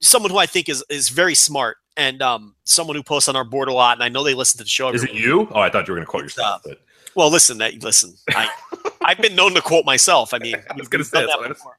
someone who I think is is very smart and um, someone who posts on our board a lot, and I know they listen to the show. Is it you? Oh, I thought you were going to quote yourself. Uh, but. Well, listen, that listen. I, [LAUGHS] I've been known to quote myself. I mean, I was going to say that before.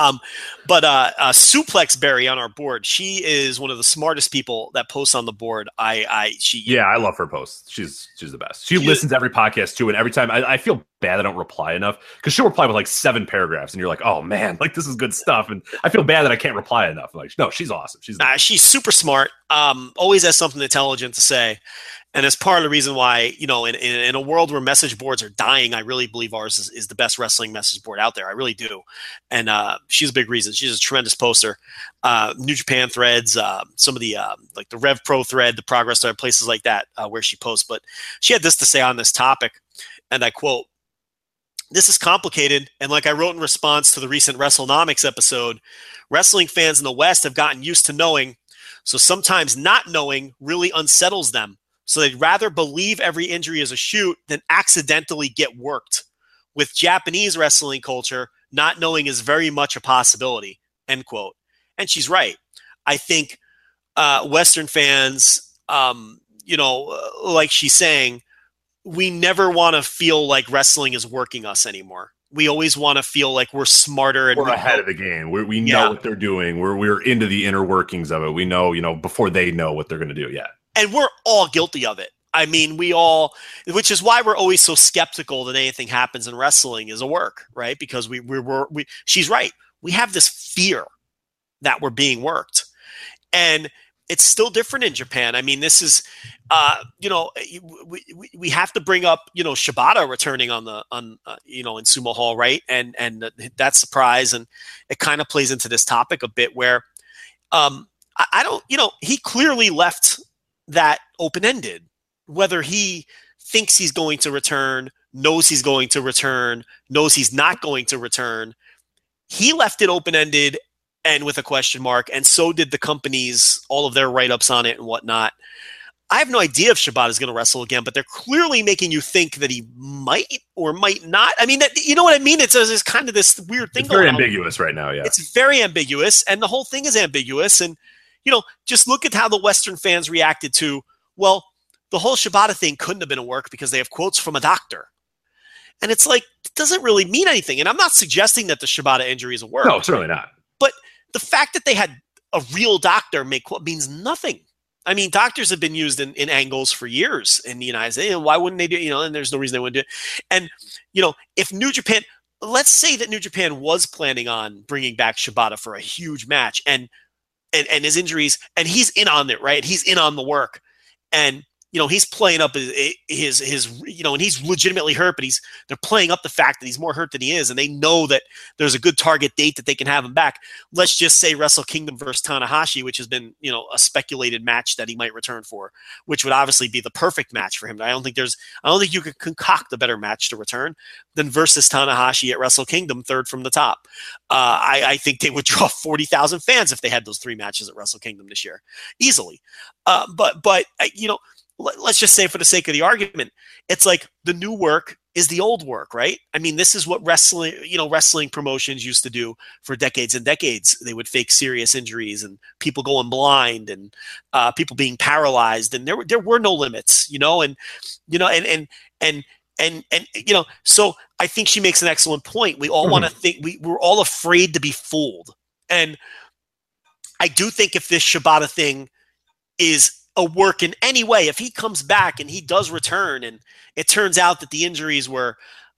Um, but uh, uh, Suplex Berry on our board, she is one of the smartest people that posts on the board. I, I, she, yeah, I love her posts. She's she's the best. She, she listens to every podcast too, and every time I, I feel bad I don't reply enough because she'll reply with like seven paragraphs, and you're like, oh man, like this is good stuff, and I feel bad that I can't reply enough. Like, no, she's awesome. She's uh, she's super smart. Um, always has something intelligent to say, and it's part of the reason why you know in, in, in, a world where message boards are dying i really believe ours is, is the best wrestling message board out there. I really do. And uh, she's a big reason. She's a tremendous poster. Uh, new japan threads uh, some of the uh, like the rev pro thread the progress thread places like that uh, where she posts. But she had this to say on this topic and i quote this is complicated and like i wrote in response to the recent wrestlenomics episode wrestling fans in the west have gotten used to knowing so sometimes not knowing really unsettles them so they'd rather believe every injury is a shoot than accidentally get worked. With Japanese wrestling culture, not knowing is very much a possibility. End quote. And she's right. I think uh, Western fans, um, you know, uh, like she's saying, we never want to feel like wrestling is working us anymore. We always want to feel like we're smarter and we're ahead of the game. We're, we know yeah. what they're doing. We're we're into the inner workings of it. We know, you know, before they know what they're going to do. Yeah and we're all guilty of it. I mean, we all, which is why we're always so skeptical that anything happens in wrestling is a work, right? Because we we were we, she's right. We have this fear that we're being worked, and it's still different in Japan. I mean, this is, uh, you know, we, we, we have to bring up, you know, Shibata returning on the on, uh, you know, in Sumo Hall, right? And and that surprise, and it kind of plays into this topic a bit where, um, I, I don't, you know, he clearly left that open ended. Whether he thinks he's going to return, knows he's going to return, knows he's not going to return, he left it open ended and with a question mark, and so did the companies, all of their write ups on it and whatnot. I have no idea if Shibata is going to wrestle again, but they're clearly making you think that he might or might not. I mean, that, you know what I mean? It's, it's kind of this weird thing. It's very ambiguous right now. Yeah, it's very ambiguous, and the whole thing is ambiguous. And you know, just look at how the Western fans reacted to, well, the whole Shibata thing couldn't have been a work because they have quotes from a doctor. And it's like, it doesn't really mean anything. And I'm not suggesting that the Shibata injury is a work. No, certainly not. But the fact that they had a real doctor make quote means nothing. I mean, doctors have been used in, in angles for years in the United States. Why wouldn't they do it? You know, and there's no reason they wouldn't do it. And, you know, if New Japan, let's say that New Japan was planning on bringing back Shibata for a huge match and and, and his injuries, and he's in on it, right? He's in on the work. And you know he's playing up his, his his you know and he's legitimately hurt but he's they're playing up the fact that he's more hurt than he is and they know that there's a good target date that they can have him back. Let's just say wrestle kingdom versus tanahashi which has been you know a speculated match that he might return for which would obviously be the perfect match for him. I don't think there's i don't think you could concoct a better match to return than versus tanahashi at wrestle kingdom third from the top. Uh, I, I think they would draw 40000 fans if they had those three matches at wrestle kingdom this year easily. Uh, but but uh, you know let's just say for the sake of the argument, it's like the new work is the old work, right? I mean, this is what wrestling, you know, wrestling promotions used to do for decades and decades. They would fake serious injuries and people going blind and uh, people being paralyzed, and there there were no limits, you know, and you know, and and and and and you know, so I think she makes an excellent point. We all mm-hmm. want to think we we're all afraid to be fooled, and I do think if this Shibata thing is a work in any way. If he comes back and he does return, and it turns out that the injuries were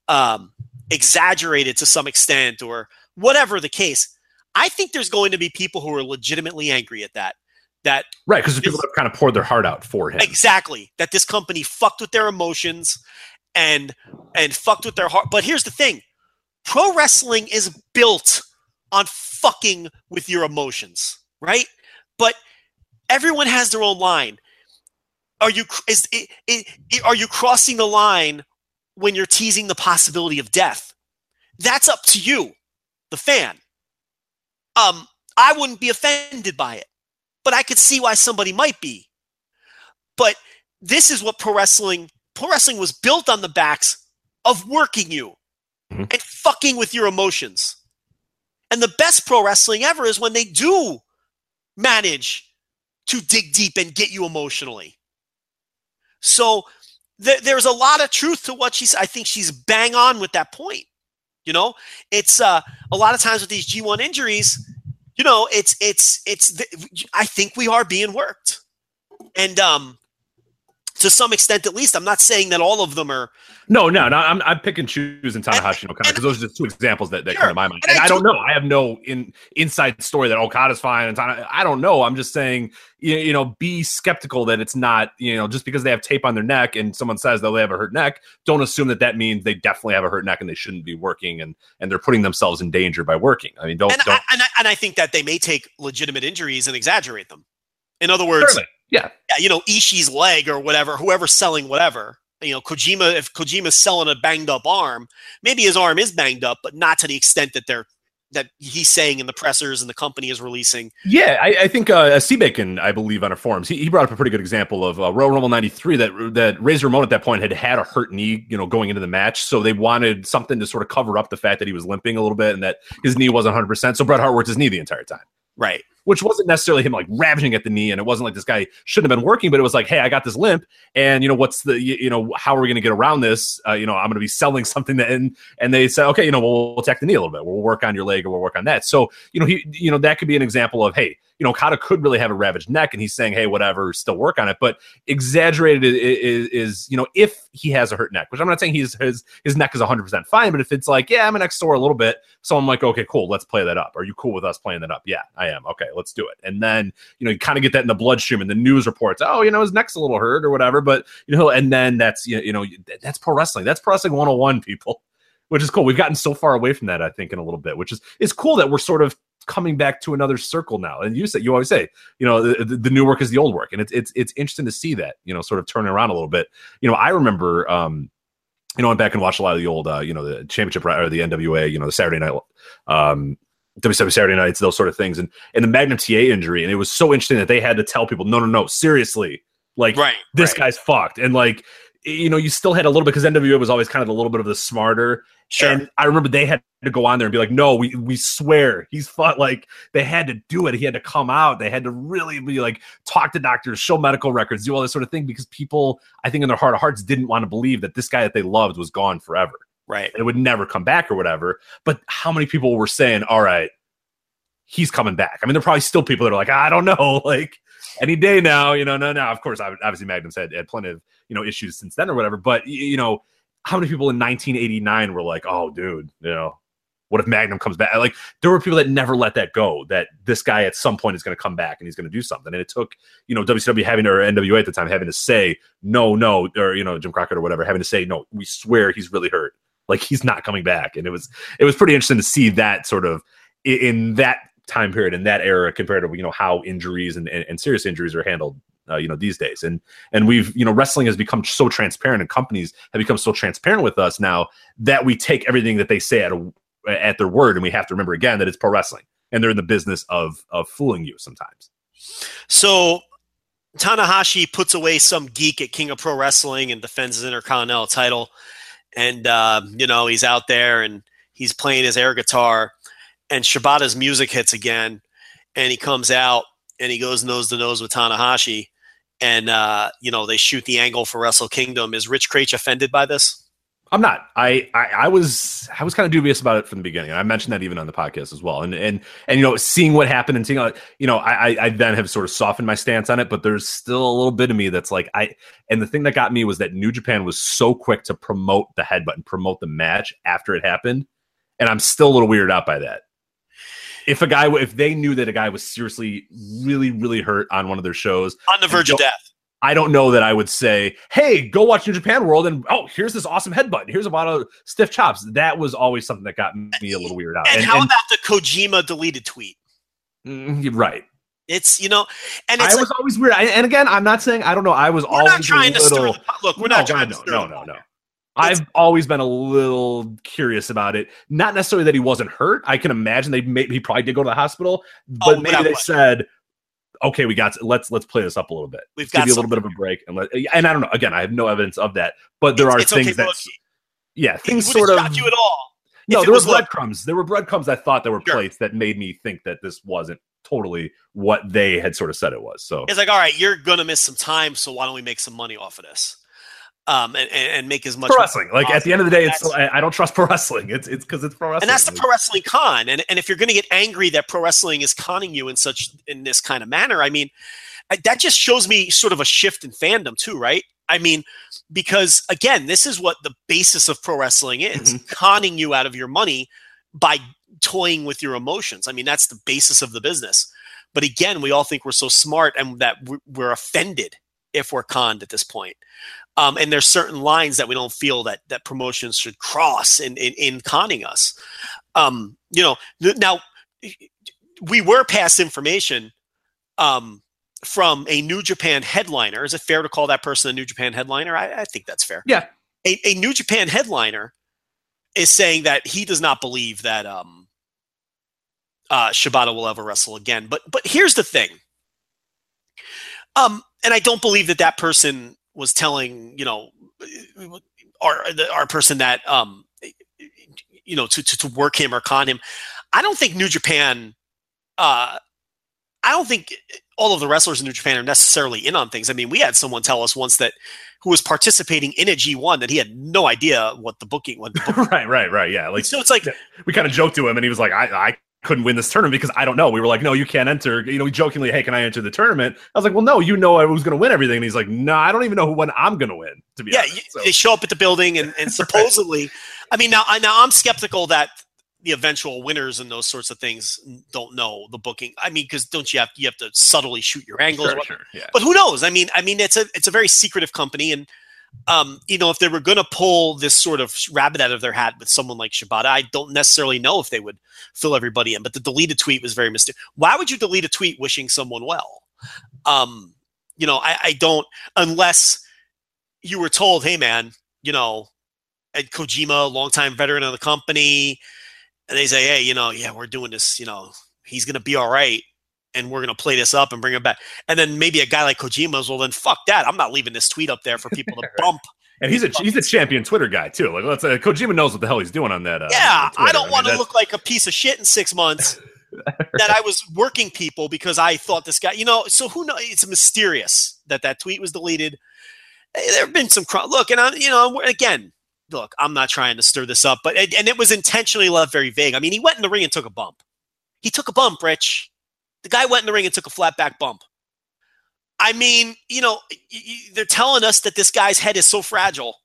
um, exaggerated to some extent, or whatever the case, I think there's going to be people who are legitimately angry at that. That right because people have kind of poured their heart out for him. Exactly. That this company fucked with their emotions and and fucked with their heart. But here's the thing: pro wrestling is built on fucking with your emotions, right? But everyone has their own line. Are you is it, it, it, are you crossing the line when you're teasing the possibility of death? That's up to you, the fan. Um, I wouldn't be offended by it, but I could see why somebody might be. But this is what pro wrestling pro wrestling was built on the backs of working you mm-hmm. and fucking with your emotions. And the best pro wrestling ever is when they do manage to dig deep and get you emotionally. So th- there's a lot of truth to what she's. I think she's bang on with that point. You know, it's uh, a lot of times with these G1 injuries. You know, it's it's it's. I think we are being worked, and um, to some extent at least. I'm not saying that all of them are. No, no, no. I'm, I'm picking choosing Tanahashi and Okada because those are just two examples that, that sure. come to my mind. And, and I, I, don't know. I have no in inside story that Okada's fine and Tana, I don't know. I'm just saying, you, you know, be skeptical that it's not, you know, just because they have tape on their neck and someone says that they have a hurt neck, don't assume that that means they definitely have a hurt neck and they shouldn't be working and and they're putting themselves in danger by working. I mean, don't. And, don't, I, and, I, and I think that they may take legitimate injuries and exaggerate them. In other words, Certainly. Yeah. yeah, you know, Ishii's leg or whatever, whoever's selling whatever. You know, Kojima, if Kojima's selling a banged up arm, maybe his arm is banged up, but not to the extent that they're that he's saying in the pressers and the company is releasing. Yeah, I, I think uh, Seabacon, I believe, on our forums, he, he brought up a pretty good example of uh, Royal Rumble '93 that that Razor Ramon at that point had had a hurt knee, you know, going into the match, so they wanted something to sort of cover up the fact that he was limping a little bit and that his knee wasn't 100. percent So Bret Hart worked his knee the entire time. Right which wasn't necessarily him like ravaging at the knee, and it wasn't like this guy shouldn't have been working, but it was like, hey, I got this limp, and you know what's the you, you know how are we going to get around this? Uh, you know, I'm going to be selling [LAUGHS] something that, and and they said, okay, you know, we'll, we'll attack the knee a little bit, we'll work on your leg, or we'll work on that. So you know, he you know that could be an example of hey, you know, Okada could really have a ravaged neck, and he's saying, hey, whatever, still work on it. But exaggerated is, is, you know, if he has a hurt neck, which I'm not saying he's his his neck is 100 percent fine, but if it's like, yeah, I'm sore a little bit, so I'm like, okay, cool, let's play that up. Are you cool with us playing that up? Yeah, I am. Okay, let's do it. And then you know, you kind of get that in the bloodstream and the news reports. Oh, you know, his neck's a little hurt or whatever, but you know, and then that's you know, that's pro wrestling. That's pro wrestling 101, people [LAUGHS] which is cool. We've gotten so far away from that, I think, in a little bit, which is is cool that we're sort of coming back to another circle now. And you said you always say, you know, the, the, new work is the old work, and it's it's it's interesting to see that, you know, sort of turning around a little bit. You know, I remember, um, you know, I went back and watched a lot of the old, uh, you know, the championship or the NWA, you know, the Saturday night, um, WWE Saturday nights, those sort of things, and and the Magnum TA injury, and it was so interesting that they had to tell people, no, no, no, seriously, like right, this right. guy's fucked, and like you know, you still had a little bit because NWA was always kind of a little bit of the smarter. Sure. And I remember they had to go on there and be like, no, we, we swear he's fought. Like they had to do it. He had to come out. They had to really be like, talk to doctors, show medical records, do all this sort of thing because people, I think in their heart of hearts, didn't want to believe that this guy that they loved was gone forever. Right. And it would never come back or whatever. But how many people were saying, all right, he's coming back? I mean, there are probably still people that are like, I don't know. [LAUGHS] Like, any day now, you know, no, no. Of course, obviously Magnum's had, had plenty of you know issues since then or whatever. But you know, how many people in 1989 were like, "Oh, dude, you know, what if Magnum comes back?" Like there were people that never let that go. That this guy at some point is going to come back and he's going to do something. And it took you know WCW having or NWA at the time having to say no, no, or you know Jim Crockett or whatever having to say no. We swear he's really hurt. Like he's not coming back. And it was it was pretty interesting to see that sort of in that time period in that era compared to you know how injuries and, and, and serious injuries are handled uh, you know these days. And and we've you know wrestling has become so transparent and companies have become so transparent with us now that we take everything that they say at a, at their word and we have to remember again that it's pro wrestling and they're in the business of of fooling you sometimes. So Tanahashi puts away some geek at King of Pro Wrestling and defends his Intercontinental title. And uh, you know he's out there and he's playing his air guitar and Shibata's music hits again, and he comes out and he goes nose to nose with Tanahashi, and uh, you know they shoot the angle for Wrestle Kingdom. Is Rich Kraetsch offended by this? I'm not. I, I, I was I was kind of dubious about it from the beginning. And I mentioned that even on the podcast as well. And and and you know, seeing what happened and seeing you know, I I then have sort of softened my stance on it, but there's still a little bit of me that's like I and the thing that got me was that New Japan was so quick to promote the headbutt and promote the match after it happened, and I'm still a little weirded out by that if a guy if they knew that a guy was seriously really really hurt on one of their shows on the verge of death I don't know that I would say, "Hey, go watch New Japan World," and oh, here's this awesome headbutt. Here's a lot of stiff chops. That was always something that got me a little weird out. And, and how and, about the Kojima deleted tweet? Mm, right. It's you know, and I like, was always weird. I, and again, I'm not saying I don't know. I was we're always not trying little, to stir. The, look, we're no, not trying to stir. No, no, no. I've always been a little curious about it. Not necessarily that he wasn't hurt. I can imagine they maybe he probably did go to the hospital, oh, but Oh, maybe they said, "Okay, we got let's let's play this up a little bit. We've Let's give you a little bit of a break." And let and I don't know. Again, I have no evidence of that, but there It's- are it's things okay, that look, yeah, things sort of you at all. no. There were breadcrumbs. There were breadcrumbs. I thought there were Sure. plates that made me think that this wasn't totally what they had sort of said it was. So It's like, all right, you're gonna miss some time, so why don't we make some money off of this? Um, and, and make as much pro wrestling. Like at the end of the day, it's That's- I, don't trust pro wrestling. It's it's because it's pro wrestling. and that's the pro wrestling con. And and if you're going to get angry that pro wrestling is conning you in such in this kind of manner, I mean, I- that just shows me sort of a shift in fandom too, right? I mean, because again, this is what the basis of pro wrestling is: [LAUGHS] conning you out of your money by toying with your emotions. I mean, that's the basis of the business. But again, we all think we're so smart and that we- we're offended if we're conned at this point. Um, and there's certain lines that we don't feel that that promotions should cross in in, in conning us. Um, you know, now we were past information um, from a New Japan headliner. Is it fair to call that person a New Japan headliner? I, I think that's fair. Yeah. A, a New Japan headliner is saying that he does not believe that um, uh, Shibata will ever wrestle again. But but here's the thing. Um, and I don't believe that that person was telling you know our the, our person that um you know to, to to work him or con him. I don't think New Japan. Uh, I don't think all of the wrestlers in New Japan are necessarily in on things. I mean, we had someone tell us once that who was participating in a G1 that he had no idea what the booking was. [LAUGHS] right, right, right. Yeah, like so it's like we kind of joked to him, and he was like, "I, I couldn't win this tournament because I don't know." We were like, "No, you can't enter." You know, jokingly, "Hey, can I enter the tournament?" I was like, "Well, no, you know I was going to win everything." And he's like, "No, I don't even know who when I'm going to win." To be yeah, honest, you, So- they show up at the building and, and [LAUGHS] supposedly, I mean, now I now I'm skeptical that the eventual winners and those sorts of things don't know the booking. I mean, because don't you have you have to subtly shoot your angles? sure, sure, yeah. But who knows? I mean, I mean, it's a it's a very secretive company, and um, you know, if they were going to pull this sort of rabbit out of their hat with someone like Shibata, I don't necessarily know if they would fill everybody in. But the deleted tweet was very mysterious. Why would you delete a tweet wishing someone well? Um, you know, I, I don't unless you were told, hey man, you know, Ed Kojima, longtime veteran of the company, and they say, hey, you know, yeah, we're doing this, you know, he's gonna be all right, and we're gonna play this up and bring him back. And then maybe a guy like Kojima's, well, then fuck that. I'm not leaving this tweet up there for people to [LAUGHS] bump. and he's a he's a champion Twitter guy too. Like, let's uh, Kojima knows what the hell he's doing on that. Uh, yeah, on I don't want to look like a piece of shit in six months [LAUGHS] that I was working people because I thought this guy, you know. So who knows? It's mysterious that that tweet was deleted. There have been some cr- look, and I, you know, again, look, I'm not trying to stir this up, but and it was intentionally left very vague. I mean, he went in the ring and took a bump. He took a bump, Rich. The guy went in the ring and took a flat back bump. I mean, you know, they're telling us that this guy's head is so fragile.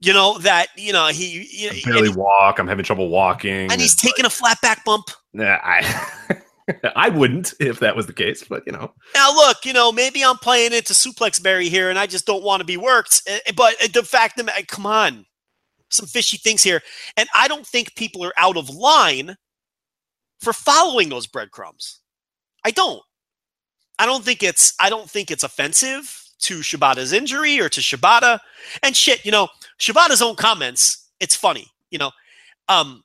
You know that you know he, he I barely walk. I'm having trouble walking. and he's taking a flat back bump. Nah, I [LAUGHS] I wouldn't if that was the case, but you know, Now, look, you know, maybe I'm playing into suplex berry here, and I just don't want to be worked. eh, But the fact that, eh, come on, some fishy things here, and I don't think people are out of line for following those breadcrumbs. I don't. I don't think it's. I don't think it's offensive to Shibata's injury or to Shibata. And shit, you know, Shibata's own comments. It's funny, you know. Um,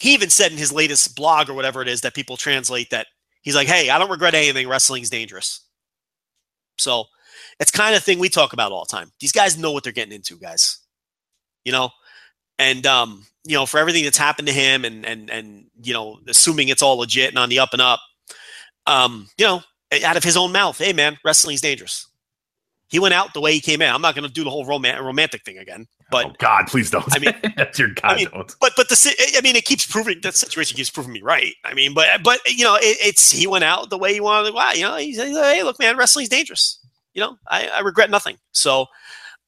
he even said in his latest blog or whatever it is that people translate that he's like, "Hey, I don't regret anything. Wrestling's dangerous." So it's kind of thing we talk about all the time. These guys know what they're getting into, guys. You know, and um, you know, for everything that's happened to him, and and and you know, assuming it's all legit and on the up and up, um, you know, out of his own mouth, "Hey, man, wrestling's dangerous." He went out the way he came in. I'm not going to do the whole roman- romantic thing again, but oh God, please don't. I mean- [LAUGHS] that's your God, mean, don't. but but the I mean, it keeps proving that situation keeps proving me right. I mean, but but you know, it, it's he went out the way he wanted. Wow, you know, he's, hey, look, man, wrestling's dangerous. You know, I, I regret nothing. So,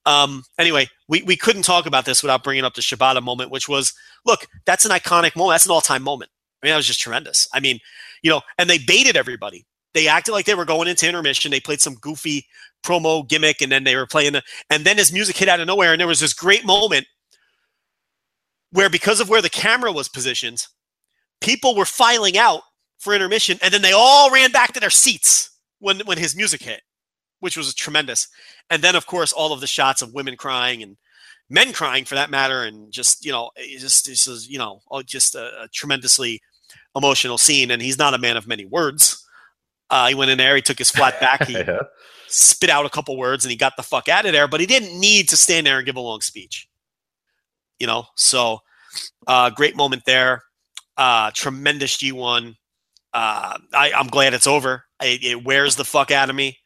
um, anyway, we we couldn't talk about this without bringing up the Shibata moment, which was, look, that's an iconic moment. That's an all time moment. I mean, that was just tremendous. I mean, you know, and they baited everybody. They acted like they were going into intermission. They played some goofy promo gimmick, and then they were playing the, and then his music hit out of nowhere, and there was this great moment where because of where the camera was positioned, people were filing out for intermission, and then they all ran back to their seats when when his music hit, which was tremendous. And then, of course, all of the shots of women crying and men crying, for that matter, and just you know, just this is you know, just a, a tremendously emotional scene. And he's not a man of many words. Uh, he went in there, he took his flat back, he [LAUGHS] Yeah. spit out a couple words, and he got the fuck out of there. But he didn't need to stand there and give a long speech. You know, so uh, great moment there. Uh, tremendous G1. Uh, I, I'm glad it's over. I, it wears the fuck out of me.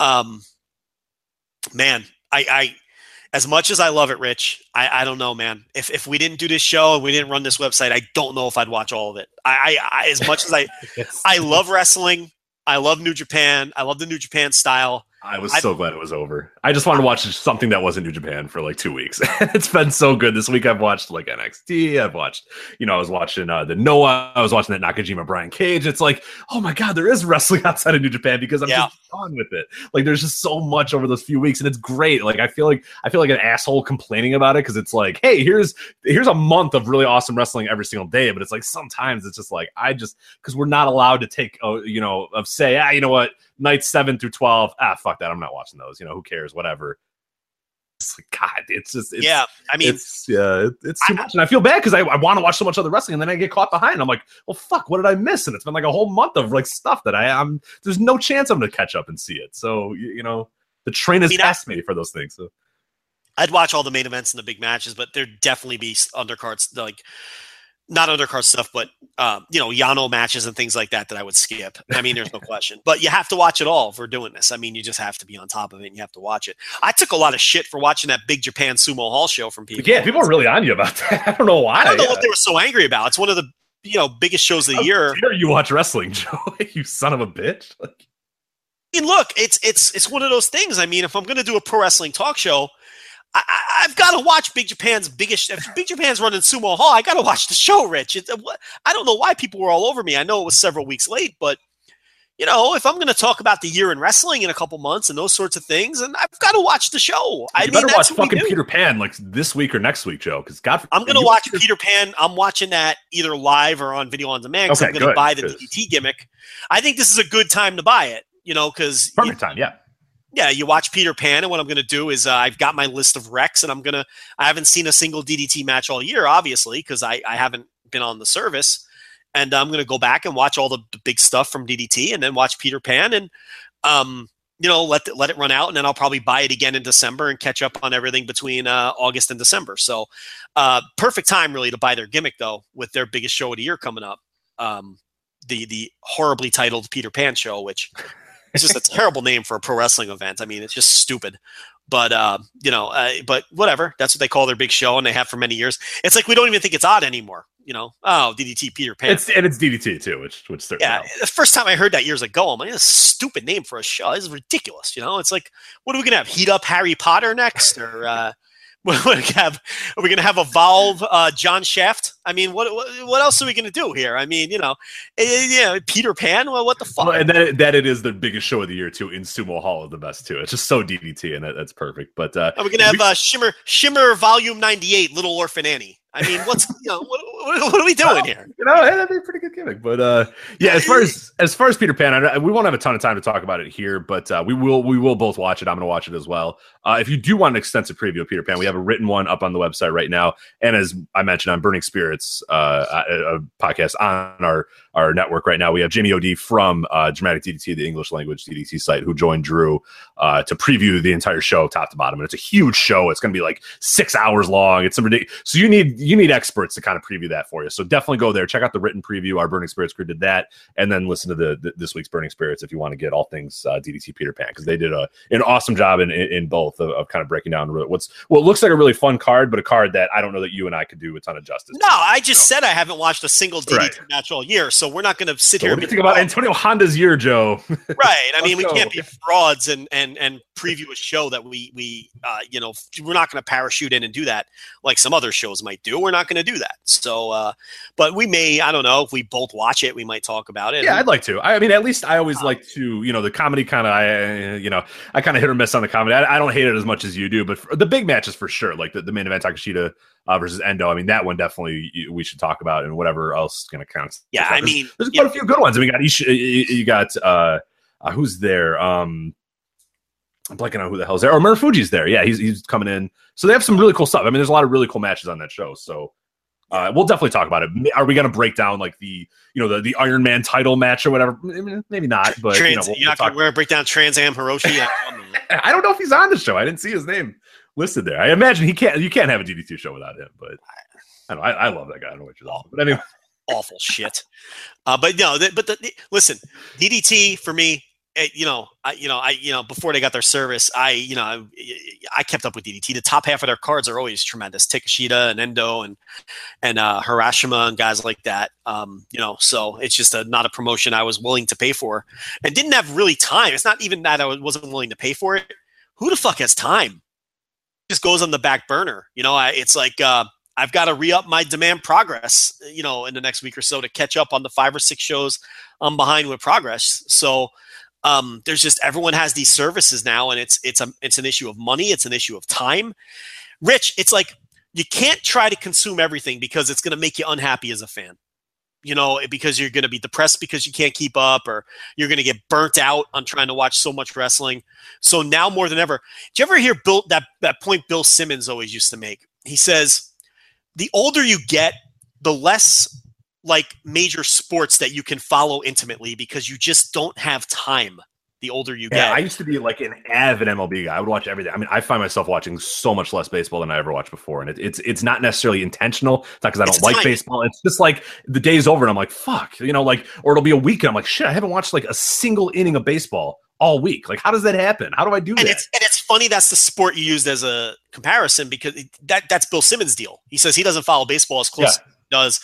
Um, man, I, I as much as I love it, Rich, I, I don't know, man. If if we didn't do this show and we didn't run this website, I don't know if I'd watch all of it. I, I, I as much as I [LAUGHS] I love wrestling, I love New Japan, I love the New Japan style. I was I, so glad it was over. I just wanted to watch something that wasn't New Japan for like two weeks. [LAUGHS] it's been so good this week. I've watched like NXT. I've watched, you know, I was watching uh, the Noah. I was watching that Nakajima Brian Cage. It's like, oh my god, there is wrestling [LAUGHS] outside of New Japan because I'm yeah. just on with it. Like, there's just so much over those few weeks, and it's great. Like, I feel like I feel like an asshole complaining about it because it's like, hey, here's here's a month of really awesome wrestling every single day. But it's like sometimes it's just like I just because we're not allowed to take, uh, you know, of say, ah, you know what nights seven through twelve. Ah, fuck that. I'm not watching those. You know, who cares? Whatever. It's like, God, it's just it's, yeah. I mean, it's yeah, it, it's too I, much, and I feel bad because I, I want to watch so much other wrestling, and then I get caught behind. I'm like, well, fuck, what did I miss? And it's been like a whole month of like stuff that I am. There's no chance I'm going to catch up and see it. So you, you know, the train has I mean, passed me for those things. So. I'd watch all the main events and the big matches, but there'd definitely be undercards like not undercard stuff, but um, you know, Yano matches and things like that that I would skip. I mean, there's no [LAUGHS] question. But you have to watch it all for doing this. I mean, you just have to be on top of it and you have to watch it. I took a lot of shit for watching that Big Japan Sumo Hall show from people. Yeah, people are really on you about that. [LAUGHS] I don't know why. I don't know yeah. what they were so angry about. It's one of the you know biggest shows of the How year. Dare you watch wrestling, [LAUGHS] Joe? you son of a bitch. Like- I mean, look, it's it's it's one of those things. I mean, if I'm going to do a pro wrestling talk show, I, have got to watch Big Japan's biggest. If Big Japan's running Sumo Hall, I got to watch the show, Rich. It, uh, I don't know why people were all over me. I know it was several weeks late, but you know, if I'm going to talk about the year in wrestling in a couple months and those sorts of things, and I've got to watch the show. You I better mean, watch fucking Peter Pan like this week or next week, Joe. Because God, I'm going to watch Peter Pan. I'm watching that either live or on video on demand. Okay, I'm going to buy the DDT gimmick. I think this is a good time to buy it. You know, because perfect time, yeah yeah, you watch Peter Pan, and what I'm going to do is uh, I've got my list of wrecks, and I'm gonna. I haven't seen a single DDT match all year, obviously, because I, I haven't been on the service, and I'm going to go back and watch all the, big stuff from DDT, and then watch Peter Pan, and um, you know, let let it run out, and then I'll probably buy it again in December and catch up on everything between uh, August and December. So, uh, perfect time really to buy their gimmick though, with their biggest show of the year coming up. Um, the the horribly titled Peter Pan show, which it's just a terrible name for a pro wrestling event. I mean, it's just stupid. But uh, you know, uh, but whatever. That's what they call their big show, and they have for many years. It's like we don't even think it's odd anymore. You know, oh DDT Peter Pan. It's and it's DDT too, which which certainly yeah. Helps. The first time I heard that years ago, I'm like, a stupid name for a show. This is ridiculous. You know, it's like, what are we gonna have? Heat up Harry Potter next, or uh, what are we gonna have? Are we gonna have Evolve uh, John Shaft? I mean, what, what, what else are we gonna do here? I mean, you know, eh, yeah, Peter Pan. Well, what the fuck? Well, and that that it is the biggest show of the year too. In Sumo Hall of the best too. It's just so DDT, and that, that's perfect. But uh, are we gonna have uh, Shimmer Shimmer Volume ninety eight, Little Orphan Annie? I mean, what's [LAUGHS] you know what, [LAUGHS] what, are we doing well, here? You know, that'd be a pretty good gimmick. But uh, yeah, as far as as far as Peter Pan, I, we won't have a ton of time to talk about it here, but uh, we will we will both watch it. I'm going to watch it as well. Uh, if you do want an extensive preview of Peter Pan, we have a written one up on the website right now, and as I mentioned on Burning Spirits, uh, a, a podcast on our our network right now. We have Jimmy Od from uh, Dramatic DDT, the English language DDT site, who joined Drew uh, to preview the entire show, top to bottom. And it's a huge show. It's going to be like six hours long. It's some ridiculous. So you need you need experts to kind of preview that for you. So definitely go there, check out the written preview. Our Burning Spirits crew did that, and then listen to the, the this week's Burning Spirits if you want to get all things uh, DDT Peter Pan because they did a an awesome job in in, in both of, of, kind of breaking down what's what looks like a really fun card, but a card that I don't know that you and I could do a ton of justice. No, I just said I haven't watched a single DDT right. match all year, so we're not going to sit so here. What do you think about Antonio Honda's year, Joe? [LAUGHS] right. I mean, we go. can't be frauds and and and preview a show that we we uh, you know we're not going to parachute in and do that like some other shows might do. We're not going to do that. So, uh, but we may. I don't know if we both watch it, we might talk about it. Yeah, I'd like to. I mean, at least I always um, like to. You know, the comedy kind of. I you know I kind of hit or miss on the comedy. I, I, don't hate it as much as you do, but the big matches for sure, like the, the main event Takeshita uh, versus Endo. I mean, that one definitely we should talk about, and whatever else is going to count. Yeah, I mean, there's, quite a few good ones. I mean, you got you got uh, uh, who's there? Um, I'm blanking on who the hell's there. Or Marufuji's there. Yeah, he's he's coming in. So they have some really cool stuff. I mean, there's a lot of really cool matches on that show. So uh, we'll definitely talk about it. Are we going to break down like the you know the, the Iron Man title match or whatever? Maybe not, but Trans, you know, we'll, we'll we're going to break down Trans Am Hiroshi. [LAUGHS] I don't know if he's on the show. I didn't see his name listed there. I imagine he can't. You can't have a DDT show without him. But I don't know. I, I love that guy. I don't know what you're talking. But anyway, awful shit. Uh, but no, the, but the, the, listen, DDT for me, you know, I, you know, I, you know, before they got their service, I, you know, I, I kept up with DDT. The top half of their cards are always tremendous. Takeshita and Endo and and uh, Harashima and guys like that. Um, you know, so it's just a not a promotion I was willing to pay for, and didn't have really time. It's not even that I wasn't willing to pay for it. Who the fuck has time? It just goes on the back burner. You know, I, it's like. Uh, I've got to re up my demand progress, you know, in the next week or so to catch up on the five or six shows I'm behind with progress. So um, there's just everyone has these services now, and it's it's a it's an issue of money, it's an issue of time. Rich, it's like you can't try to consume everything because it's going to make you unhappy as a fan. You know, because you're going to be depressed because you can't keep up, or you're going to get burnt out on trying to watch so much wrestling. So now more than ever, do you ever hear Bill that that point Bill Simmons always used to make? He says the older you get, the less like major sports that you can follow intimately because you just don't have time the older you yeah, get. I used to be like an avid MLB guy. I would watch everything. I mean, I find myself watching so much less baseball than I ever watched before, and it, it's it's not necessarily intentional. It's not because I don't like time. baseball. It's just like the day's over, and I'm like, fuck, you know, like, or it'll be a week, and I'm like, shit, I haven't watched like a single inning of baseball all week. Like, how does that happen? How do I do and that? It's, and it's funny that's the sport you used as a comparison because that that's Bill Simmons' deal. He says he doesn't follow baseball as close yeah. as he does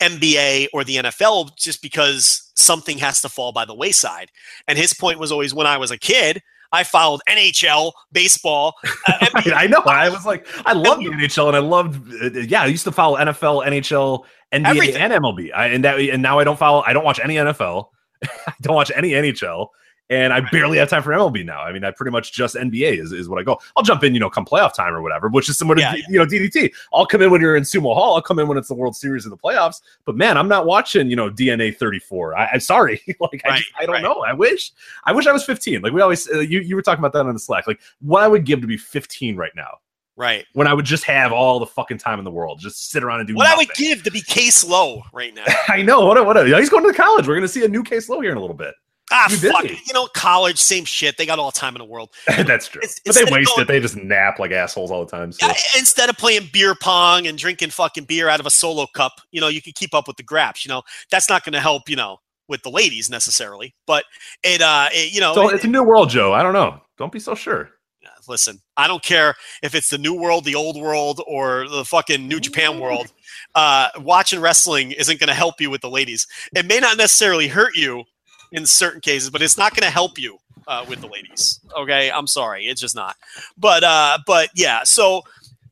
NBA or the NFL just because something has to fall by the wayside. And his point was always when I was a kid, I followed NHL, baseball. Uh, [LAUGHS] I know. I was like, I loved the NHL, and I loved. Uh, yeah, I used to follow NFL, NHL, NBA, everything. and MLB. I, and that, and now I don't follow. I don't watch any NFL. [LAUGHS] I don't watch any NHL and I barely have time for MLB now. I mean, I pretty much just NBA is, is what I go. I'll jump in, you know, come playoff time or whatever, which is similar to yeah, you know DDT. I'll come in when you're in Sumo Hall. I'll come in when it's the World Series of the playoffs. But man, I'm not watching you know DNA 34. I, am sorry, [LAUGHS] like right, I, just, I don't right. know. I wish I wish I was 15. Like we always uh, you you were talking about that on the Slack. Like what I would give to be 15 right now. Right. When I would just have all the fucking time in the world, just sit around and do what nothing. I would give to be Case Low right now. [LAUGHS] I know. What a, what a, he's going to college. We're going to see a new Case Low here in a little bit. Ah, fuck. You know, college, same shit. They got all the time in the world. [LAUGHS] That's true. It's, but they waste going, it. They just nap like assholes all the time. So. Yeah, instead of playing beer pong and drinking fucking beer out of a solo cup, you know, you can keep up with the graps. You know, that's not going to help. You know, with the ladies necessarily, but it, uh, it, you know, so it, it's a new world, Joe. I don't know. Don't be so sure. Listen, I don't care if it's the new world, the old world, or the fucking New Japan world. Uh, watching wrestling isn't going to help you with the ladies. It may not necessarily hurt you in certain cases, but it's not going to help you uh, with the ladies. Okay, I'm sorry, it's just not. But uh, but yeah. So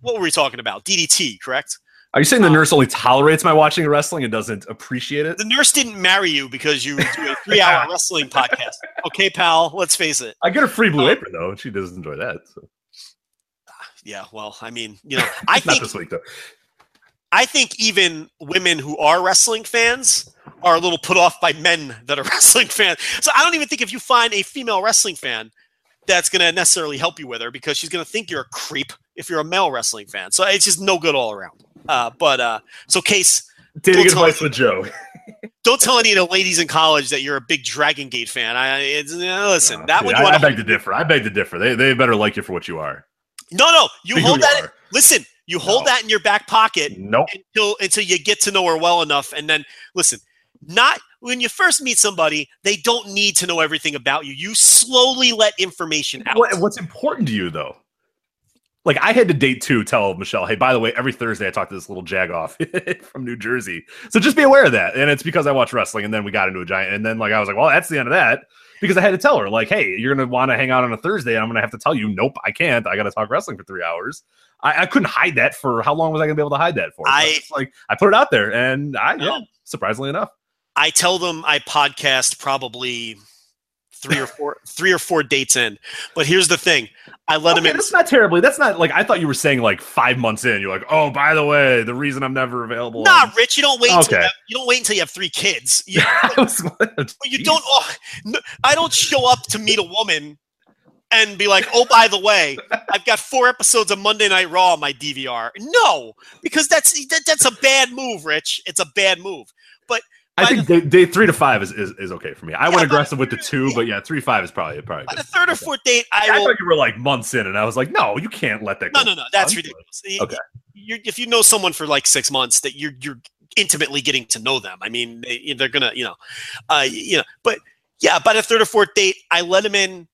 what were we talking about? DDT, correct? Are you saying the um, nurse only tolerates my watching wrestling and doesn't appreciate it? The nurse didn't marry you because you do a three-hour [LAUGHS] wrestling podcast. Okay, pal. Let's face it. I get a free blue um, apron though, and she does enjoy that. So. Yeah, well, I mean, you know, I [LAUGHS] think this week though. I think even women who are wrestling fans are a little put off by men that are [LAUGHS] wrestling fans. So I don't even think if you find a female wrestling fan that's going to necessarily help you with her because she's going to think you're a creep if you're a male wrestling fan. So it's just no good all around. Uh, but uh, so case dating advice with Joe. [LAUGHS] don't tell any of the ladies in college that you're a big Dragon Gate fan. I it's, listen, that would. I, I beg to differ. I beg to differ. They they better like you for what you are. No, no, you hold that. Listen, you hold no. that in your back pocket nope. until until you get to know her well enough, and then listen. Not when you first meet somebody, they don't need to know everything about you. You slowly let information out. What, what's important to you, though? Like I had to date two tell Michelle, hey, by the way, every Thursday I talk to this little jagoff [LAUGHS] from New Jersey. So just be aware of that. And it's because I watch wrestling, and then we got into a giant, and then like I was like, well, that's the end of that because I had to tell her, like, hey, you're gonna want to hang out on a Thursday. And I'm gonna have to tell you, nope, I can't. I got to talk wrestling for three hours. I, I, couldn't hide that for how long was I gonna be able to hide that for? So I like I put it out there, and I yeah, surprisingly enough, I tell them I podcast probably three or four [LAUGHS] three or four dates in. But here's the thing. I let okay, him in. That's not terribly. That's not like I thought you were saying like five months in. You're like, oh, by the way, the reason I'm never available. Nah, on... Rich, you don't wait. Okay. Until you, have, you don't wait until you have three kids. [LAUGHS] You, you don't. Oh, I don't show up to meet a woman and be like, oh, by the way, I've got four episodes of Monday Night Raw on my DVR. No, because that's that, that's a bad move, Rich. It's a bad move. But I think the, day, day, three to five is, is, is okay for me. I yeah, went aggressive with the two, yeah. but yeah, three five is probably probably. By the third or fourth date, I, I will, thought you were like months in, and I was like, no, you can't let that. go. No, no, no, that's ridiculous. Okay, you're, if you know someone for like six months, that you're you're intimately getting to know them. I mean, they, they're gonna, you know, uh, you know, but Yeah, by the third or fourth date, I let him in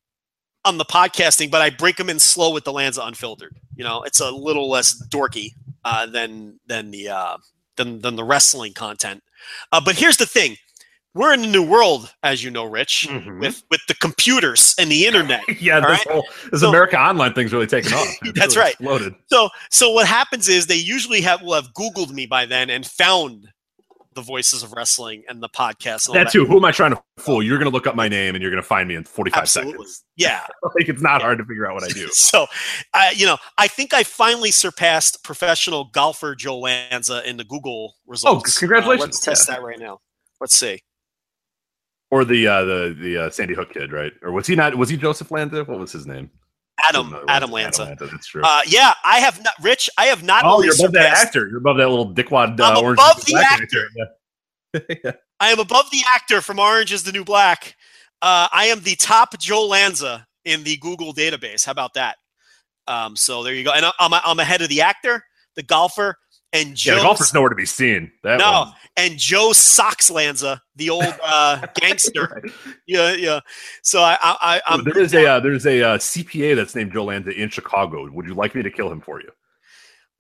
on the podcasting, but I break them in slow with the Lanza Unfiltered. You know, it's a little less dorky uh, than than the uh, than than the wrestling content. Uh, but here's the thing: we're in a new world, as you know, Rich, Mhm. with with the computers and the internet. [LAUGHS] yeah, this right. whole this So- America Online thing's really taken off. [LAUGHS] It's That's really right. Exploded. So so what happens is they usually have will have Googled me by then and found the voices of wrestling and the podcast. And That too. Who am I trying to fool? You're going to look up my name and you're going to find me in 45 Absolutely. seconds. Yeah. [LAUGHS] Like it's not hard to figure out what I do. [LAUGHS] So, I you know, I think I finally surpassed professional golfer Joe Lanza in the Google results. Oh, congratulations. Uh, let's test that right now. Let's see. Or the uh, the the uh, Sandy Hook kid, right? Or was he not? Was he Joseph Lanza? What was his name? Adam Another Adam one. Lanza. That's true. Uh, yeah, I have not. Rich, I have not oh, only you're above that actor. You're above that little dickwad. Uh, I'm orange above is the black actor. [LAUGHS] Yeah. I am above the actor from Orange Is the New Black. Uh, I am the top Joe Lanza in the Google database. How about that? Um, so there you go. And I'm, I'm ahead of the actor, the golfer, and Yeah, Joe. the golfer's nowhere to be seen. That No, one. and Joe Sox Lanza, the old uh, [LAUGHS] gangster. Yeah, yeah. So I, I, I I'm there is a uh, there's a uh, CPA that's named Joe Lanza in Chicago. Would you like me to kill him for you?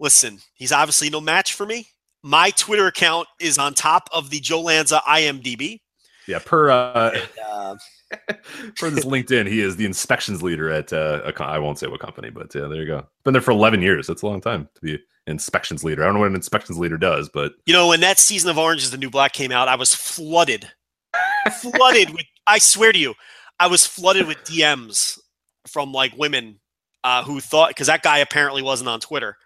listen. He's obviously no match for me. My Twitter account is on top of the Joe Lanza IMDb. Yeah, per uh, And, uh, [LAUGHS] per this LinkedIn, he is the inspections leader at uh, a I won't say what company, but yeah, there you go. Been there for 11 years. That's a long time to be inspections leader. I don't know what an inspections leader does, but You know, when that season of Orange is the New Black came out, I was flooded, flooded with. I swear to you, I was flooded with DMs from like women uh, who thought because that guy apparently wasn't on Twitter.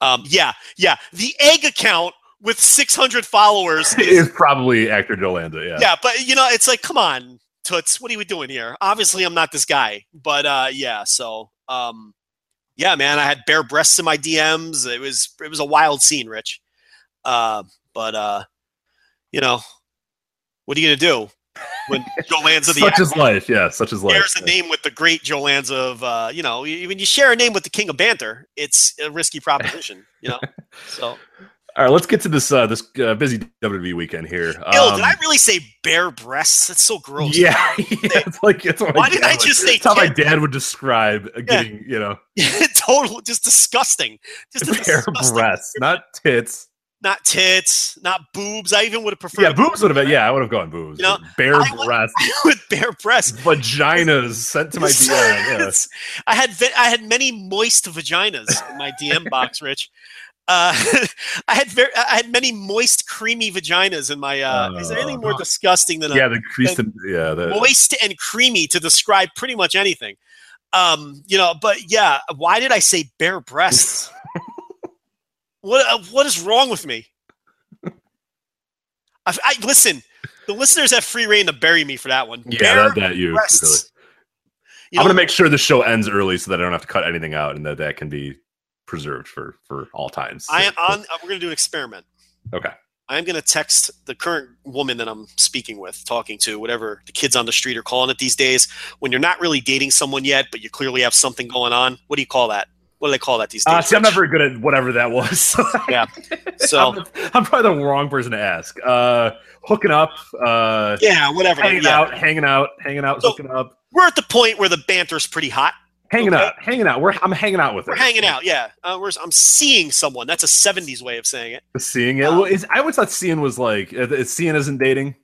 Um, yeah, yeah, the egg account with 600 followers. [LAUGHS] Is, is probably actor Joe Lanza. Yeah. yeah, but you know, it's like, come on, Toots, what are we doing here? Obviously, I'm not this guy, but uh, yeah, so um, yeah, man, I had bare breasts in my DMs. It was it was a wild scene, Rich. Uh, but uh, you know, what are you gonna do when [LAUGHS] Joe Lanza the such is life. Yeah, such is life. shares a name with the great Joe Lanza of uh, you know, when you share a name with the king of banter, it's a risky proposition, you know. [LAUGHS] So, All right, let's get to this uh, this uh, busy WWE weekend here. Um, did I really say bare breasts? That's so gross. Yeah, [LAUGHS] yeah, it's like it's Why did I would- just say it's how my dad would describe uh, getting, you know, [LAUGHS] total, just disgusting. Just bare disgusting- breasts, not tits. not tits, not boobs. I even would have preferred Yeah, boobs would have been. Yeah, I would have gone boobs. You know, bare I breasts, [LAUGHS] with bare breasts. vaginas sent to my DM. Yeah. I had I had many moist vaginas in my DM box, Rich. Uh, [LAUGHS] I had very, I had many moist, creamy vaginas in my. Uh, is there anything more Uh, disgusting than a Yeah, the crease. and- Yeah, the moist and creamy to describe pretty much anything? Um, you know, but yeah, why did I say bare breasts? [LAUGHS] what uh, what is wrong with me? I, I listen. The listeners have free reign to bury me for that one. yeah, bare that, that you. breasts. Really. You I'm gonna make sure the show ends early so that I don't have to cut anything out, and that that can be preserved for for all times. I am on. uh, We're going to do an experiment. Okay. I'm going to text the current woman that I'm speaking with, talking to, whatever the kids on the street are calling it these days. When you're not really dating someone yet, but you clearly have something going on. What do you call that? What do they call that these days? Uh, see, I'm not very good at whatever that was. [LAUGHS] Yeah. [LAUGHS] So I'm, I'm probably the wrong person to ask. Uh, hooking up, uh, yeah, whatever. hanging Yeah. out, hanging out, hanging out, So- hooking up, We're at the point where the banter's pretty hot. Hanging Okay. out, hanging out. We're I'm hanging out with We're her. hanging out. Yeah, uh, we're, I'm seeing someone. That's a '70s way of saying it. Seeing it. Um, well, is, I always thought seeing was like uh, is seeing isn't dating.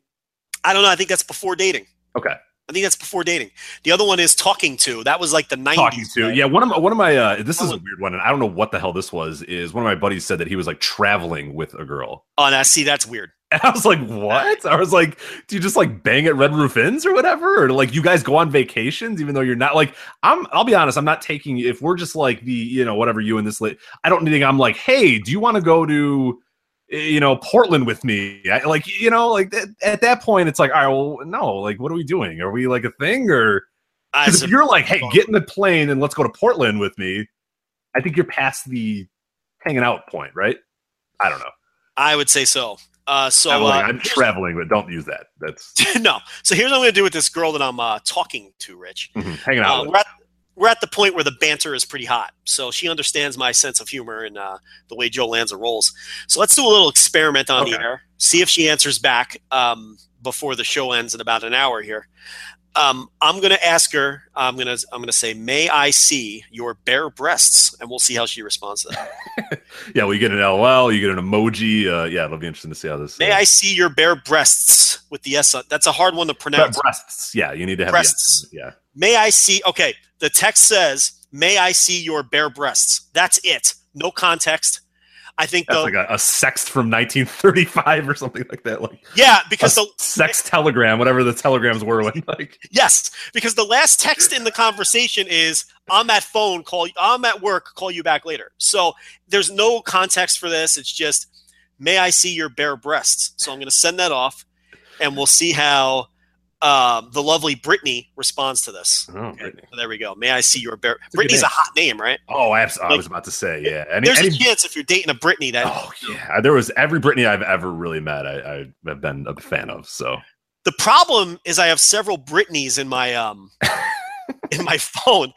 I don't know. I think that's before dating. Okay. I think that's before dating. The other one is talking to. That was like the '90s. Talking to way. yeah, one of my one of my uh, this is a weird one, and I don't know what the hell this was. Is one of my buddies said that he was like traveling with a girl. Oh, now see, that's weird. And I was like, what? I was like, do you just like bang at Red Roof Inns or whatever? Or like you guys go on vacations, even though you're not like, I'm, I'll be honest, I'm not taking, if we're just like the, you know, whatever you and this, late, I don't think I'm like, hey, do you want to go to, eh, you know, Portland with me? I, like, you know, like at, at that point, it's like, all right, well, no, like, what are we doing? Are we like a thing or, because if you're like, hey, get in the plane and let's go to Portland with me, I think you're past the hanging out point, right? I don't know. I would say so. Uh, so I'm, uh, I'm traveling, but don't use that. That's [LAUGHS] no. So here's what I'm going to do with this girl that I'm uh, talking to, Rich. mhm, hanging out. Uh, with. we're at, we're at the point where the banter is pretty hot. So she understands my sense of humor and uh, the way Joe Lanza rolls. So let's do a little experiment on Okay. the air. See if she answers back um, before the show ends in about an hour here. Um, I'm gonna ask her. I'm gonna I'm gonna say, "May I see your bare breasts?" And we'll see how she responds to that. [LAUGHS] Yeah, well, get an LOL, you get an emoji. Uh, yeah, it'll be interesting to see how this. May uh, I see your bare breasts with the S? on- That's a hard one to pronounce. breasts. Yeah, you need to have Breasts. The, yeah, May I see? Okay, the text says, "May I see your bare breasts?" That's it. No context. I think that's the like a, a sext from 1935 or something like that. Like yeah because the sex telegram, whatever the telegrams were. When [LAUGHS] like yes because the last text in the conversation is I'm at phone call I'm at work call you back later. So there's no context for this. It's just may I see your bare breasts? So I'm going to send that off, and we'll see how um, the lovely Brittany responds to this. oh, Brittany. There we go. May I see your bare? a Brittany's a name. hot name, right? Oh, absolutely. I Like- was about to say, yeah. Any, There's any, a chance if you're dating a Brittany that oh, yeah. There was every Brittany I've ever really met. I, I have been a fan of. So The problem is I have several Britneys in my um [LAUGHS] in my phone,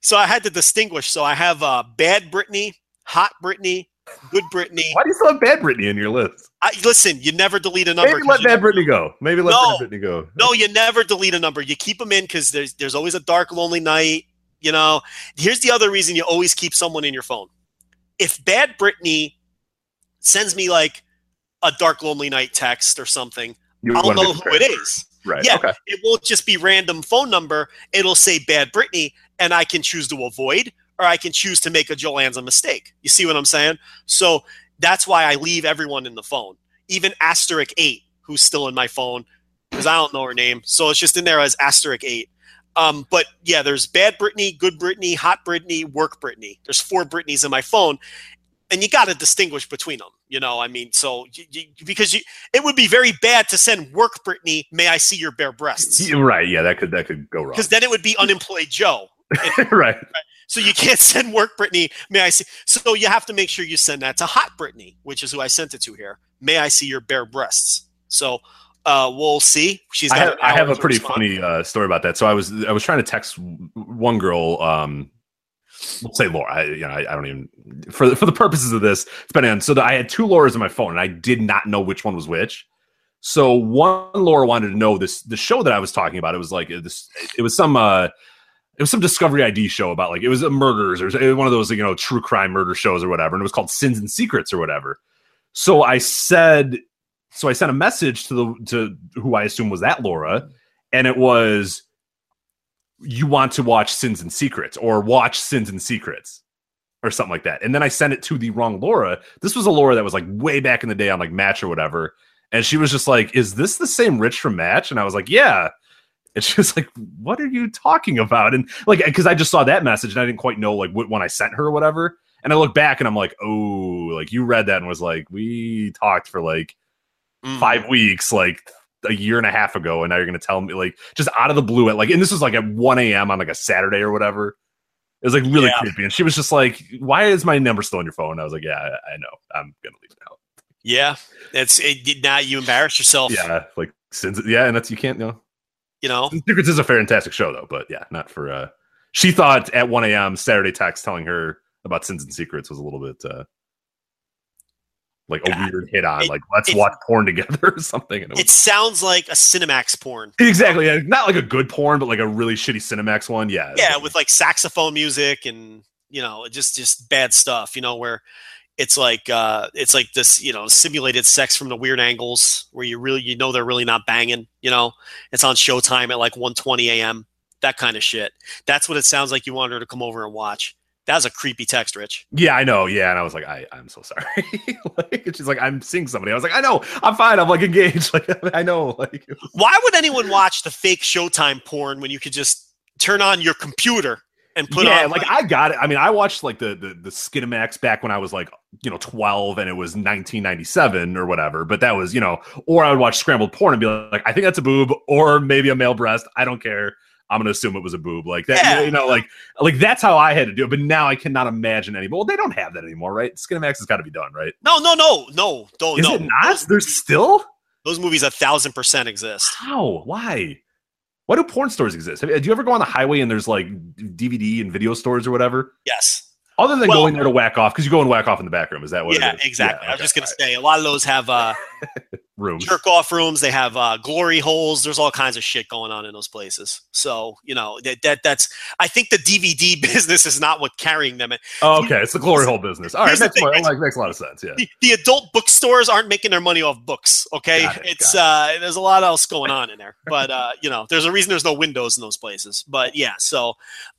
so I had to distinguish. So I have uh, bad Britney, hot Britney, good Britney. why do you still have bad Brittany in your list? I, listen, you never delete a number. Maybe let bad Brittany go. Maybe let No. bad Brittany go. No, you never delete a number. You keep them in because there's there's always a dark, lonely night. You know. Here's the other reason you always keep someone in your phone. If bad Britney sends me like a dark, lonely night text or something, I'll know who it is. Right. Yeah. Okay. it won't just be random phone number. It'll say bad Brittany, and I can choose to avoid or I can choose to make a Joe Lanza mistake. You see what I'm saying? So that's why I leave everyone in the phone, even Asterisk 8, who's still in my phone, because I don't know her name. So it's just in there as Asterisk 8. Um, but yeah, there's bad Brittany, good Brittany, hot Brittany, work Brittany. There's four Britneys in my phone, and you got to distinguish between them. You know, I mean, so you, you, because you, it would be very bad to send work Brittany, may I see your bare breasts? [LAUGHS] Right. Yeah, that could that could go wrong. because then it would be unemployed Joe. [LAUGHS] right. So you [LAUGHS] can't send work Brittany. May I see? So you have to make sure you send that to hot Brittany, which is who I sent it to here. May I see your bare breasts? So uh, we'll see. She's I have, I have a pretty funny uh, story about that. So I was I was trying to text one girl. Um, we'll say Laura. I, you know, I, I don't even for the, for the purposes of this. It's been on. So that I had two Lauras in my phone, and I did not know which one was which. So one Laura wanted to know this the show that I was talking about. It was like this. It was some. uh it was some Discovery ID show about like it was a murders or was one of those you know true crime murder shows or whatever, and it was called Sins and Secrets or whatever. So I said, so I sent a message to the to who I assume was that Laura, and it was, you want to watch Sins and Secrets or watch Sins and Secrets or something like that. And then I sent it to the wrong Laura. This was a Laura that was like way back in the day on like Match or whatever, and she was just like, "Is this the same Rich from Match?" And I was like, "Yeah." And she was like, "What are you talking about?" And like, because I just saw that message and I didn't quite know like what one I sent her or whatever. And I look back and I'm like, "Oh, like you read that and was like, we talked for like Mhm. five weeks, like a year and a half ago, and now you're gonna tell me like just out of the blue at like, and this was like at 1 a.m. on like a Saturday or whatever. It was like really Yeah. creepy, and she was just like, "Why is my number still on your phone?" I was like, "Yeah, I, know. I'm gonna leave it out." Yeah, it's it, now you embarrass yourself. Yeah, like since yeah, and that's you can't you know. You know. Secrets is a fantastic show though, but yeah, not for. uh She thought at 1 a.m. Saturday text telling her about Sins and Secrets was a little bit uh like a weird hit on, It- like let's watch porn together [LAUGHS] or something. And it It sounds like a Cinemax porn. Exactly. Yeah. Not like a good porn, but like a really shitty Cinemax one. Yeah. Yeah, with like saxophone music and you know just just bad stuff. You know where it's like uh it's like this you know simulated sex from the weird angles where you really you know they're really not banging. You know it's on Showtime at like 1:20 a.m. That kind of shit. That's what it sounds like you want her to come over and watch. That was a creepy text, Rich. Yeah, I know. Yeah. And I was like, I, I'm so sorry. [LAUGHS] like, she's like, I'm seeing somebody. I was like, I know. I'm fine. I'm like engaged. [LAUGHS] Like, I know. Like, was- Why would anyone watch the fake Showtime porn when you could just turn on your computer and put yeah, on like I got it. I mean, I watched like the the the Skinamax back when I was like, you know, 12 and it was 1997 or whatever. But that was, you know, or I would watch scrambled porn and be like, I think that's a boob or maybe a male breast. I don't care. I'm gonna assume it was a boob, like that. Yeah. You know, like like that's how I had to do it. But now I cannot imagine any. Well, they don't have that anymore, right? Skinamax has got to be done, right? no, no, no, no, don't, Is no. it not? Those, There's still those movies a thousand percent exist. how? Why? Why do porn stores exist? Have- Do you ever go on the highway and there's like DVD and video stores or whatever? Yes. Other than Well- going there to whack off, because you go and whack off in the back room. Is that what yeah, it is? exactly. I was just gonna all say a lot of those have uh, right. [LAUGHS] rooms. jerk off rooms. They have uh, glory holes. There's all kinds of shit going on in those places. So you know that, that that's. I think the DVD [LAUGHS] business is not what carrying them. Oh, okay. It's the glory hole business. All right. Makes, more, like, makes a lot of sense. Yeah. The, the adult bookstores aren't making their money off books. Okay, it, it's uh, there's a lot else going on in there. But uh, you know, there's a reason there's no windows in those places. But yeah, so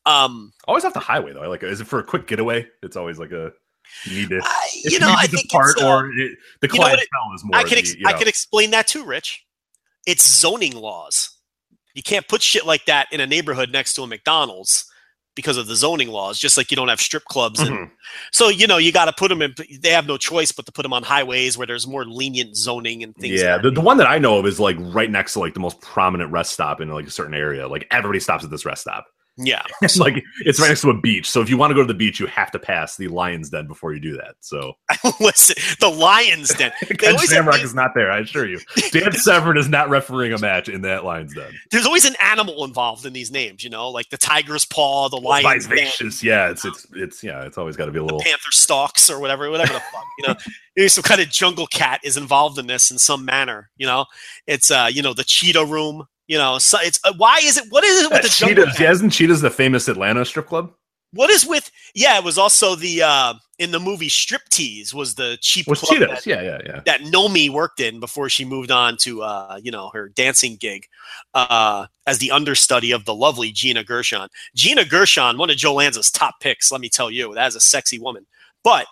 um, Always off the highway though. I like. Is it for a quick getaway? It's always like a you need to. I, you know, I think it's, uh, or it, the you know clientele is more. I can ex- the, you I can explain that too, Rich. It's zoning laws. You can't put shit like that in a neighborhood next to a McDonald's because of the zoning laws. Just like you don't have strip clubs, and Mhm. so you know you got to put them in. They have no choice but to put them on highways where there's more lenient zoning and things. Yeah, of the, the one that I know of is like right next to like the most prominent rest stop in like a certain area. Like everybody stops at this rest stop. Yeah. [LAUGHS] It's like it's right next to a beach. So if you want to go to the beach, you have to pass the Lions Den before you do that. So [LAUGHS] Listen, the Lions Den. [LAUGHS] They Ken always Shamrock is not there. I assure you. Dan Severn is not refereeing a match in that Lions Den. there's always an animal involved in these names. You know, like the tiger's paw, the lion's den, Yeah, it's it's it's yeah, it's always got to be a little. panther stalks, or whatever, whatever the fuck. You know, maybe some kind of jungle cat is involved in this in some manner. You know, it's uh, you know, the cheetah room. You know, so it's uh, why is it? What is it with the jungle Cheetahs, yeah, isn't Cheetahs the famous Atlanta strip club? What is with? Yeah, it was also the uh in the movie Striptease was the cheap Was club Cheetahs? that- Yeah, yeah, yeah. that Nomi worked in before she moved on to uh, you know her dancing gig uh, as the understudy of the lovely Gina Gershon. Gina Gershon, one of Joe Lanza's top picks, let me tell you, that is a sexy woman. But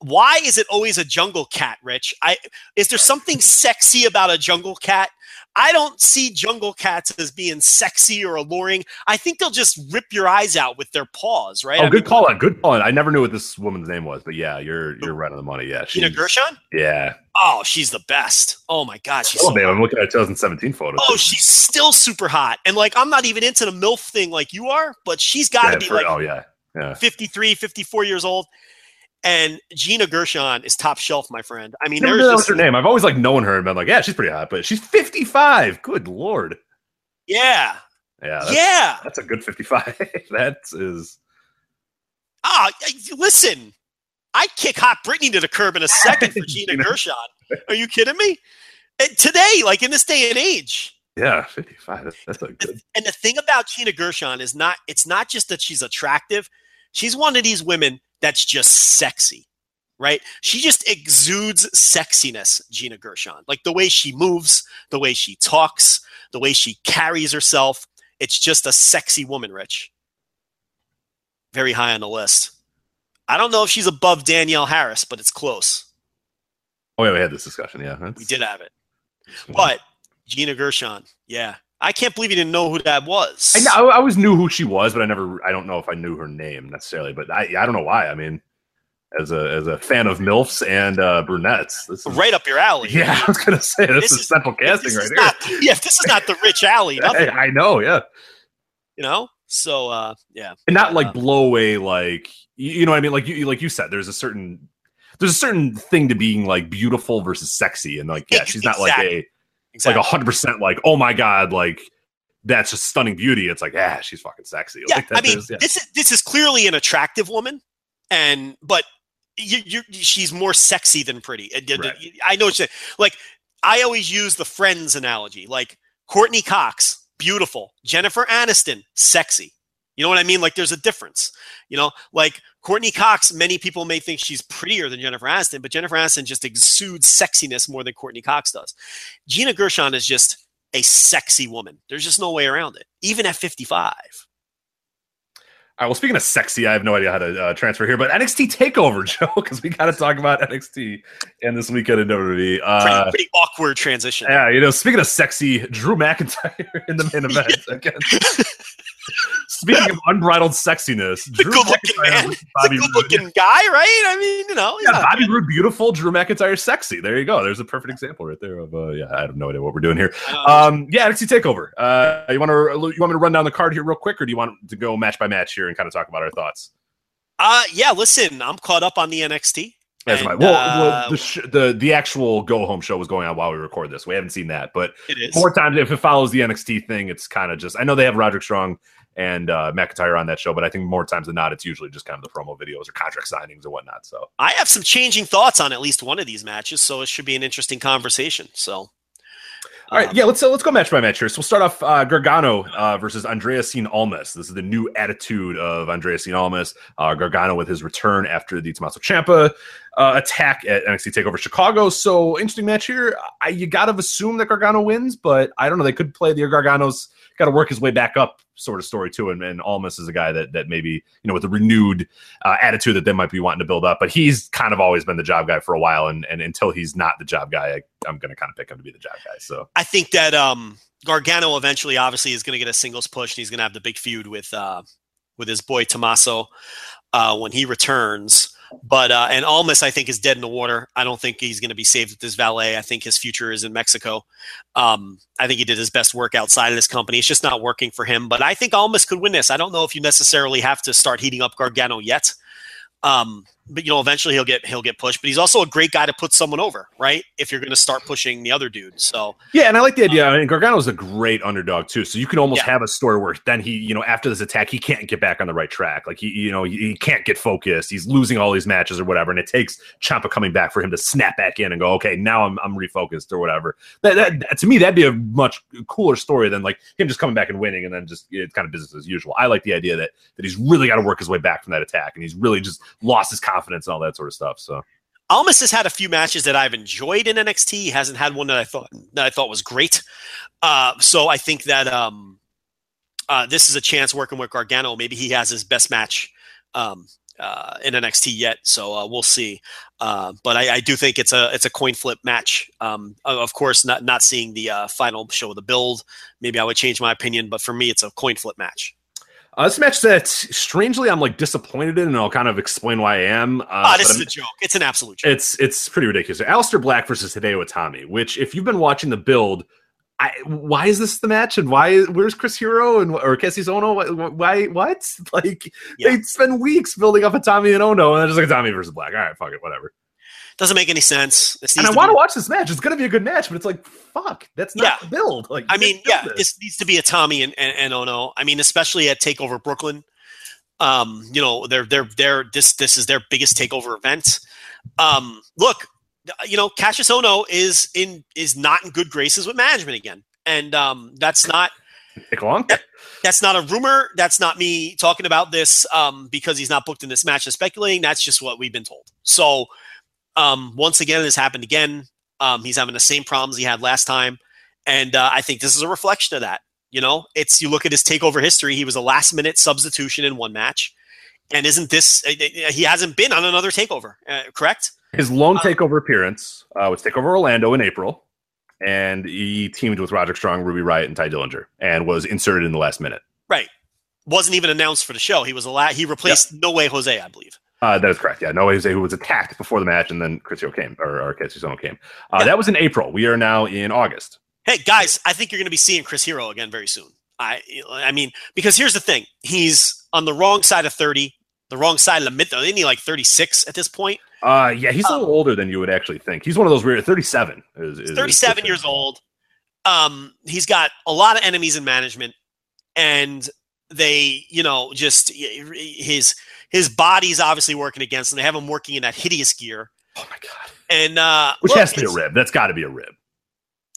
why is it always a jungle cat, Rich? I is there something sexy about a jungle cat? I don't see jungle cats as being sexy or alluring. I think they'll just rip your eyes out with their paws, right? Oh, I good mean, call on. Good call on. I never knew what this woman's name was, but yeah, you're you're right on the money. Yeah, Gina she's- Gershon? Yeah. Oh, she's the best. Oh my god, she's Oh, so babe, I'm looking at a 2017 photo. Oh, she's still super hot. And like, I'm not even into the MILF thing like you are, but she's got to Yeah, be for- like oh yeah, yeah. 53, 54 years old. And Gina Gershon is top shelf, my friend. I mean, there's that was just, her name. I've always like known her and been like, yeah, she's pretty hot, but she's 55. Good lord. yeah, Yeah, that's, yeah. that's a good 55. [LAUGHS] that is. Ah, I- listen, I kick hot Brittany to the curb in a second for [LAUGHS] Gina Gina. Gershon. Are you kidding me? And today, like in this day and age, Yeah, 55. That's, that's a good. and the thing about Gina Gershon is not it's not just that she's attractive. She's one of these women that's just sexy. Right? She just exudes sexiness, Gina Gershon. Like the way she moves, the way she talks, the way she carries herself. It's just a sexy woman, Rich. Very high on the list. I don't know if she's above Danielle Harris, but it's close. Oh, yeah, we had this discussion. Yeah. We did have it. But Gina Gershon, yeah. I can't believe you didn't know who that was. I, know, I always knew who she was, but I never, I don't know if I knew her name necessarily, but I, I don't know why. I mean, as a, as a fan of MILFs and uh, brunettes, this is, right up your alley. [LAUGHS] yeah, I was going to say, this, This is, is- central casting right is here. not- [LAUGHS] yeah, if this is not the rich alley, [LAUGHS] nothing, I know, yeah. you know. So, uh, yeah, and not Uh, like blow away like you, know what i mean like you like you said there's a certain there's a certain thing to being like beautiful versus sexy and like yeah she's not like a exactly. like hundred percent like oh my god like that's just stunning beauty it's like ah she's fucking sexy yeah, like that I mean, is- yeah. this is this is clearly an attractive woman, and but you, you, she's more sexy than pretty. Right. I know what you're. Like I always use the Friends analogy. Like Courteney Cox, beautiful. Jennifer Aniston, sexy. You know what I mean? Like there's a difference. You know, like Courteney Cox, many people may think she's prettier than Jennifer Aniston, but Jennifer Aniston just exudes sexiness more than Courteney Cox does. Gina Gershon is just a sexy woman. There's just no way around it, even at 55. all right well speaking of sexy i have no idea how to uh, transfer here but nxt takeover [LAUGHS] joe because we got to talk about nxt and this weekend in wwe Pretty, uh pretty awkward transition. yeah, you know, speaking of sexy, Drew McIntyre [LAUGHS] in the main event [LAUGHS] again. Speaking of unbridled sexiness, the Drew good looking McIntyre man. with The Bobby good-looking guy, right? I mean, you know, he's Yeah, Bobby Roode, beautiful. Drew McIntyre, sexy. There you go. There's a perfect example right there of. Uh, yeah, I have no idea what we're doing here. uh, Um, yeah, NXT Takeover. Uh, you want to you want me to run down the card here real quick, or do you want to go match by match here and kind of talk about our thoughts? uh, yeah, listen, I'm caught up on the NXT. As And, Well, uh, well the, sh- the the actual go home show was going on while we record this. We haven't seen that, but It is. more times if it follows the NXT thing, it's kind of just. I know they have Roderick Strong and uh, McIntyre on that show, but I think more times than not, it's usually just kind of the promo videos or contract signings or whatnot. So I have some changing thoughts on at least one of these matches, so it should be an interesting conversation. So, All right, um, yeah, let's uh, let's go match by match here. So we'll start off uh, Gargano uh, versus Andrade Cien Almas. This is the new attitude of Andrade Cien Almas. Uh, Gargano with his return after the Tommaso Ciampa uh, attack at NXT Takeover Chicago. So interesting match here. I, you got to assume that Gargano wins, but I don't know. They could play the Gargano's got to work his way back up sort of story too. And, and Almas is a guy that that maybe you know with a renewed uh, attitude that they might be wanting to build up. But he's kind of always been the job guy for a while, and and until he's not the job guy, I, I'm going to kind of pick him to be the job guy. So. I think that um, Gargano eventually, obviously, is going to get a singles push, and he's going to have the big feud with uh, with his boy Tommaso uh, when he returns. But uh, and Almas, I think, is dead in the water. I don't think he's going to be saved with this valet. I think his future is in Mexico. Um, I think he did his best work outside of this company. It's just not working for him. But I think Almas could win this. I don't know if you necessarily have to start heating up Gargano yet. Um, but you know, eventually he'll get he'll get pushed. But he's also a great guy to put someone over, right? If you're going to start pushing the other dude. So Yeah, and I like the idea. Um, I mean, Gargano's a great underdog too, so you can almost Yeah. have a story where then he, you know, after this attack, he can't get back on the right track. Like he, you know, he, he can't get focused. He's losing all these matches or whatever, and it takes Ciampa coming back for him to snap back in and go, okay, now I'm I'm refocused or whatever. That, that, that- to me, that'd be a much cooler story than like him just coming back and winning and then just it's kind of business as usual. I like the idea that that he's really got to work his way back from that attack, and he's really just lost his confidence and all that sort of stuff. So. Almas has had a few matches that I've enjoyed in NXT. He hasn't had one that I thought that I thought was great. Uh, so I think that um, uh, this is a chance working with Gargano. Maybe he has his best match um, uh, in NXT yet. So uh, we'll see. Uh, but I, I do think it's a it's a coin flip match. Um, of of course, not not seeing the uh, final show of the build. Maybe I would change my opinion, but for me, it's a coin flip match. Uh, this match that strangely I'm like disappointed in, and I'll kind of explain why I am. Uh, Ah, this is a joke. It's an absolute joke. it's it's pretty ridiculous. Aleister Black versus Hideo Itami, which if you've been watching the build, I, why is this the match and why where's Chris Hero and or Kassius Ohno? Why, why what? [LAUGHS] Like Yeah. they spend weeks building up Itami and Ohno, and then just like Itami versus Black. All right, fuck it, whatever. Doesn't make any sense. This And I to want be- to watch this match. It's gonna be a good match, but it's like fuck, that's not Yeah. the build. Like I mean, yeah, this. this needs to be Itami and, and, and Ohno. I mean, especially at Takeover Brooklyn. Um, you know, they're they're they're this this is their biggest takeover event. Um, look, you know, Kassius Ohno is in is not in good graces with management again, and um, that's not take long. that's not a rumor. That's not me talking about this um, because he's not booked in this match and speculating. That's just what we've been told. So um, once again, this happened again. Um, he's having the same problems he had last time, and uh, I think this is a reflection of that. You know, it's you look at his takeover history. He was a last minute substitution in one match, and isn't this? uh, uh, He hasn't been on another takeover, uh, correct? His lone takeover appearance uh, was Takeover Orlando in April, and he teamed with Roderick Strong, Ruby Riot, and Tye Dillinger, and was inserted in the last minute. Right. Wasn't even announced for the show. He was a la- He replaced No Way Jose, I believe. Uh, that is correct. Yeah, No Way Jose, who was attacked before the match, and then Chris Hero came, or, or Casey came. Uh, Yeah. That was in April. We are now in August. Hey guys, I think you're going to be seeing Chris Hero again very soon. I I mean because here's the thing: he's on the wrong side of thirty, the wrong side of the mid. Isn't he like 36 at this point? Uh, yeah, he's a little older than you would actually think. He's one of those weird. Thirty seven is, is thirty seven years old. Um, he's got a lot of enemies in management, and they, you know, just his his body's obviously working against him. They have him working in that hideous gear, Oh my god. and uh, Which look, has to be a rib. That's got to be a rib.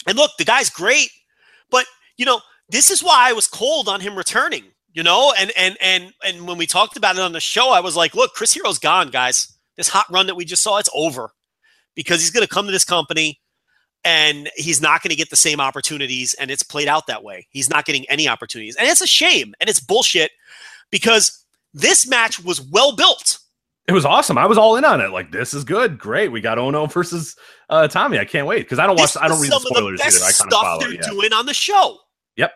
And look, the guy's great, but you know, this is why I was cold on him returning. You know, and and and and when we talked about it on the show, I was like, look, Chris Hero's gone, guys. This hot run that we just saw, it's over because he's going to come to this company and he's not going to get the same opportunities. And it's played out that way. He's not getting any opportunities, and it's a shame and it's bullshit because this match was well built. It was awesome. I was all in on it. Like this is good. Great. We got Ohno versus uh, Tommy. I can't wait because I don't watch. I don't read the spoilers best either. I kind of stuff follow. they're Yeah. doing on the show. Yep.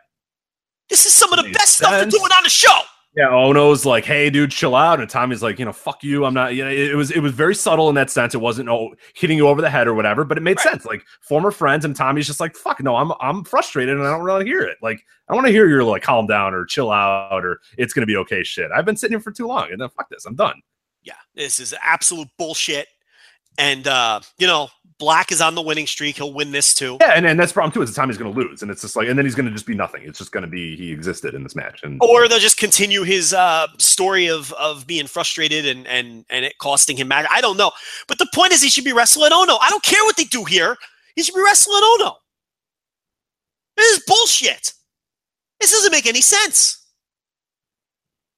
This is some of the best stuff they're doing on the show. Yeah, Ohno's like, "Hey, dude, chill out," and Tommy's like, "You know, fuck you. I'm not." You know, it, it was it was very subtle in that sense. It wasn't oh hitting you over the head or whatever, but it made Right. sense. Like former friends, and Tommy's just like, "Fuck no, I'm I'm frustrated and I don't want to hear it. Like I want to hear your like calm down or chill out or it's gonna be okay shit. I've been sitting here for too long, and then fuck this, I'm done." Yeah, this is absolute bullshit. and uh, you know, Black is on the winning streak. He'll win this too. Yeah, and, and that's the problem too. Is the time he's going to lose, and it's just like, and then he's going to just be nothing. It's just going to be he existed in this match, and or they'll just continue his uh, story of of being frustrated and and and it costing him match. I don't know, but the point is he should be wrestling Ohno. I don't care what they do here. He should be wrestling Ohno. This is bullshit. This doesn't make any sense.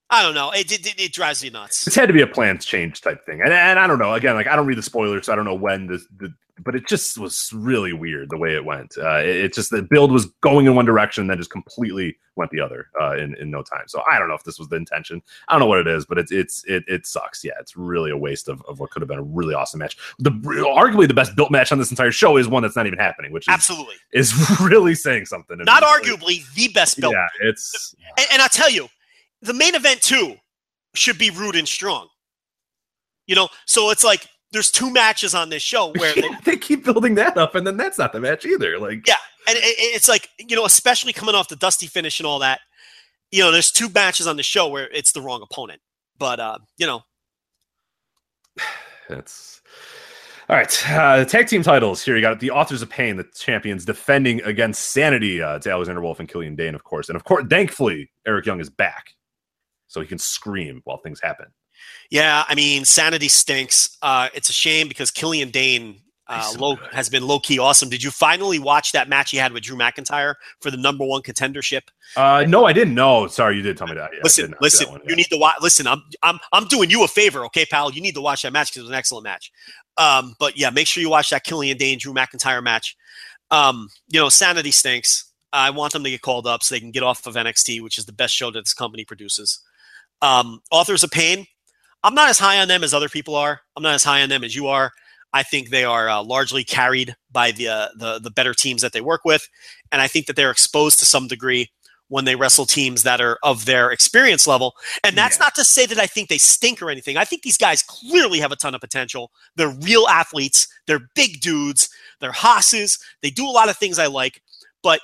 I don't know. It, it, it drives me nuts. It's had to be a plans change type thing, and, and I don't know. Again, like I don't read the spoilers, so I don't know when the, the but it just was really weird the way it went. Uh, it, it, just the build was going in one direction, then just completely went the other uh, in in no time. So I don't know if this was the intention. I don't know what it is, but it's it's it, it sucks. Yeah, it's really a waste of, of what could have been a really awesome match. The arguably the best built match on this entire show is one that's not even happening, which is, absolutely is [LAUGHS] really saying something. Not arguably the best built. Yeah, it's and, and I'll tell you the main event too should be Roode and strong. You know, so it's like there's two matches on this show where [LAUGHS] they, they, keep building that up, and then that's not the match either. Like, yeah, and it, it's like you know, especially coming off the dusty finish and all that. You know, there's two matches on the show where it's the wrong opponent, but uh, you know, [SIGHS] that's all right. Uh, the tag team titles here. You got the Authors of Pain, the champions defending against Sanity. Uh, it's Alexander Wolfe and Killian Dain, of course, and of course, thankfully, Eric Young is back so he can scream while things happen. Yeah, I mean, Sanity stinks. Uh, it's a shame because Killian Dain uh, low, has been low key awesome. Did you finally watch that match he had with Drew McIntyre for the number one contendership? Uh, no, I didn't know. Sorry, you did tell me that. Yeah, listen, listen, one, yeah. you need to watch. Listen, I'm, I'm, I'm doing you a favor, okay, pal. You need to watch that match because it was an excellent match. Um, but yeah, make sure you watch that Killian Dain Drew McIntyre match. Um, you know, Sanity stinks. I want them to get called up so they can get off of NXT, which is the best show that this company produces. Um, Authors of Pain, I'm not as high on them as other people are. I'm not as high on them as you are. I think they are uh, largely carried by the, uh, the the better teams that they work with, and I think that they're exposed to some degree when they wrestle teams that are of their experience level. And that's yeah. not to say that I think they stink or anything. I think these guys clearly have a ton of potential. They're real athletes. They're big dudes. They're hosses. They do a lot of things I like, but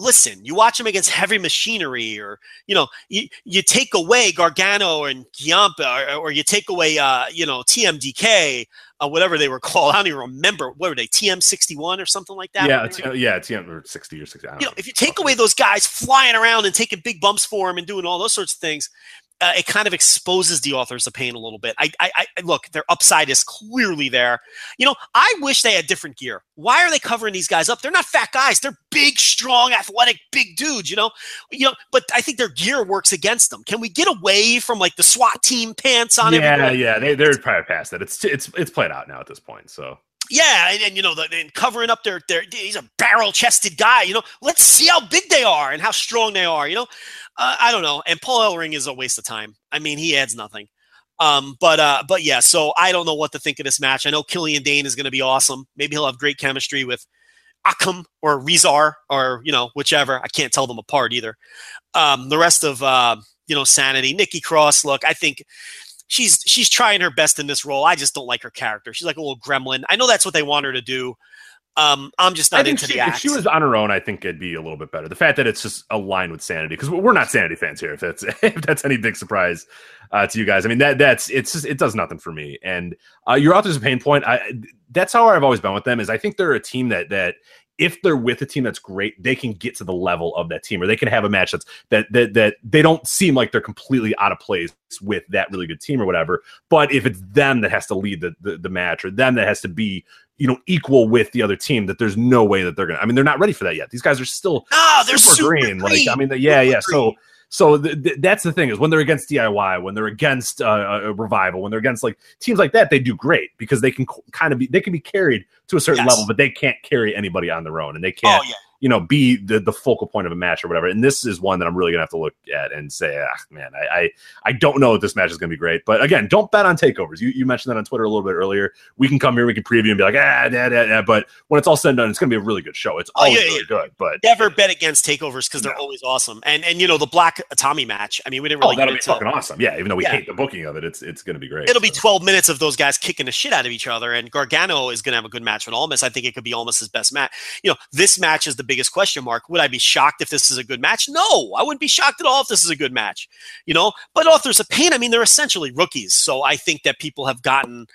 listen, you watch them against heavy machinery, or you know, you, you take away Gargano and Ciampa, or, or you take away, uh, you know, TMDK, uh, whatever they were [LAUGHS] called. I don't even remember what were they, TM61 or something like that. Yeah, t- yeah, TM or 60 or 60. You know, know, if you take away those guys flying around and taking big bumps for him and doing all those sorts of things, uh, it kind of exposes the authors of pain a little bit. I, I, I, look, their upside is clearly there. You know, I wish they had different gear. Why are they covering these guys up? They're not fat guys. They're big, strong, athletic, big dudes. You know, you know. But I think their gear works against them. Can we get away from like the SWAT team pants on? Yeah, everybody? yeah. They, they're probably past that. It's it's it's played out now at this point. So yeah, and, and you know, the, and covering up their their he's a barrel chested guy. You know, let's see how big they are and how strong they are. You know, uh, I don't know. And Paul Ellering is a waste of time. I mean, he adds nothing. Um, but uh, but yeah, so I don't know what to think of this match. I know Killian Dain is going to be awesome. Maybe he'll have great chemistry with Akam or Rezar or you know whichever. I can't tell them apart either. Um, the rest of uh, you know Sanity, Nikki Cross. Look, I think she's she's trying her best in this role. I just don't like her character. She's like a little gremlin. I know that's what they want her to do. Um, I'm just not into she, the act. If she was on her own, I think it'd be a little bit better. The fact that it's just aligned with sanity, because we're not sanity fans here. If that's [LAUGHS] if that's any big surprise uh, to you guys, I mean that that's it's just it does nothing for me. And uh, your author's a pain point. I that's how I've always been with them. Is I think they're a team that that if they're with a team that's great, they can get to the level of that team, or they can have a match that's that that that they don't seem like they're completely out of place with that really good team or whatever. But if it's them that has to lead the the, the match, or them that has to be you know equal with the other team, that there's no way that they're gonna. I mean, they're not ready for that yet. These guys are still oh, they're super, super green. green. Like I mean, yeah, yeah. So so th- th- that's the thing is when they're against DIY, when they're against uh, a revival, when they're against like teams like that, they do great because they can kind of be they can be carried to a certain yes. level, but they can't carry anybody on their own, and they oh, can't. Oh, yeah you know, be the, the focal point of a match or whatever. And this is one that I'm really gonna have to look at and say, ah, man, I, I, I don't know if this match is gonna be great. But again, don't bet on takeovers. You you mentioned that on Twitter a little bit earlier. We can come here, we can preview and be like, ah, yeah, yeah, yeah. But when it's all said and done, it's gonna be a really good show. It's always oh, yeah, really yeah. good. But never bet against takeovers because they're no. always awesome. And and you know the Black Tommy match. I mean, we didn't really. Oh, that'll be fucking awesome. Yeah, even though we hate the booking of it, it's it's gonna be great. It'll so. be 12 minutes of those guys kicking the shit out of each other. And Gargano is gonna have a good match with Almas. I think it could be Almas's best match. You know, this match is the biggest question mark. Would I be shocked if this is a good match? No, I wouldn't be shocked at all if this is a good match. You know, but authors of pain, I mean, they're essentially rookies, so I think that people have gotten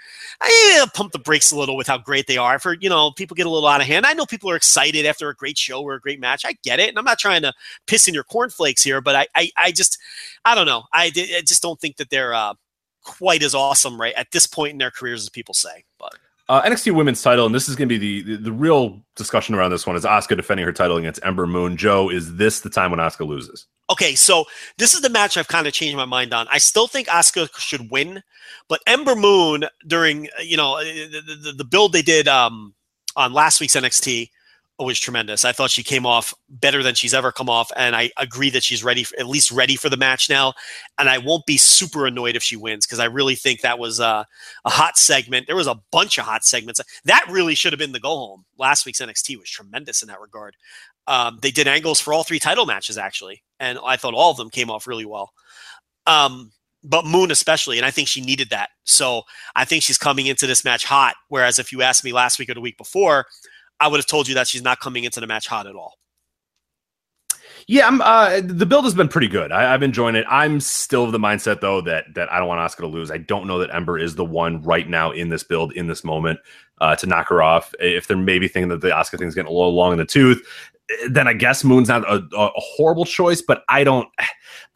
I pump the brakes a little with how great they are. For you know, people get a little out of hand. I know people are excited after a great show or a great match. I get it, and I'm not trying to piss in your cornflakes here, but I, I, I just, I don't know. I, I just don't think that they're uh, quite as awesome right at this point in their careers as people say. But uh, NXT Women's Title, and this is going to be the, the, the real discussion around this one is Asuka defending her title against Ember Moon. Joe, is this the time when Asuka loses? Okay, so this is the match I've kind of changed my mind on. I still think Asuka should win, but Ember Moon during you know the, the, the build they did um, on last week's NXT was tremendous. I thought she came off better than she's ever come off, and I agree that she's ready, at least ready for the match now. And I won't be super annoyed if she wins because I really think that was a, a hot segment. There was a bunch of hot segments that really should have been the go home. Last week's NXT was tremendous in that regard. Um, they did angles for all three title matches actually, and I thought all of them came off really well. Um, but Moon especially, and I think she needed that. So I think she's coming into this match hot. Whereas if you asked me last week or the week before, I would have told you that she's not coming into the match hot at all. Yeah, uh, the build has been pretty good. I, have been enjoying it. I'm still of the mindset though that that I don't want Asuka to lose. I don't know that Ember is the one right now in this build in this moment uh, to knock her off. If they're maybe thinking that the Asuka thing's getting a little long in the tooth, then I guess Moon's not a, a horrible choice. But I don't.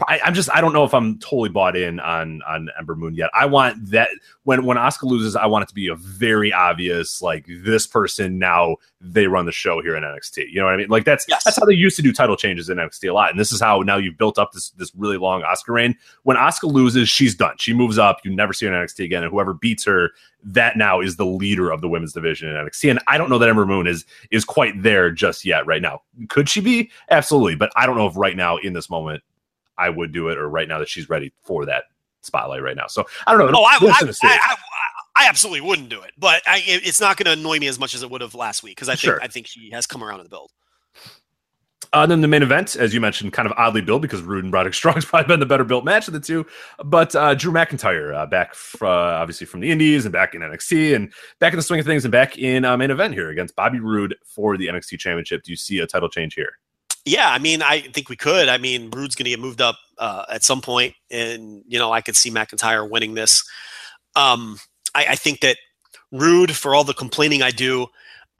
I, am just I don't know if I'm totally bought in on on Ember Moon yet. I want that when when Asuka loses, I want it to be a very obvious like this person now they run the show here in NXT. You know what I mean? Like that's yes. that's how they used to do title changes in NXT a lot. And this is how now you've built up this this really long Asuka reign. When Asuka loses, she's done. She moves up. You never see her in NXT again. And whoever beats her, that now is the leader of the women's division in NXT. And I don't know that Ember Moon is is quite there just yet right now. Could she be? Absolutely. But I don't know if right now in this moment I would do it, or right now that she's ready for that spotlight right now. So I don't know. Oh, I, I, I, I, absolutely wouldn't do it, but it's not going to annoy me as much as it would have last week because I think sure. I think she has come around to the build. Uh, then the main event, as you mentioned, kind of oddly built because Roode and Roderick Strong's [LAUGHS] probably been the better built match of the two. But uh, Drew McIntyre uh, back, uh, obviously from the Indies and back in NXT and back in the swing of things and back in uh, main event here against Bobby Roode for the NXT Championship. Do you see a title change here? Yeah, I mean, I think we could. I mean, Roode's going to get moved up uh, at some point, and you know, I could see McIntyre winning this. Um, I, I think that Roode, for all the complaining I do,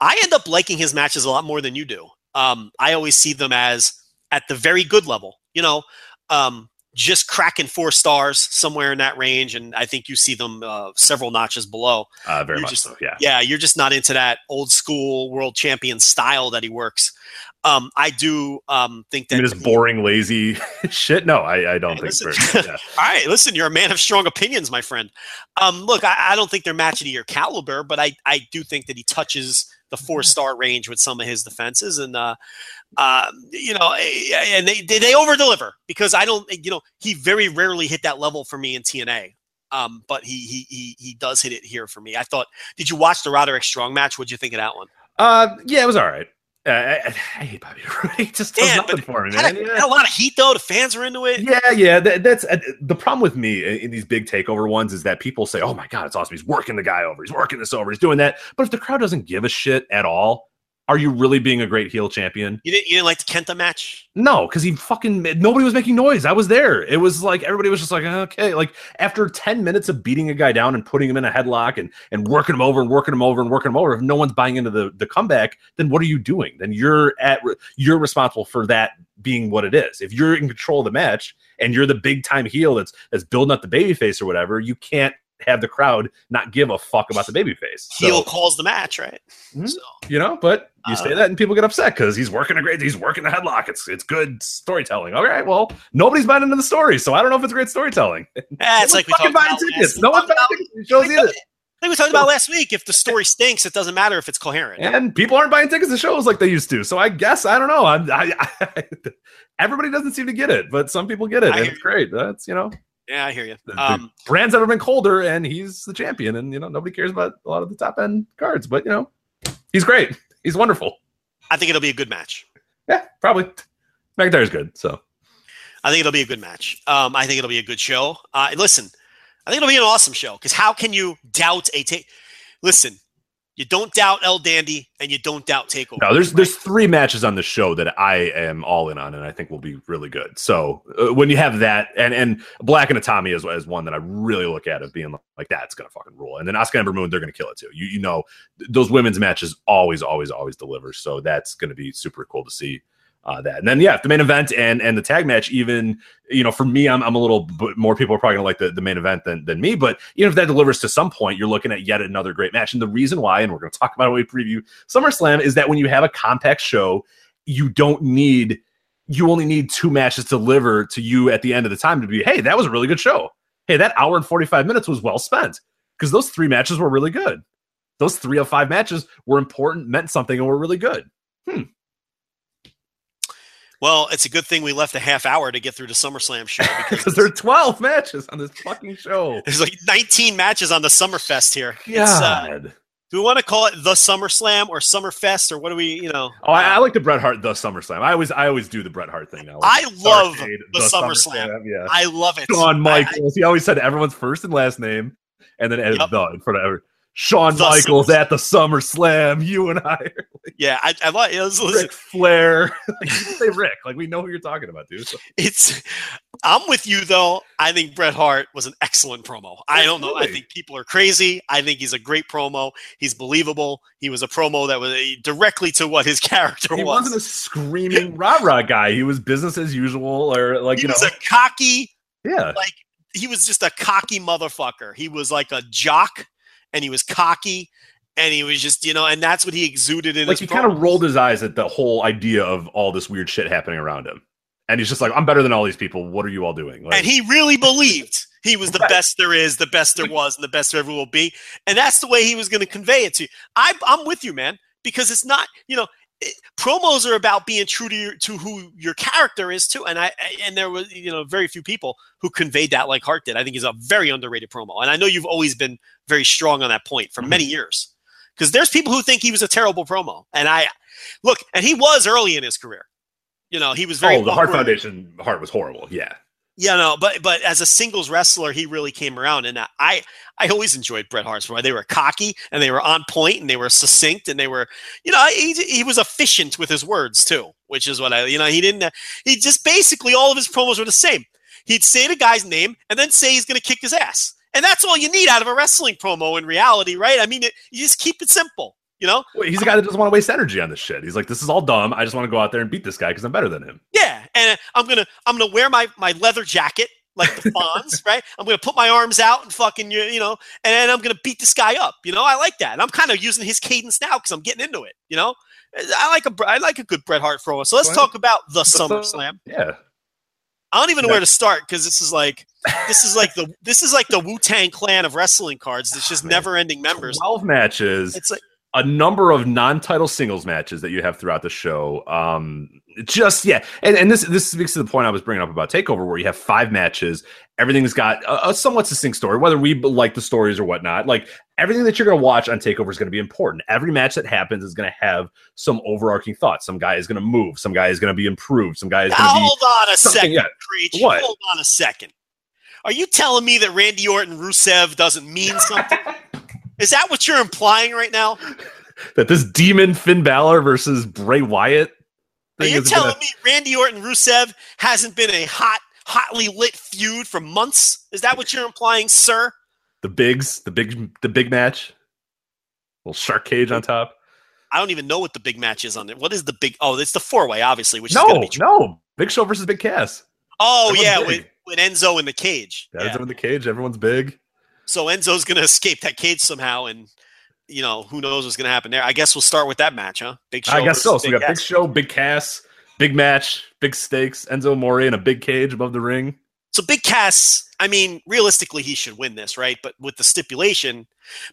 I end up liking his matches a lot more than you do. Um, I always see them as at the very good level. You know, um, just cracking four stars somewhere in that range, and I think you see them uh, several notches below. Uh, very you're much just, so, yeah. Yeah, you're just not into that old school world champion style that he works. Um, I do um, think that this boring, lazy [LAUGHS] shit. No, I, I don't hey, think. Listen, [LAUGHS] yeah. all right, listen, you're a man of strong opinions, my friend. Um, look, I, I, don't think they're matching to your caliber, but I, I do think that he touches the four star range with some of his defenses, and uh, uh, you know, and they they over deliver because I don't, you know, he very rarely hit that level for me in TNA. Um, but he, he he he does hit it here for me. I thought. Did you watch the Roderick Strong match? What'd you think of that one? Uh, yeah, it was all right. Uh, I, I, hate Bobby [LAUGHS] Roode. He just does nothing for me, man. Had a, yeah. had a, lot of heat though. The fans are into it. Yeah, yeah. That, that's uh, the problem with me in, these big takeover ones is that people say, "Oh my god, it's awesome! He's working the guy over. He's working this over. He's doing that." But if the crowd doesn't give a shit at all, are you really being a great heel champion? You didn't, you didn't like the Kenta match? No, because he fucking nobody was making noise. I was there. It was like everybody was just like, okay. Like after 10 minutes of beating a guy down and putting him in a headlock and, and working him over and working him over and working him over, if no one's buying into the, the comeback, then what are you doing? Then you're at you're responsible for that being what it is. If you're in control of the match and you're the big time heel that's that's building up the baby face or whatever, you can't have the crowd not give a fuck about the babyface. So, Heel calls the match, right? Mm-hmm. So, you know, but you uh, say that and people get upset because he's working a great, he's working the headlock. It's it's good storytelling. All right, well, nobody's buying into the story, so I don't know if it's great storytelling. [LAUGHS] Yeah, it's like we talked buying tickets. No one's buying tickets. Shows either. I think we talked about last week. If the story stinks, it doesn't matter if it's coherent. And people aren't buying tickets to shows like they used to. So I guess I don't know. I'm, I, I, [LAUGHS] everybody doesn't seem to get it, but some people get it, and it's great. That's you know. Yeah, I hear you. The, um, the brand's never been colder, and he's the champion. And you know, nobody cares about a lot of the top end cards, but you know, he's great. He's wonderful. I think it'll be a good match. Yeah, probably. McIntyre's good, so I think it'll be a good match. Um, I think it'll be a good show. Uh, listen, I think it'll be an awesome show because how can you doubt a take? Listen, You don't doubt El Dandy, and you don't doubt Takeover. No, there's right? there's three matches on the show that I am all in on, and I think will be really good. So uh, when you have that, and and Black and Itami is, is one that I really look at of being like that's gonna fucking rule. And then Asuka Ember Moon, they're gonna kill it too. You you know those women's matches always always always deliver. So that's gonna be super cool to see uh, that. And then yeah, the main event and and the tag match, even you know, for me, I'm, I'm a little bit more people are probably gonna like the, the main event than than me. But even if that delivers to some point, you're looking at yet another great match. And the reason why, and we're gonna talk about it when we preview SummerSlam, is that when you have a compact show, you don't need you only need two matches to deliver to you at the end of the time to be, hey, that was a really good show. Hey, that hour and 45 minutes was well spent. Because those three matches were really good. Those three of five matches were important, meant something, and were really good. Hmm. Well, it's a good thing we left a half hour to get through the SummerSlam show [LAUGHS] because there are 12 matches on this fucking show. [LAUGHS] There's like 19 matches on the Summerfest here. God. Uh, do we want to call it the SummerSlam or Summerfest or what do we, you know? Oh, I, I like the Bret Hart the SummerSlam. I always I always do the Bret Hart thing now. Like I love Starrcade, the, the SummerSlam. SummerSlam. Yeah. I love it. Shawn Michaels. I, I, he always said everyone's first and last name and then added yep. the in front of every. Shawn the Michaels at the SummerSlam. You and I. Like, [LAUGHS] yeah, I, I like it. Was, Ric Flair. [LAUGHS] like, say Rick. Like we know who you're talking about, dude. So. It's. I'm with you though. I think Bret Hart was an excellent promo. I don't know. I think people are crazy. I think he's a great promo. He's believable. He was a promo that was eh, directly to what his [LAUGHS] character he was. He wasn't a screaming rah rah guy. He was business as usual, or like he you was know, a cocky. Yeah. Like he was just a cocky motherfucker. He was like a jock and he was cocky and he was just you know and that's what he exuded in like he kind of rolled his eyes at the whole idea of all this weird shit happening around him. And he's just like i'm better than all these people. What are you all doing? Like, and he really believed he was the right. best there is the best there was and the best there ever will be. And that's the way he was going to convey it to you. I, i'm with you man because it's not you know it, promos are about being true to your, to who your character is too and i and there was you know very few people who conveyed that like hart did. I think he's a very underrated promo and i know you've always been very strong on that point for mm-hmm. many years because there's people who think he was a terrible promo and i look and he was early in his career. You know he was very oh the hart foundation hart was horrible yeah yeah, no, but but as a singles wrestler, he really came around, and I I always enjoyed Bret Hart's promo. They were cocky and they were on point and they were succinct and they were, you know, he, he was efficient with his words too, which is what I, you know, he didn't. He just basically all of his promos were the same. He'd say the guy's name and then say he's going to kick his ass, and that's all you need out of a wrestling promo in reality, right? I mean, it, you just keep it simple. You know, he's a guy that doesn't want to waste energy on this shit. He's like, this is all dumb. I just want to go out there and beat this guy because I'm better than him. Yeah, and I'm gonna I'm gonna wear my my leather jacket like the [LAUGHS] Fonz, right? I'm gonna put my arms out and fucking you, you know, and I'm gonna beat this guy up. You know, I like that. And I'm kind of using his cadence now because I'm getting into it. You know, I like a I like a good Bret Hart throw. So let's talk about the Summer Slam. Yeah. I don't even know where to start because this is like this is like the this is like the Wu Tang Clan of wrestling cards. It's ah, just oh, never ending members. Twelve matches. It's like a number of non-title singles matches that you have throughout the show. Um, just yeah, and and this this speaks to the point I was bringing up about Takeover, where you have five matches. Everything's got a, a somewhat succinct story, whether we like the stories or whatnot. Like everything that you're going to watch on Takeover is going to be important. Every match that happens is going to have some overarching thought. Some guy is going to move. Some guy is going to be improved. Some guy is going to be. Hold on a second, yeah. Creech. What? Hold on a second. Are you telling me that Randy Orton Rusev doesn't mean [LAUGHS] something? Is that what you're implying right now? [LAUGHS] that this demon Finn Balor versus Bray Wyatt. Are you telling gonna... me Randy Orton Rusev hasn't been a hot, hotly lit feud for months? Is that what you're implying, sir? The bigs, the big, the big match, little shark cage on top. I don't even know what the big match is on there. What is the big? Oh, it's the four way, obviously. Which no, is no, Big Show versus Big Cass. Oh Everyone's yeah, with, with Enzo in the cage. Yeah, Enzo in the cage. Everyone's big. So Enzo's gonna [LAUGHS] escape that cage somehow, and you know, who knows what's going to happen there. I guess we'll start with that match, huh? Big Show. I guess so. So we got Cass. Big Show, Big Cass, big match, big stakes. Enzo Amore in a big cage above the ring. So Big Cass, I mean, realistically, he should win this, right? But with the stipulation,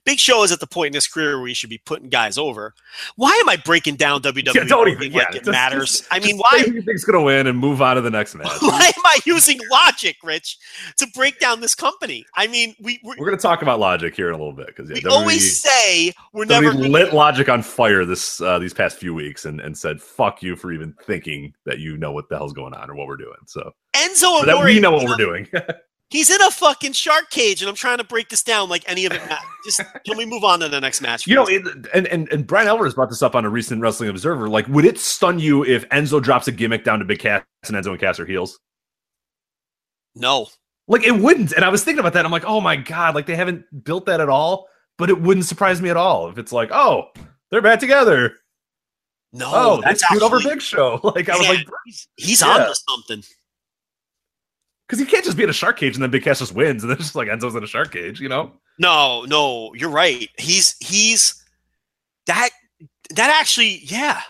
Big Show is at the point in his career where he should be putting guys over. Why am I breaking down WWE yeah, don't even, like yeah, it just, matters? Just, I mean, why do you think's going to win and move on to the next match? [LAUGHS] why am I using logic, Rich, to break down this company? I mean, we we're, we're going to talk about logic here in a little bit because yeah, we WWE, always say we're never lit logic on fire this uh, these past few weeks and, and said fuck you for even thinking that you know what the hell's going on or what we're doing. So Enzo that we know what we're doing. [LAUGHS] He's in a fucking shark cage, and I'm trying to break this down like any of it. ma- Just can we move on to the next match? You know, it, and, and and Bryan Alvarez brought this up on a recent Wrestling Observer. Like, would it stun you if Enzo drops a gimmick down to Big Cass and Enzo and Cass are heels? no. Like, it wouldn't. And I was thinking about that. I'm like, oh my god, like they haven't built that at all. But it wouldn't surprise me at all if it's like, oh, they're back together. No, oh, that's that's over Big Show. [LAUGHS] Like, I was Yeah, like, he's, he's Yeah. on to something. Because you can't just be in a shark cage and then Big Cass just wins and then [LAUGHS] just like Enzo's in a shark cage, you know? No, no, you're right. He's he's that that actually, yeah.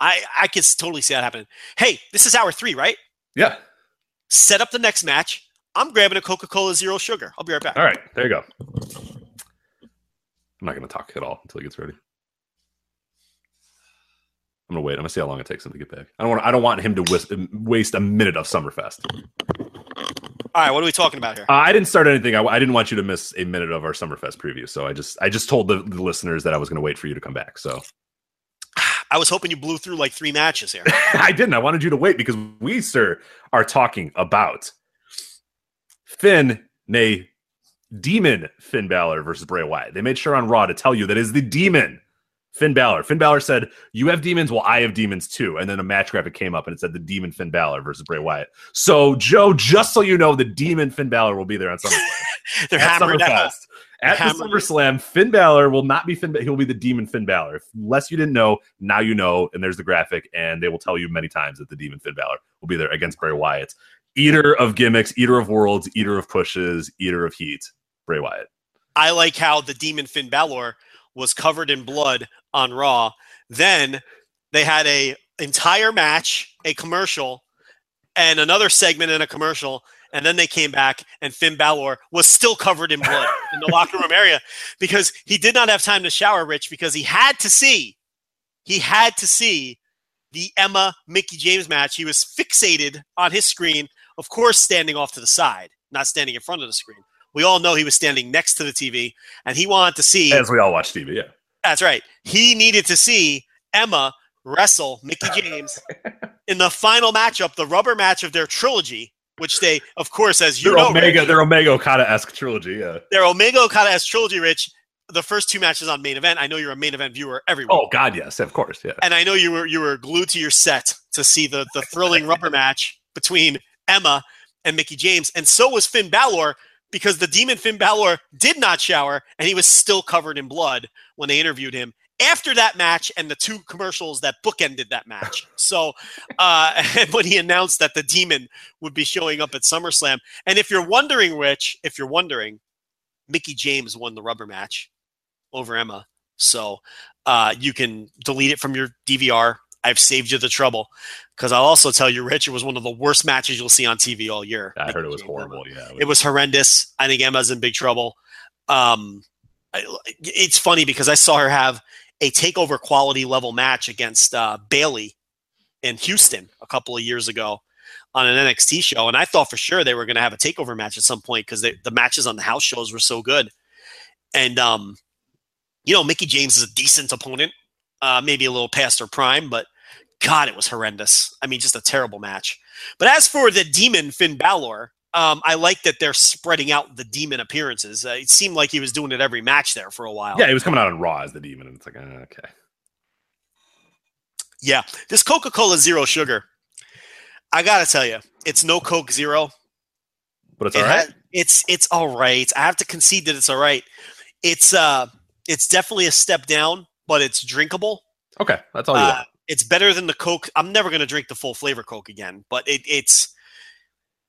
I I could totally see that happening. Hey, this is hour three, right? Yeah. Set up the next match. I'm grabbing a Coca Cola Zero Sugar. I'll be right back. All right, there you go. I'm not going to talk at all until he gets ready. I'm gonna wait. I'm gonna see how long it takes him to get back. I don't want. I don't want him to waste, waste a minute of Summerfest. All right, what are we talking about here? Uh, I didn't start anything. I, I didn't want you to miss a minute of our Summerfest preview. So I just I just told the, the listeners that I was going to wait for you to come back. So [SIGHS] I was hoping you blew through like three matches here. [LAUGHS] I didn't. I wanted you to wait because we, sir, are talking about Finn, nay, Demon Finn Balor versus Bray Wyatt. They made sure on Raw to tell you that is the Demon Finn Balor. Finn Balor said, "You have demons, well, I have demons too." And then a match graphic came up and it said the Demon Finn Balor versus Bray Wyatt. So Joe, just so you know, the Demon Finn Balor will be there on SummerSlam. [LAUGHS] They're at hammering that home. Summerfest. At the SummerSlam, Finn Balor will not be Finn. Ba- He'll be the Demon Finn Balor. If, unless you didn't know, now you know. And there's the graphic, and they will tell you many times that the Demon Finn Balor will be there against Bray Wyatt. Eater of gimmicks, eater of worlds, eater of pushes, eater of heat. Bray Wyatt. I like how the demon Finn Balor was covered in blood on Raw. Then they had a entire match, a commercial, and another segment in a commercial. And then they came back, and Finn Balor was still covered in blood [LAUGHS] in the locker room area because he did not have time to shower, Rich, because he had to see, he had to see the Emma Mickie James match. He was fixated on his screen, of course, standing off to the side, not standing in front of the screen. We all know he was standing next to the TV, and he wanted to see. As we all watch TV, yeah. That's right. He needed to see Emma wrestle Mickie [LAUGHS] James in the final matchup, the rubber match of their trilogy, which they, of course, as you Their know, Omega, Rich, their Omega Okada esque trilogy, yeah. their Omega Okada as trilogy, Rich. The first two matches on main event. I know you're a main event viewer every week. Oh God, yes, of course, yeah. and I know you were you were glued to your set to see the the thrilling rubber [LAUGHS] match between Emma and Mickie James, and so was Finn Balor because the demon Finn Balor did not shower and he was still covered in blood when they interviewed him after that match and the two commercials that bookended that match. [LAUGHS] So uh, and [LAUGHS] when he announced that the demon would be showing up at SummerSlam, and if you're wondering, Rich, if you're wondering, Mickie James won the rubber match over Emma. So uh, you can delete it from your DVR. I've saved you the trouble because I'll also tell you, Rich, it was one of the worst matches you'll see on TV all year. I heard it was Mickie James, Emma. horrible. Yeah, It was horrendous. I think Emma's in big trouble. Um, I, it's funny because I saw her have a takeover quality level match against uh, Bayley in Houston a couple of years ago on an NXT show, and I thought for sure they were going to have a takeover match at some point because the matches on the house shows were so good. And um, you know, Mickie James is a decent opponent, uh, maybe a little past her prime, but God, it was horrendous. I mean, just a terrible match. But as for the demon Finn Balor, um, I like that they're spreading out the demon appearances. Uh, it seemed like he was doing it every match there for a while. yeah. He was coming out on Raw as the demon, and it's like, uh, okay. Yeah. This Coca Cola Zero Sugar, I got to tell you, it's no Coke Zero. But it's It all right. ha- it's it's all right. I have to concede that it's all right. It's uh it's definitely a step down, but it's drinkable. okay, that's all you Uh, want. It's better than the Coke. I'm never going to drink the full flavor Coke again, but it, it's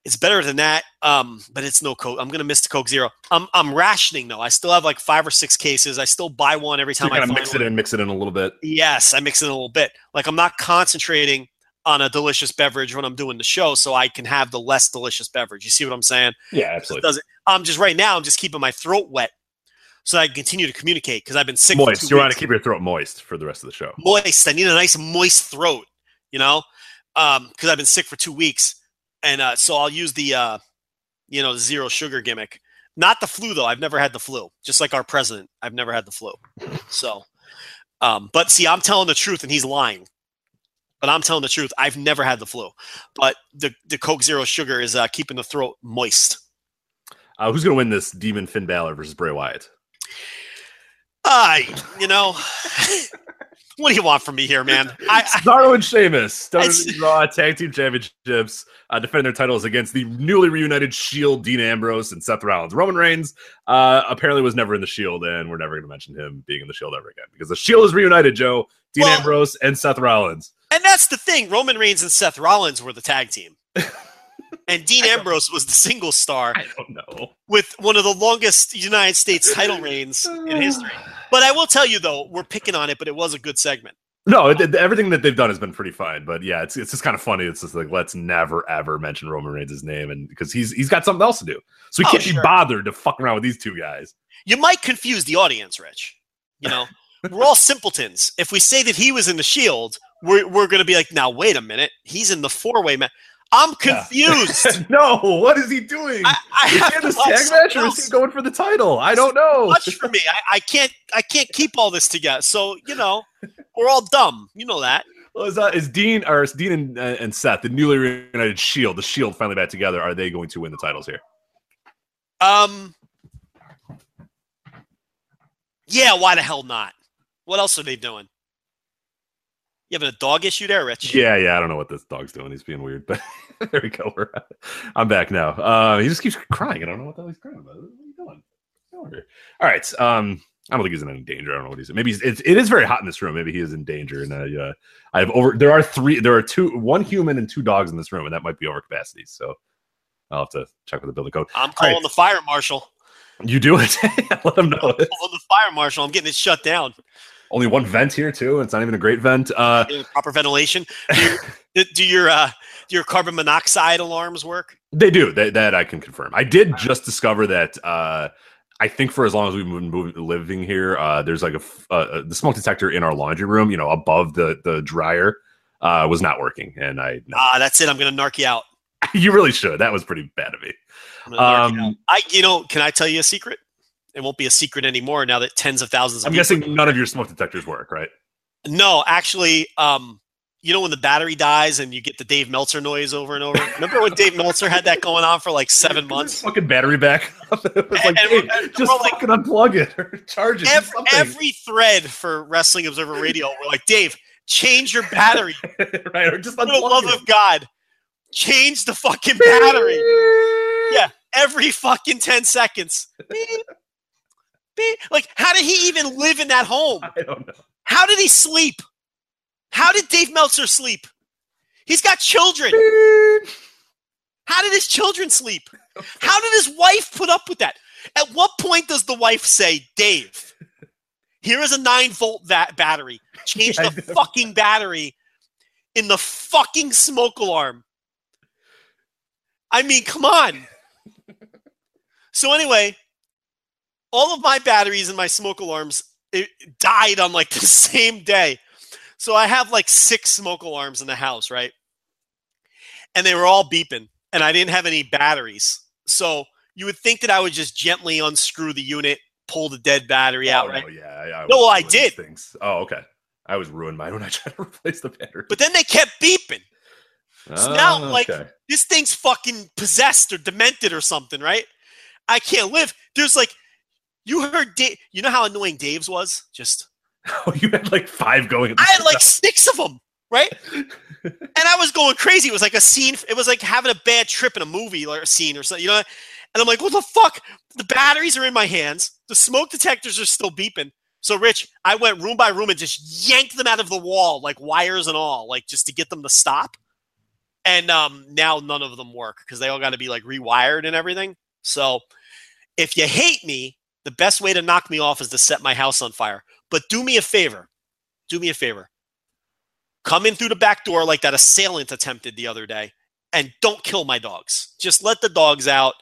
it's better than that. Um, but it's no Coke. I'm going to miss the Coke Zero. I'm I'm rationing though. I still have like five or six cases. I still buy one every So time you I kind of find mix one. it in, mix it in a little bit. Yes, I mix it in a little bit. Like I'm not concentrating on a delicious beverage when I'm doing the show, so I can have the less delicious beverage. You see what I'm saying? Yeah, It absolutely. doesn't. I'm just right now. I'm just keeping my throat wet so I can continue to communicate because I've been sick. for Moist. You want to keep your throat moist for the rest of the show. moist. I need a nice moist throat, you know, because I've been sick for two weeks, and uh, so I'll use the, uh, you know, zero sugar gimmick. Not the flu though. I've never had the flu. Just like our president, I've never had the flu. So, um, but see, I'm telling the truth, and he's lying. But I'm telling the truth. I've never had the flu. But the the Coke Zero Sugar is uh, keeping the throat moist. Uh, who's going to win this Demon Finn Balor versus Bray Wyatt? I, you know, [LAUGHS] what do you want from me here, man? I, Cesaro and Sheamus WWE Raw Tag Team Championships, uh, defending their titles against the newly reunited Shield, Dean Ambrose and Seth Rollins. Roman Reigns uh, apparently was never in the Shield, and we're never going to mention him being in the Shield ever again because the Shield is reunited. Joe, Dean Well- Ambrose and Seth Rollins. and that's the thing. Roman Reigns and Seth Rollins were the tag team, [LAUGHS] and Dean Ambrose was the single star I don't know. with one of the longest United States title reigns in history. [SIGHS] But I will tell you though, we're picking on it, but it was a good segment. No, it, it- everything that they've done has been pretty fine, but yeah, it's it's just kind of funny. It's just like let's never ever mention Roman Reigns' name, and because he's he's got something else to do, so he Oh, can't be bothered to fuck around with these two guys. You might confuse the audience, Rich. You know, we're all simpletons. If we say that he was in the Shield, we're we're going to be like, now wait a minute, he's in the four way match. I'm Yeah. confused. [LAUGHS] no, what is he doing? I, I is he in this tag match or is he going for the title? I don't know. much for me. I, I can't I can't keep all this together. So you know, we're all dumb. You know that. Well, is, uh, is Dean or is Dean and, uh, and Seth, the newly reunited Shield, the Shield finally back together? Are they going to win the titles here? Um. Yeah, why the hell not? What else are they doing? You having a dog issue there, Rich? Yeah, yeah. I don't know what this dog's doing. He's being weird, but [LAUGHS] there we go. We're, I'm back now. Uh, he just keeps crying. I don't know what the hell he's crying about. What are you doing? Get over here. All right. Um, I don't think he's in any danger. I don't know what he's. Maybe he's, it's, it is very hot in this room. Maybe he is in danger. And I, uh, I have over. There are three. There are two. One human and two dogs in this room, and that might be over capacity. So I'll have to check with the building code. I'm calling right. the fire marshal. You do it. [LAUGHS] Let them know. I'm calling the fire marshal. I'm getting it shut down. Only one vent here too. and It's not even a great vent. Uh, proper ventilation. Do, your- [LAUGHS] do your uh, do your carbon monoxide alarms work? They do. That, that I can confirm. I did just discover that. Uh, I think for as long as we've been moving, living here, uh, there's like a uh, the smoke detector in our laundry room. You know, above the the dryer, uh, was not working, and I. Ah, that's it. I'm gonna narc you out. [LAUGHS] you really should. That was pretty bad of me. Narc you. Um, I, you know, can I tell you a secret? It won't be a secret anymore now that tens of thousands of I'm guessing none of your smoke detectors work, right? No, actually, um, you know when the battery dies and you get the Dave Meltzer noise over and over. Remember when Dave Meltzer had that going on for like [LAUGHS] seven months? Fucking battery back. [LAUGHS] it was like, And- hey, and- just like- fucking unplug it or [LAUGHS] charge it. Every, every thread for Wrestling Observer Radio, we're like, Dave, change your battery. right, or just For the love it. of God, change the fucking battery. Yeah, every fucking 10 seconds. Beep. Like, how did he even live in that home? I don't know. How did he sleep? How did Dave Meltzer sleep? He's got children. [LAUGHS] How did his children sleep? How did his wife put up with that? At what point does the wife say, Dave, here is a nine volt va- battery. Change [LAUGHS] Yeah, the fucking battery in the fucking smoke alarm. I mean, come on. [LAUGHS] So, anyway, all of my batteries and my smoke alarms it died on like [LAUGHS] the same day. So I have like six smoke alarms in the house, right? And they were all beeping, and I didn't have any batteries. So you would think that I would just gently unscrew the unit, pull the dead battery out, Oh, right? no, yeah, I, I No, well, I did. Things. Oh, okay. I was ruined mine [LAUGHS] when I tried to replace the battery. But then they kept beeping. so ah, now, Oh, like, okay. This thing's fucking possessed or demented or something, right? I can't live. There's like, you heard Dave. You know how annoying Dave's was? Just [LAUGHS] oh, you had like five going. At the I had like six of them, right? [LAUGHS] and I was going crazy. It was like a scene. It was like having a bad trip in a movie or a scene or something, you know. And I'm like, what the fuck? The batteries are in my hands. The smoke detectors are still beeping. So, Rich, I went room by room and just yanked them out of the wall, like wires and all, like just to get them to stop. And um, now none of them work because they all got to be like rewired and everything. So, if you hate me, the best way to knock me off is to set my house on fire. But do me a favor. Do me a favor. Come in through the back door like that assailant attempted the other day and don't kill my dogs. Just let the dogs out.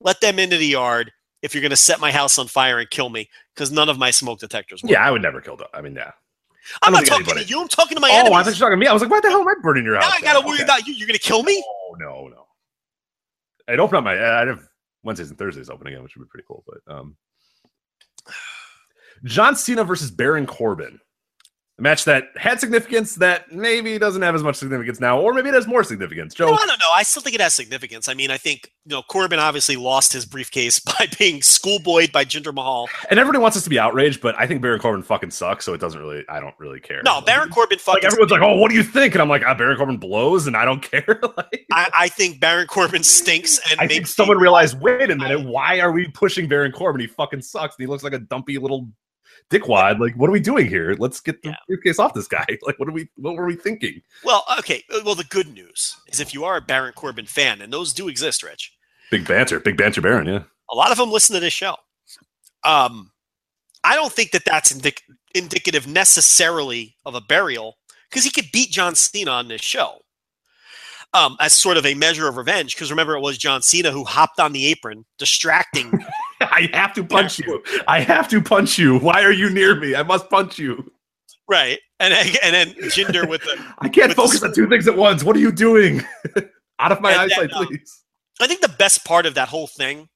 Let them into the yard if you're going to set my house on fire and kill me because none of my smoke detectors work. Yeah, I would never kill dog. I mean, yeah. I'm not talking think to anybody- you. I'm talking to my oh, I enemies. thought you were talking to me. I was like, why the hell am I burning your now house? I got to worry Okay. about you. You're going to kill me? Oh no, no. I'd open up my. I'd have Wednesdays and Thursdays open again, which would be pretty cool. But um, John Cena versus Baron Corbin. A match that had significance that maybe doesn't have as much significance now, or maybe it has more significance. Joe, No, I don't know. I still think it has significance. I mean, I think you know Corbin obviously lost his briefcase [LAUGHS] by being schoolboyed by Jinder Mahal. and everybody wants us to be outraged, but I think Baron Corbin fucking sucks, so it doesn't really. I don't really care. No, Baron Corbin Like fucking. everyone's like, oh, what do you think? And I'm like, ah, Baron Corbin blows, and I don't [LAUGHS] care. [LAUGHS] like, I, I think Baron Corbin stinks, and I think someone realized, wait a minute, why are we pushing Baron Corbin? He fucking sucks, and he looks like a dumpy little dickwad. Like, what are we doing here? Let's get the Yeah. briefcase off this guy. [LAUGHS] Like, what are we? What were we thinking? Well, okay. uh, Well, the good news is if you are a Baron Corbin fan, and those do exist, Rich, Big banter, big banter, Baron. Yeah, a lot of them listen to this show. Um, I don't think that that's indic- indicative necessarily of a burial because he could beat John Cena on this show um, as sort of a measure of revenge. Because remember, it was John Cena who hopped on the apron, distracting. [LAUGHS] I have to punch you. I have to punch you. Why are you near me? I must punch you. right, and and then Jinder with the. [LAUGHS] I can't the focus on two things at once. What are you doing? [LAUGHS] Out of my And then, eyesight, um, please. I think the best part of that whole thing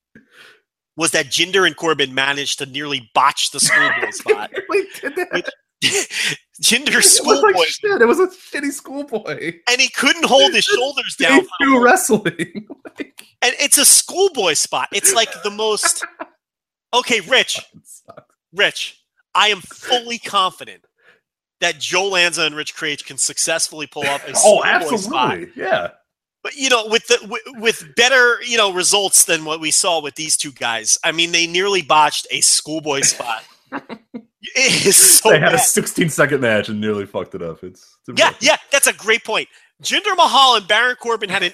was that Jinder and Corbin managed to nearly botch the schoolboy [LAUGHS] spot. We did that. Jinder It was schoolboy, like. It was a shitty schoolboy. and he couldn't hold his shoulders down. Day two wrestling. And it's a schoolboy spot. It's like the most. Okay, Rich. Rich, I am fully confident that Joe Lanza and Rich Kraetsch can successfully pull off a [LAUGHS] oh, schoolboy spot. absolutely. Yeah. But you know, with the with, with better you know results than what we saw with these two guys. I mean, they nearly botched a schoolboy [LAUGHS] spot. [LAUGHS] it is so they had a 16 second match and nearly fucked it up. It's, it's Yeah, yeah, that's a great point. Jinder Mahal and Baron Corbin had an